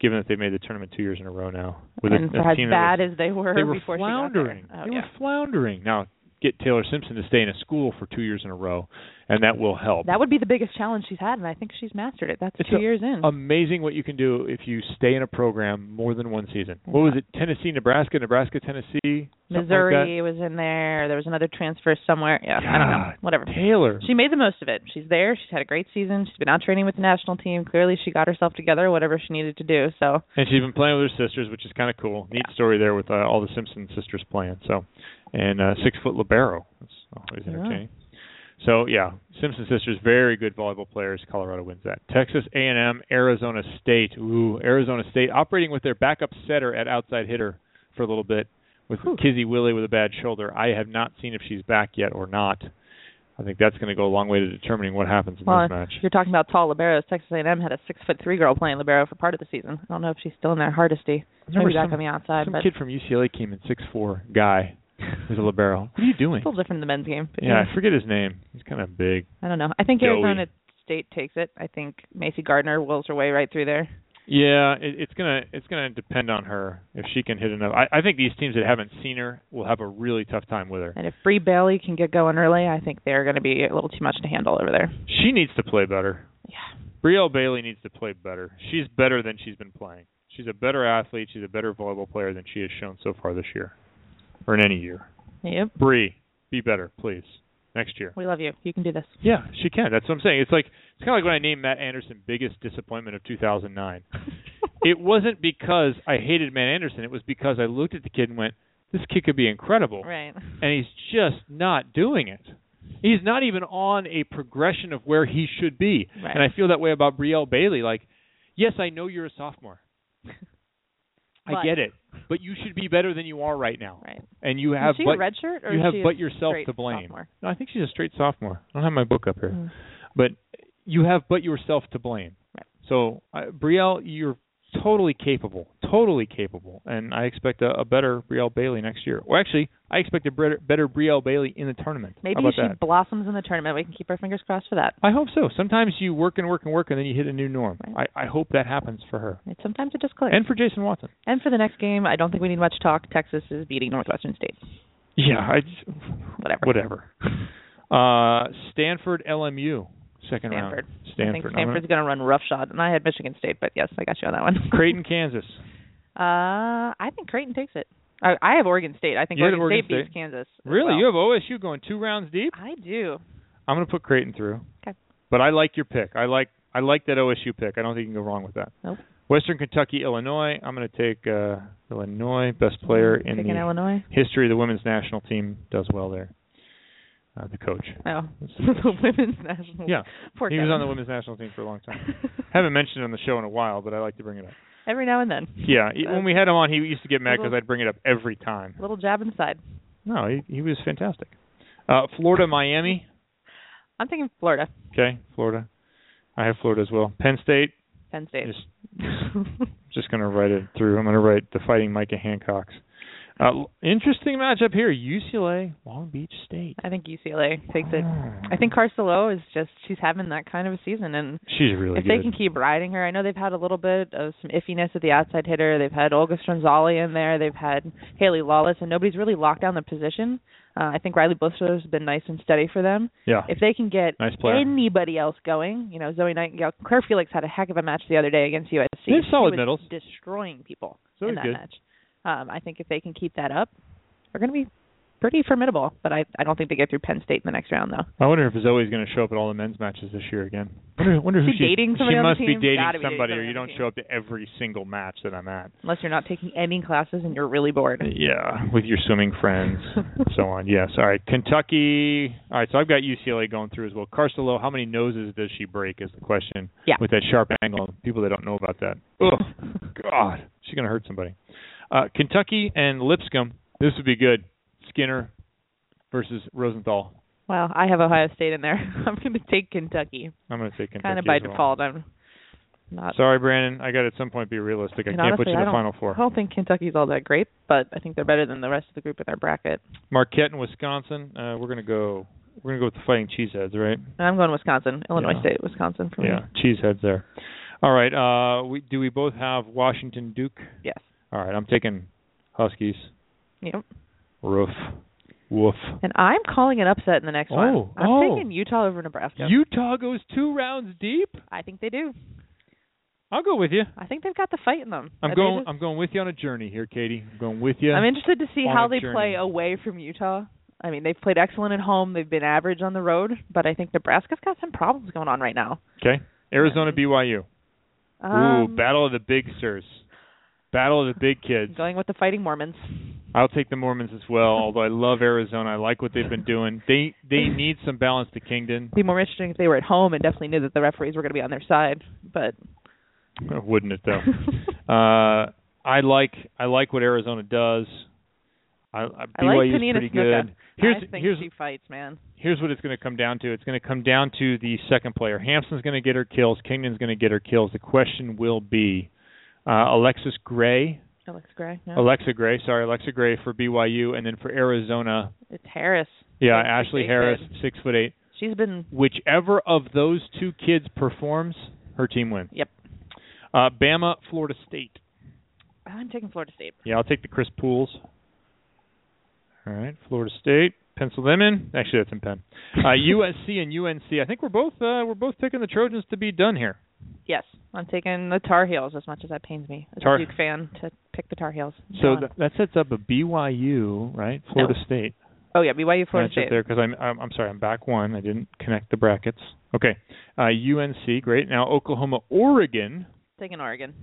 given that they made the tournament two years in a row now. With and a, a as bad was, as they were they were before floundering. she got there. Oh, they yeah. were floundering. Now get Taylor Simpson to stay in a school for two years in a row, and that will help. That would be the biggest challenge she's had, and I think she's mastered it. That's It's two a- years in. Amazing what you can do if you stay in a program more than one season. What was it? Tennessee, Nebraska, Nebraska, Tennessee, Missouri Like was in there. There was another transfer somewhere. Yeah, I don't know. Whatever. Taylor. She made the most of it. She's there. She's had a great season. She's been out training with the national team. Clearly, she got herself together, whatever she needed to do. So, And she's been playing with her sisters, which is kind of cool. Neat story there with uh, all the Simpson sisters playing. So, and uh, six foot libero. That's always Yeah. So yeah, Simpson sisters, very good volleyball players. Colorado wins that. Texas A&M, Arizona State. Ooh, Arizona State operating with their backup setter at outside hitter for a little bit with Kizzy Willie with a bad shoulder. I have not seen if she's back yet or not. I think that's going to go a long way to determining what happens in well, this match. you're talking about tall liberos, Texas A&M had a six foot three girl playing libero for part of the season. I don't know if she's still in there hardesty. Maybe back on the outside, Some but kid from UCLA came in six four guy who's a libero. What are you doing? it's a little different in the men's game. But Yeah, I forget his name. He's kind of big. I don't know. I think. Arizona State takes it. I think Macy Gardner wills her way right through there. Yeah, it, it's gonna it's gonna depend on her if she can hit enough. I, I think these teams that haven't seen her will have a really tough time with her. And if Bree Bailey can get going early, I think they're going to be a little too much to handle over there. She needs to play better. Yeah. Brielle Bailey needs to play better. She's better than she's been playing. She's a better athlete. She's a better volleyball player than she has shown so far this year, or in any year. Yep. Bree, be better, please, next year. We love you. You can do this. Yeah, she can. That's what I'm saying. It's like it's kind of like when I named Matt Anderson biggest disappointment of 2009. it wasn't because I hated Matt Anderson. It was because I looked at the kid and went, "This kid could be incredible," Right. and he's just not doing it. He's not even on a progression of where he should be. Right. And I feel that way about Brielle Bailey. Like, yes, I know you're a sophomore. I get it, but you should be better than you are right now. Right. And you have is she but a red shirt or you have but yourself to blame. sophomore? No, I think she's a straight sophomore. I don't have my book up here, Mm. but you have but yourself to blame. Right. So, uh, Brielle, you're totally capable, totally capable, and I expect a, a better Brielle Bailey next year. Well, actually, I expect a better, better Brielle Bailey in the tournament. Maybe she that? blossoms in the tournament. We can keep our fingers crossed for that. I hope so. Sometimes you work and work and work, and then you hit a new norm. I, I hope that happens for her Right, Sometimes it just clicks. and for Jason Watson. And for the next game, I don't think we need much talk. Texas is beating Northwestern State. Yeah, I just, Whatever. whatever. Uh, Stanford LMU second Stanford. round. I think Stanford. I'm gonna- Stanford's going to run roughshod, and I had Michigan State, but yes, I got you on that one. Creighton, Kansas. Uh, I think Creighton takes it. I, I have Oregon State. I think Oregon, Oregon State, beats Kansas. Really? well. You have OSU going two rounds deep? I do. I'm going to put Creighton through. Okay. But I like your pick. I like I like that OSU pick. I don't think you can go wrong with that. Nope. Western Kentucky, Illinois. I'm going to take uh, Illinois, best player in Picking the Illinois. history of the women's national team. Does well there. Uh, the coach. Oh, the women's national. Yeah, Poor he was on the women's national team for a long time. Haven't mentioned it on the show in a while, but I like to bring it up. Every now and then. Yeah, he- when we had him on, he used to get mad because I'd bring it up every time. Little jab inside. No, he he was fantastic. Uh, Florida, Miami. I'm thinking Florida. Okay, Florida. I have Florida as well. Penn State. Penn State. Just, just going to write it through. I'm going to write the Fighting Micha Hancocks. Uh, interesting matchup here: UCLA, Long Beach State. I think UCLA takes it. I think Karsta Lowe is just she's having that kind of a season, and She's really if good. they can keep riding her, I know they've had a little bit of some iffiness at the outside hitter. They've had Olga Strantzali in there. They've had Haley Lawless, and nobody's really locked down the position. Uh, I think Riley Blister has been nice and steady for them. Yeah. If they can get Nice anybody else going, you know, Zoe Nightingale, Claire Felix had a heck of a match the other day against USC. They have solid middles. destroying people Zoe's in that good. match. Um, I think if they can keep that up, they're going to be pretty formidable. But I, I don't think they get through Penn State in the next round, though. I wonder if Zoe's going to show up at all the men's matches this year again. I Wonder, wonder who she she's- dating somebody She must be dating Gotta be dating somebody, or you don't show up to every single match that I'm at. Unless you're not taking any classes and you're really bored. Yeah, with your swimming friends, so on. Yes. All right. Kentucky. All right. So I've got UCLA going through as well. Karsta Lowe, how many noses does she break? Is the question. Yeah. With that sharp angle, people that don't know about that. Oh God, she's gonna hurt somebody. Uh, Kentucky and Lipscomb. This would be good. Skinner versus Rosenthal. Well, I have Ohio State in there. I'm going to take Kentucky. I'm gonna take Kentucky. Kind of by well. default. I'm not. Sorry, Brandon. I got to at some point be realistic. I and can't honestly, put you in the final four. I don't think Kentucky's all that great, but I think they're better than the rest of the group in their bracket. Marquette and Wisconsin. Uh, we're gonna go. We're gonna go with the Fighting Cheeseheads, right? And I'm going Wisconsin, Illinois Yeah. State, Wisconsin for Yeah, me. Cheeseheads there. All right. Uh, we do we both have Washington Duke? Yes. All right. I'm taking Huskies. Yep. Roof. Woof. And I'm calling an upset in the next Oh, one. I'm oh. taking Utah over Nebraska. Utah goes two rounds deep. I think they do. I'll go with you. I think they've got the fight in them. I'm They going. just- I'm going with you on a journey here, Katie. I'm going with you. I'm interested to see how they journey. play away from Utah. I mean, they've played excellent at home. They've been average on the road, but I think Nebraska's got some problems going on right now. Okay. Arizona BYU. Ooh, Um, battle of the big sirs. Battle of the big kids. Going with the Fighting Mormons. I'll take the Mormons as well. Although I love Arizona, I like what they've been doing. They they need some balance to Kingdon. Be more interesting if they were at home and definitely knew that the referees were going to be on their side. But Wouldn't it though? uh, I like I like what Arizona does. I, I, I like BYU is Panina pretty Snuka. good. Here's I think here's she fights, man. here's what it's going to come down to. It's going to come down to the second player. Hamson's going to get her kills. Kingdon's going to get her kills. The question will be uh, Alexis Gray, Alex Gray. Alexa Gray, sorry, Alexa Gray for BYU, and then for Arizona, It's Harris. yeah, six, Ashley Harris, six foot eight, She's been Whichever of those two kids performs, her team wins. Yep. Uh, Bama, Florida State. I'm taking Florida State. Yeah, I'll take the Chris Pooles. All right, Florida State, in. Actually, that's in pen. Uh, USC and UNC. I think we're both uh, we're both picking the Trojans to be done here. Yes, I'm taking the Tar Heels as much as that pains me as Tar- a Duke fan to pick the Tar Heels. So th- that sets up a BYU, right? Florida State. oh yeah, BYU Florida State. there because I'm, I'm I'm sorry I'm back one. I didn't connect the brackets. Okay, uh, UNC great. Now Oklahoma, Oregon. Taking Oregon.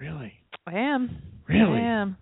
Really? I am. Really? I am.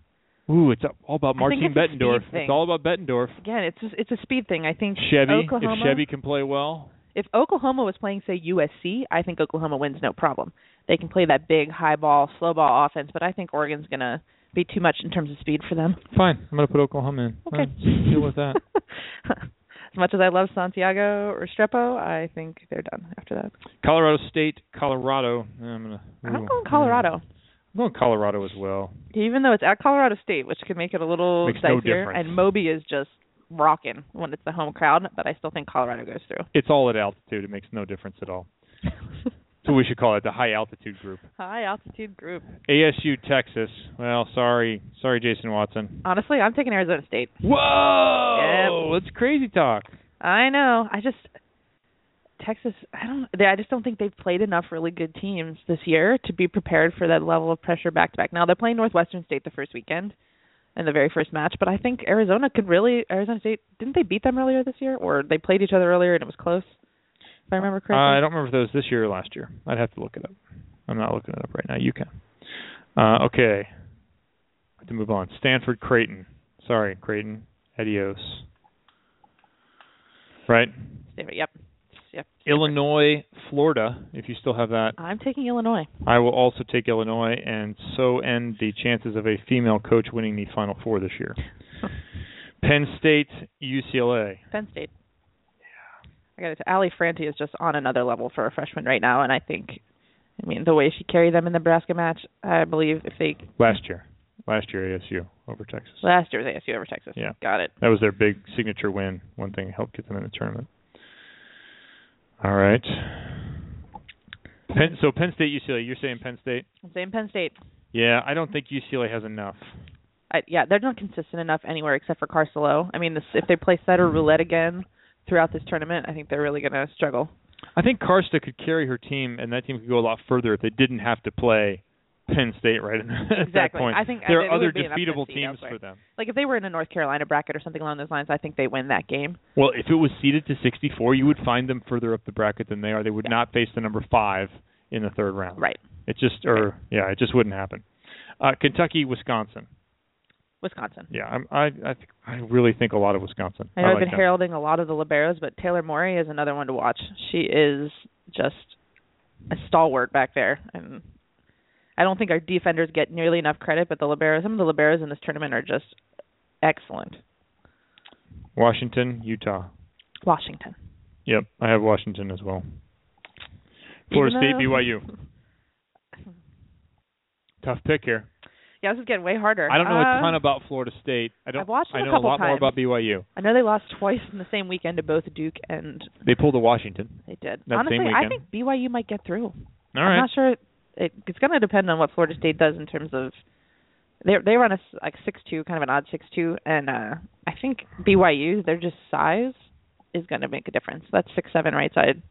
Ooh, it's all about Martin Bettendorf. It's all about Bettendorf. Again, it's just, it's a speed thing. I think Chevy. Oklahoma. If Chevy can play well, if Oklahoma was playing, say, USC, I think Oklahoma wins no problem. They can play that big high ball, slow ball offense, but I think Oregon's gonna be too much in terms of speed for them. fine. I'm going to put Oklahoma in. Okay. Deal with that. as much as I love Santiago Restrepo, I think they're done after that. Colorado State, Colorado. I'm gonna. I'm going Colorado. I'm going Colorado as well. Even though it's at Colorado State, which could make it a little Makes no dicier, difference. and Moby is just rocking when it's the home crowd, but I still think Colorado goes through. It's all at altitude. It makes no difference at all. so we should call it the high altitude group. High altitude group. ASU, Texas. Well, sorry, sorry, Jason Watson. Honestly, I'm taking Arizona State. Whoa! That's crazy talk. I know. I just Texas. I don't. They, I just don't think they've played enough really good teams this year to be prepared for that level of pressure back to back. Now they're playing Northwestern State the first weekend, in the very first match. But I think Arizona could really. Arizona State didn't they beat them earlier this year, or they played each other earlier and it was close. If I remember Uh, correctly. I don't remember if that was this year or last year. I'd have to look it up. I'm not looking it up right now. You can. Uh, okay. I have to move on. Stanford, Creighton. Sorry, Creighton. Adios. Right. Stanford, Yep. Yep. Illinois, Florida. If you still have that, I'm taking Illinois. I will also take Illinois, and so end the chances of a female coach winning the Final Four this year. Penn State, UCLA. Penn State. Yeah. I got it. Ali Frantti is just on another level for a freshman right now, and I think, I mean, the way she carried them in the Nebraska match, I believe if they Last year. Last year, ASU over Texas. last year was ASU over Texas. Yeah. got it. That was their big signature win. One thing that helped get them in the tournament. All right. Penn, so Penn State, UCLA. You're saying Penn State? I'm saying Penn State. Yeah, I don't think UCLA has enough. I, yeah, they're not consistent enough anywhere except for Karsta Lowe. I mean, this, if they play set or roulette again throughout this tournament, I think they're really going to struggle. I think Karsta could carry her team, and that team could go a lot further if they didn't have to play Penn State right at that Exactly. point. I think there uh, are other would be an upset defeatable teams elsewhere. for them. Like if they were in a North Carolina bracket or something along those lines, I think they win that game. Well, if it was seeded to 64, you would find them further up the bracket than they are. They would not face the number five in the third round. Right. It just, or yeah, it just wouldn't happen. Uh, Kentucky, Wisconsin. Wisconsin. Yeah, I'm, I, I, think, I really think a lot of Wisconsin. I know I I've like been them. heralding a lot of the liberos, but Taylor Morey is another one to watch. She is just a stalwart back there, and I don't think our defenders get nearly enough credit. But the liberos, some of the liberos in this tournament are just excellent. Washington, Utah. Washington. Yep, I have Washington as well. Florida State, BYU. Tough pick here. Yeah, this is getting way harder. I don't know Uh, a ton about Florida State. I don't. I've watched I them a know a couple lot more about BYU. I know they lost twice in the same weekend to both Duke and They pulled a Washington. they did. That Honestly, same I think BYU might get through. All I'm not sure. It, it's going to depend on what Florida State does in terms of they they run a like six two, kind of an odd six two, and uh I think BYU their just size is going to make a difference. That's six seven right side.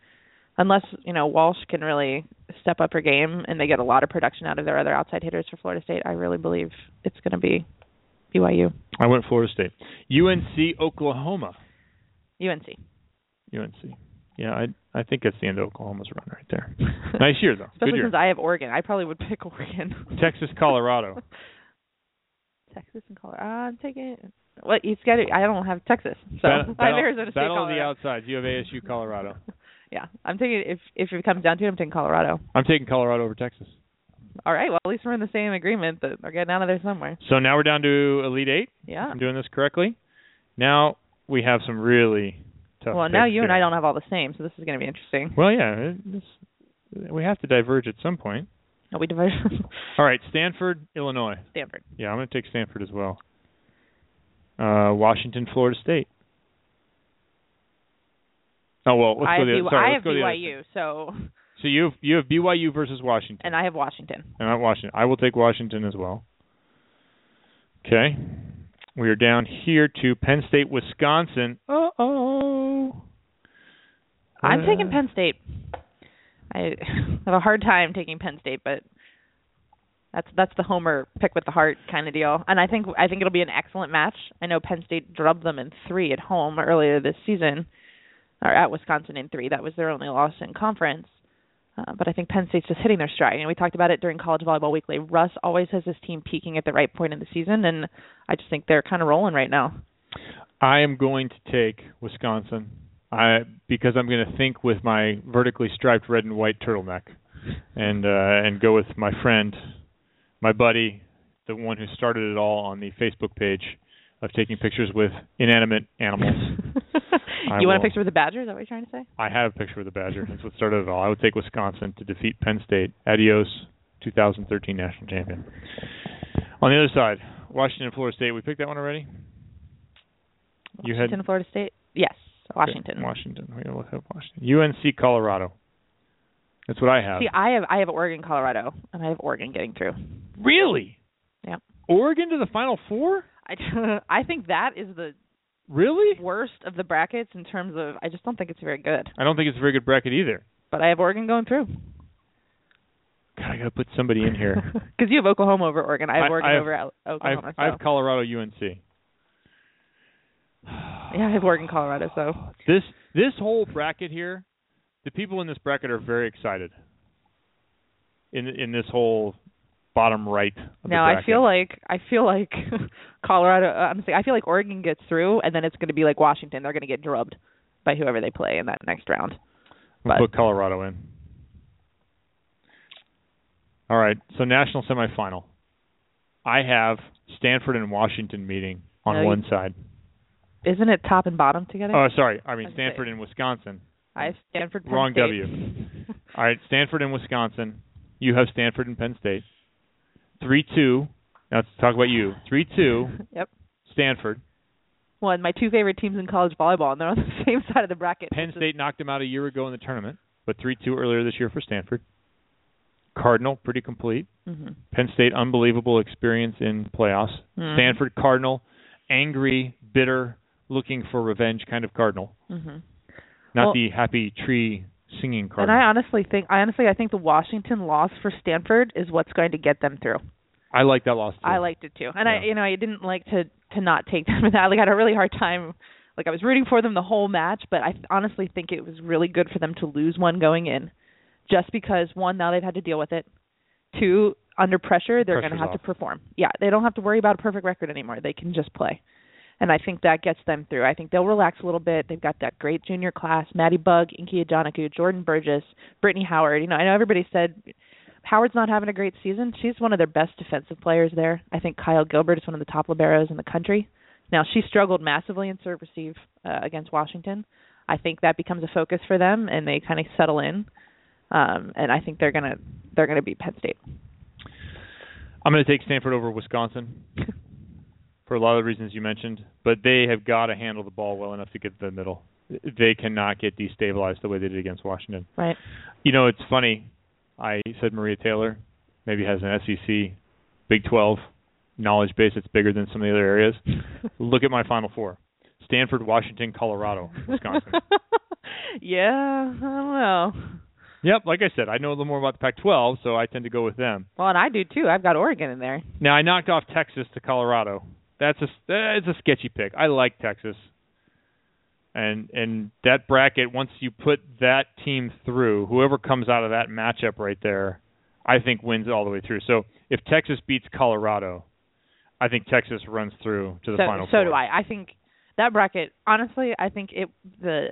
Unless you know Walsh can really step up her game and they get a lot of production out of their other outside hitters for Florida State, I really believe it's going to be BYU, I went Florida State. UNC, Oklahoma. UNC. UNC. Yeah, I I think that's the end of Oklahoma's run right there. nice year though. Especially year. since I have Oregon, I probably would pick Oregon. Texas, Colorado. Texas and Colorado. I'm taking. What you got? I don't have Texas, so Bat- I have Arizona State. battle of the outsides. You have ASU, Colorado. Yeah, I'm taking. If if it comes down to it, I'm taking Colorado. I'm taking Colorado over Texas. All right. Well, at least we're in the same agreement that we're getting out of there somewhere. So now we're down to Elite Eight. Yeah. I'm doing this correctly. Now we have some really tough. Well, now you and. I don't have all the same, so this is going to be interesting. Well, yeah, this, we have to diverge at some point. No, we diverge. All right, Stanford, Illinois. Stanford. Yeah, I'm going to take Stanford as well. Uh, Washington, Florida State. Oh well, let's I go have, the BYU sorry, I let's have other BYU, so. So you have, you have BYU versus Washington, and I have Washington. and I'm Washington. I will take Washington as well. Okay, we are down here to Penn State, Wisconsin. Uh oh. I'm taking Penn State. I have a hard time taking Penn State, but that's that's the homer pick with the heart kind of deal. And I think I think it'll be an excellent match. I know Penn State drubbed them in three at home earlier this season, or at Wisconsin in three. That was their only loss in conference. Uh, but I think Penn State's just hitting their stride. And we talked about it during College Volleyball Weekly. Russ always has his team peaking at the right point in the season, and I just think they're kind of rolling right now. I am going to take Wisconsin. I because I'm going to think with my vertically striped red and white turtleneck, and uh, and go with my friend, my buddy, the one who started it all on the Facebook page of taking pictures with inanimate animals. You want a picture with the Badger? Is that what you're trying to say? I have a picture with the Badger. That's what started it all. I would take Wisconsin to defeat Penn State. Adios, 2013 national champion. On the other side, Washington, Florida State. We picked that one already. You had Washington, Florida State. Yes, Washington. Okay, Washington. We're gonna look up Washington. UNC, Colorado. That's what I have. See, I have I have Oregon, Colorado, and I have Oregon getting through. really? Yeah. Oregon to the Final Four? I I think that is the Really? worst of the brackets in terms of I just don't think it's very good. I don't think it's a very good bracket either. But I have Oregon going through God, I gotta put somebody in here. because you have Oklahoma over Oregon. I have I- Oregon I have- over Al- I have, Oklahoma. I have. Colorado, UNC. yeah, I have in Colorado. So This this whole bracket here, the people in this bracket are very excited. In in this whole bottom right of the now I feel like I feel like Colorado. Uh, I'm saying I feel like Oregon gets through, and then it's going to be like Washington. They're going to get drubbed by whoever they play in that next round. We'll but- put Colorado in. All right, so national semifinal. I have Stanford and Washington meeting on No, you- one side. Isn't it top and bottom together? Oh, sorry. I mean. Stanford and Wisconsin. I have Stanford. Penn Wrong State. W. All right, Stanford and Wisconsin. You have Stanford and Penn State. Three two. Now let's talk about you. Three two. Yep. Stanford. One, my two favorite teams in college volleyball, and they're on the same side of the bracket. Penn which is- State knocked them out a year ago in the tournament, but three two earlier this year for Stanford. Cardinal pretty complete. Mhm. Penn State unbelievable experience in playoffs. Mhm. Stanford Cardinal angry, bitter, looking for revenge kind of Cardinal. Mhm. Not Well- the happy tree singing And Cardinal. I honestly think, I honestly, I think the Washington loss for Stanford is what's going to get them through. I like that loss too. I liked it too, and I, you know, I didn't like to to not take them in that. Like I had a really hard time. Like I was rooting for them the whole match, but I honestly think it was really good for them to lose one going in, just because one now they've had to deal with it. Two, under pressure, they're going to have off. to perform. Yeah, they don't have to worry about a perfect record anymore. They can just play. And I think that gets them through. I think they'll relax a little bit. They've got that great junior class: Madi Bugg, Inky Ajanaku, Jordan Burgess, Brittany Howard. You know, I know everybody said Howard's not having a great season. She's one of their best defensive players there. I think Kyle Gilbert is one of the top liberos in the country. Now she struggled massively in serve receive uh, against Washington. I think that becomes a focus for them, and they kind of settle in. Um, and I think they're gonna they're gonna beat Penn State. I'm going to take Stanford over Wisconsin for a lot of the reasons you mentioned, but they have got to handle the ball well enough to get to the middle. They cannot get destabilized the way they did against Washington. Right. You know, it's funny. I said Maria Taylor maybe has an SEC Big 12 knowledge base that's bigger than some of the other areas. Look at my Final Four: Stanford, Washington, Colorado, Wisconsin. yeah, I don't know. yep, like I said, I know a little more about the Pac-12, so I tend to go with them. Well, and I do too. I've got Oregon in there. Now I knocked off Texas to Colorado. That's a it's a sketchy pick. I like Texas. And and that bracket once you put that team through, whoever comes out of that matchup right there, I think wins all the way through. So if Texas beats Colorado, I think Texas runs through to the so final so four. do I. I think that bracket. Honestly, I think it the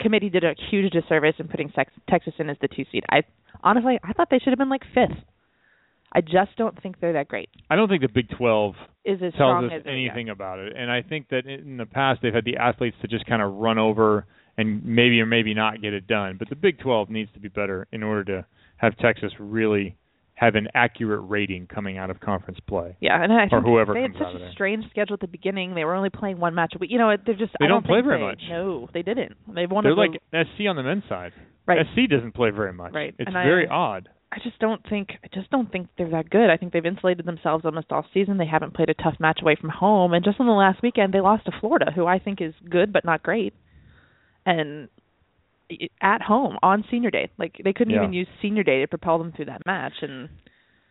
committee did a huge disservice in putting Tex- Texas in as the two seed. I honestly I thought they should have been like fifth. I just don't think they're that great. I don't think the Big 12 Is as tells strong us as anything about it. And I think that in the past they've had the athletes to just kind of run over and maybe or maybe not get it done. But the Big 12 needs to be better in order to have Texas really have an accurate rating coming out of conference play. Yeah, and I or think whoever they had such a strange schedule at the beginning. They were only playing one match a week. You know, they're just They I don't play think very they- much. No, they didn't. They've won They're like SC on the men's side. Right. SC doesn't play very much. Right. It's And I- very odd. I just don't think I just don't think they're that good. I think they've insulated themselves almost all season. They haven't played a tough match away from home, and just on the last weekend they lost to Florida, who I think is good but not great, and at home on Senior Day. Like they couldn't Yeah. even use Senior Day to propel them through that match. And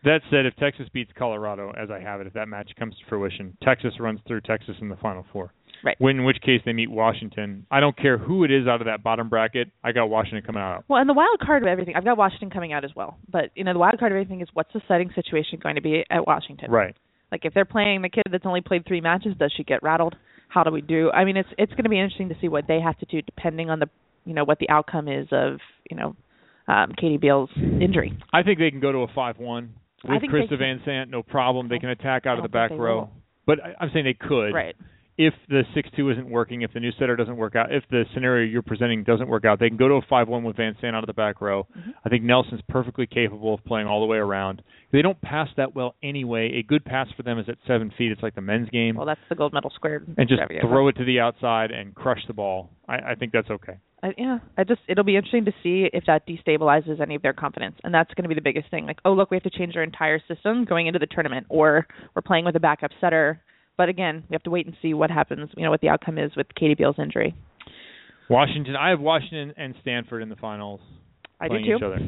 That said, if Texas beats Colorado, as I have it, if that match comes to fruition, Texas runs through Texas in the Final Four. Right. When, in which case they meet Washington. I don't care who it is out of that bottom bracket. I got Washington coming out. well, and the wild card of everything, I've got Washington coming out as well. But you know, the wild card of everything is what's the setting situation going to be at Washington? Right. Like if they're playing the kid that's only played three matches, does she get rattled? How do we do? I mean, it's it's going to be interesting to see what they have to do depending on the you know what the outcome is of you know um, Katie Beal's injury. I think they can go to a five-one with Krista Vansant. No problem. They can attack out of the back row. will. But I, I'm saying they could. Right. If the six-two isn't working, if the new setter doesn't work out, if the scenario you're presenting doesn't work out, they can go to a five-one with Vansant out of the back row. Mm-hmm. I think Nelson's perfectly capable of playing all the way around. They don't pass that well anyway. A good pass for them is at seven feet. It's like the men's game. Well, that's the gold medal squared. and just throw it to the outside and crush the ball. I, I think that's okay. I, yeah, I just it'll be interesting to see if that destabilizes any of their confidence, and that's going to be the biggest thing. Like, oh look, we have to change our entire system going into the tournament, or we're playing with a backup setter. But again, we have to wait and see what happens. You know what the outcome is with Katie Beal's injury. Washington. I have Washington and Stanford in the finals. I do too. each other.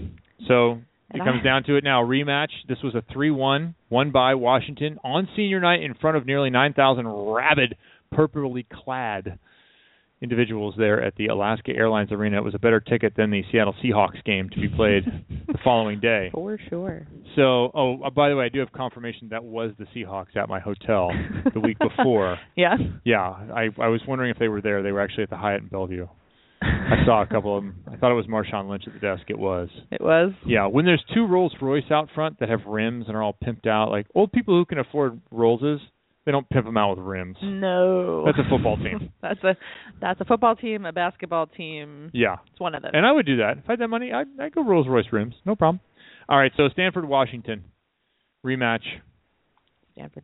So it comes down to it now. Rematch. This was a three-one, won by Washington on senior night in front of nearly nine thousand rabid, purplely clad individuals there at the Alaska Airlines Arena. It was a better ticket than the Seattle Seahawks game to be played the following day. For sure. So, oh, uh, by the way, I do have confirmation that was the Seahawks at my hotel the week before. Yeah. Yeah, I I was wondering if they were there. They were actually at the Hyatt in Bellevue. I saw a couple of them. I thought it was Marshawn Lynch at the desk. It was. It was. Yeah, when there's two Rolls Royce out front that have rims and are all pimped out, like old people who can afford Rollses, they don't pimp them out with rims. No. That's a football team. that's a that's a football team, a basketball team. Yeah. It's one of those. And I would do that. If I had that money, I'd, I'd go Rolls Royce rims. No problem. All right, so Stanford, Washington. Rematch. Stanford.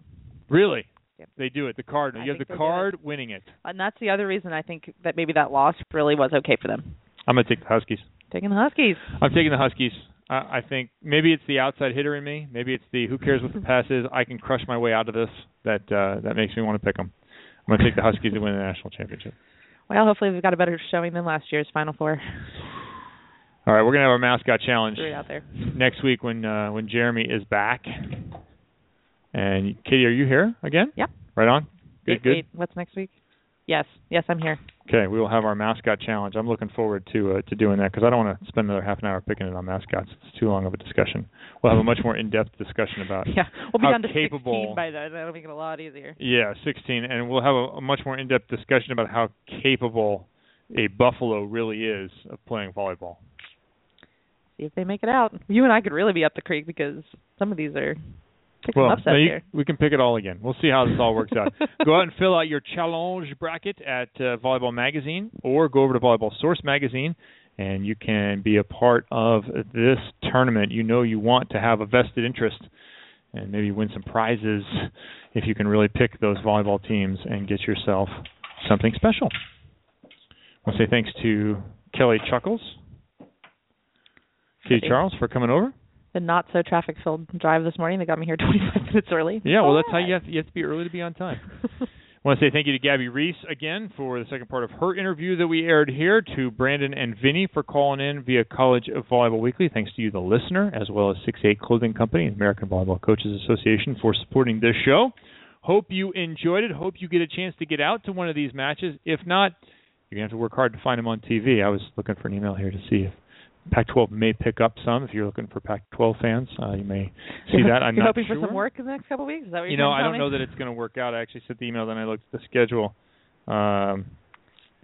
Really? Yep. They do it. The card. I You have the card winning it. And that's the other reason I think that maybe that loss really was okay for them. I'm going to take the Huskies. Taking the Huskies. I'm taking the Huskies. I, I think maybe it's the outside hitter in me. Maybe it's the who cares what the pass is. I can crush my way out of this. That uh, that makes me want to pick them. I'm going to take the Huskies to win the national championship. Well, hopefully we've got a better showing than last year's Final Four. All right, we're going to have our mascot challenge out there. next week when uh, when Jeremy is back. And Katie, are you here again? Yeah. Right on. Good, wait, good. wait, what's next week? Yes, yes, I'm here. Okay, we will have our mascot challenge. I'm looking forward to uh, to doing that because I don't want to spend another half an hour picking it on mascots. It's too long of a discussion. We'll have a much more in-depth discussion about Yeah, we'll be how down to capable 16 by then. That'll make it a lot easier. Yeah, 16, and we'll have a, a much more in-depth discussion about how capable a buffalo really is of playing volleyball. See if they make it out. You and I could really be up the creek because some of these are picking well, you- we can pick it all again. We'll see how this all works out. go out and fill out your challenge bracket at uh, Volleyball Magazine, or go over to Volleyball Source Magazine, and you can be a part of this tournament. You know you want to have a vested interest, and maybe win some prizes if you can really pick those volleyball teams and get yourself something special. I want to say thanks to Kelly Chuckles, Katie. Charles for coming over. The not so traffic filled drive this morning. They got me here 25 minutes early. Yeah, well, that's how you have to, you have to be early to be on time. I want to say thank you to Gabby Reece again for the second part of her interview that we aired here, to Brandon and Vinny for calling in via College of Volleyball Weekly. Thanks to you, the listener, as well as 6-8 Clothing Company and American Volleyball Coaches Association for supporting this show. Hope you enjoyed it. Hope you get a chance to get out to one of these matches. If not, you're going to have to work hard to find them on TV. I was looking for an email here to see if Pac-12 may pick up some. If you're looking for Pac-12 fans, uh, you may see that. I'm you're hoping sure. for some work in the next couple of weeks. Is that what you're you're know, I don't tell know that it's going to work out. I actually sent the email, then I looked at the schedule. Um,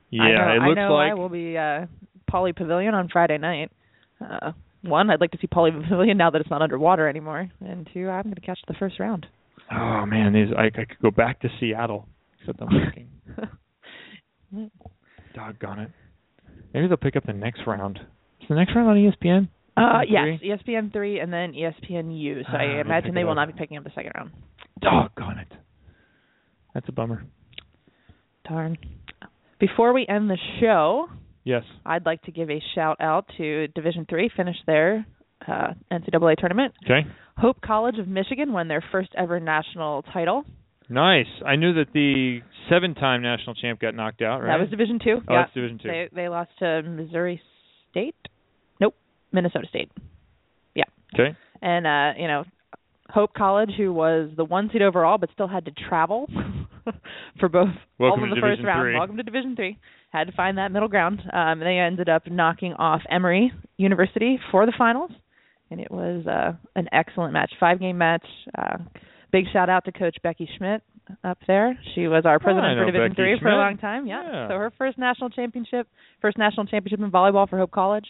yeah, I know, it looks I know like I will be uh Pauley Pavilion on Friday night. Uh one, I'd like to see Pauley Pavilion now that it's not underwater anymore. And two, I'm going to catch the first round. Oh man, these I, I could go back to Seattle, except I'm thinking, doggone it. Maybe they'll pick up the next round. The next round on ESPN? Uh, yes, ESPN three and then ESPN U. So Ah, I imagine they will not be picking up the second round. Doggone it. That's a bummer. Darn. Before we end the show, Yes. I'd like to give a shout out to Division three, finished their uh, NCAA tournament. Okay. Hope College of Michigan won their first ever national title. Nice. I knew that the seven-time national champ got knocked out. Right. That was Division two. Oh, yeah. that's Division two. They they lost to Missouri State. Minnesota State. Yeah. Okay. And uh, you know, Hope College, who was the one seed overall, but still had to travel for both Welcome all of the first Division round. three. Welcome to Division Three. Had to find that middle ground. Um, they ended up knocking off Emory University for the finals, and it was uh, an excellent match, five game match. Uh, big shout out to Coach Becky Schmidt up there. She was our president Oh, for Division Becky Three for a long time. Yeah. Yeah. So her first national championship, first national championship in volleyball for Hope College,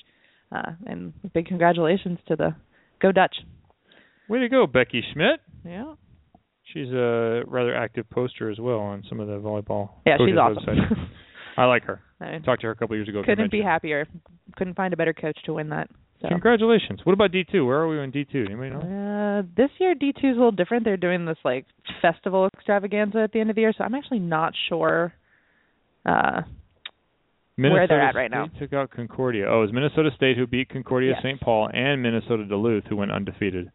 uh, and big congratulations to the Go Dutch. Way to go, Becky Schmidt. Yeah. She's a rather active poster as well on some of the volleyball. Yeah, she's awesome. websites. I like her. I mean, Talked to her a couple years ago. couldn't be happier. Couldn't find a better coach to win that. So. Congratulations. What about D two? Where are we in D two? Anybody know? Uh, this year D two is a little different. They're doing this like festival extravaganza at the end of the year, so I'm actually not sure uh Minnesota where they're at right now. State took out Concordia. Oh, it was Minnesota State who beat Concordia Yes. St. Paul and Minnesota Duluth who went undefeated.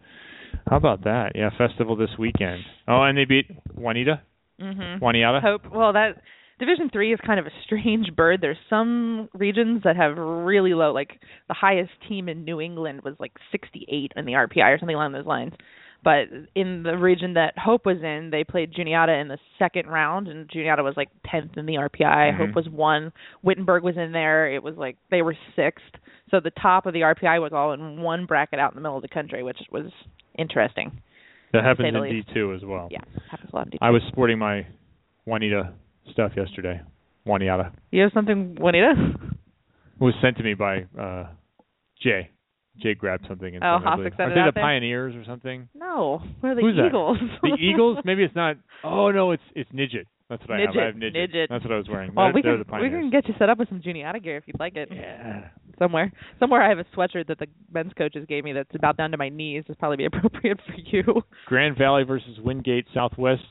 How about that? Yeah, festival this weekend. Oh, and they beat Juanita. Mhm. Juniata. Hope. Well, that Division Three is kind of a strange bird. There's some regions that have really low, like the highest team in New England was like 68 in the RPI or something along those lines. But in the region that Hope was in, they played Juniata in the second round, and Juniata was like 10th in the RPI. Mhm. Hope was one. Wittenberg was in there. It was like they were sixth. So the top of the RPI was all in one bracket out in the middle of the country, which was interesting. That happens in D two as well. Yeah, happens a lot in D2. I was sporting my Juanita stuff yesterday. Juniata. You have something, Juanita? It was sent to me by uh Jay. Jay grabbed something and Oh, sent it, I Hoffick believe. sent Are they the there? Pioneers or something? No, we're the Who's? Eagles. The Eagles? Maybe it's not. Oh no, it's it's Nidget. That's what I have. I have Nidget. Midget. That's what I was wearing. Well, They're- we can we can get you set up with some Juniata gear if you'd like it. Yeah. Somewhere, somewhere I have a sweatshirt that the men's coaches gave me that's about down to my knees. It's probably be appropriate for you. Grand Valley versus Wingate Southwest,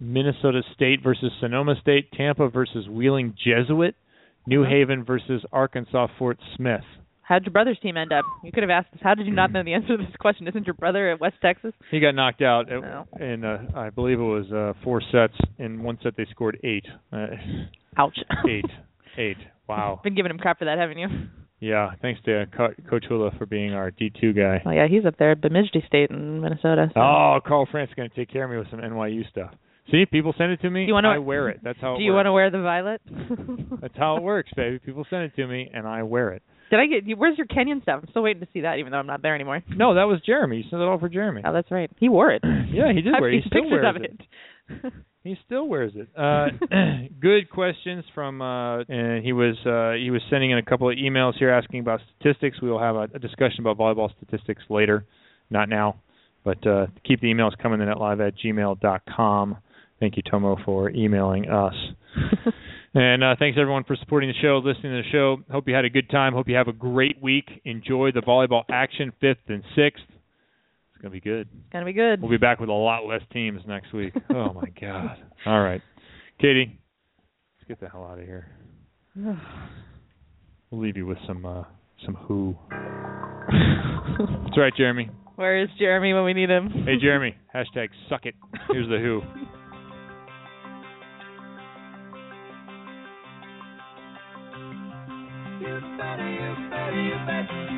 Minnesota State versus Sonoma State, Tampa versus Wheeling Jesuit, New Uh-huh. Haven versus Arkansas Fort Smith. How'd your brother's team end up? You could have asked us. How did you not know the answer to this question? Isn't your brother at West Texas? He got knocked out at- No. in uh, I believe it was uh, four sets. In one set they scored eight. Uh, Ouch. eight. Eight. Wow. Been giving him crap for that, haven't you? Yeah. Thanks to uh, Co- Coach Hula for being our D2 guy. Oh yeah, he's up there at Bemidji State in Minnesota. So. Oh, Carl France is going to take care of me with some NYU stuff. See, people send it to me. Do you wanna- I wear it. That's how. It Do you want to wear the violet? That's how it works, baby. People send it to me, and I wear it. Did I get? you- Where's your Kenyan stuff? I'm still waiting to see that, even though I'm not there anymore. No, that was Jeremy. You sent it all for Jeremy. Oh, that's right. He wore it. Yeah, he did I've wear it. He still wears it. it. He still wears it. Uh, good questions from, uh, and he was uh, he was sending in a couple of emails here asking about statistics. We will have a, a discussion about volleyball statistics later, not now, but uh, keep the emails coming in at live at gmail dot com. Thank you, Tomo, for emailing us. and uh, thanks everyone for supporting the show, listening to the show. Hope you had a good time. Hope you have a great week. Enjoy the volleyball action, fifth and sixth. It's gonna be good. It's gonna be good. We'll be back with a lot less teams next week. oh my god. All right. Katie, let's get the hell out of here. We'll leave you with some uh some who. That's right, Jeremy. Where is Jeremy when we need him? Hey Jeremy, hashtag suck it. Here's the who. I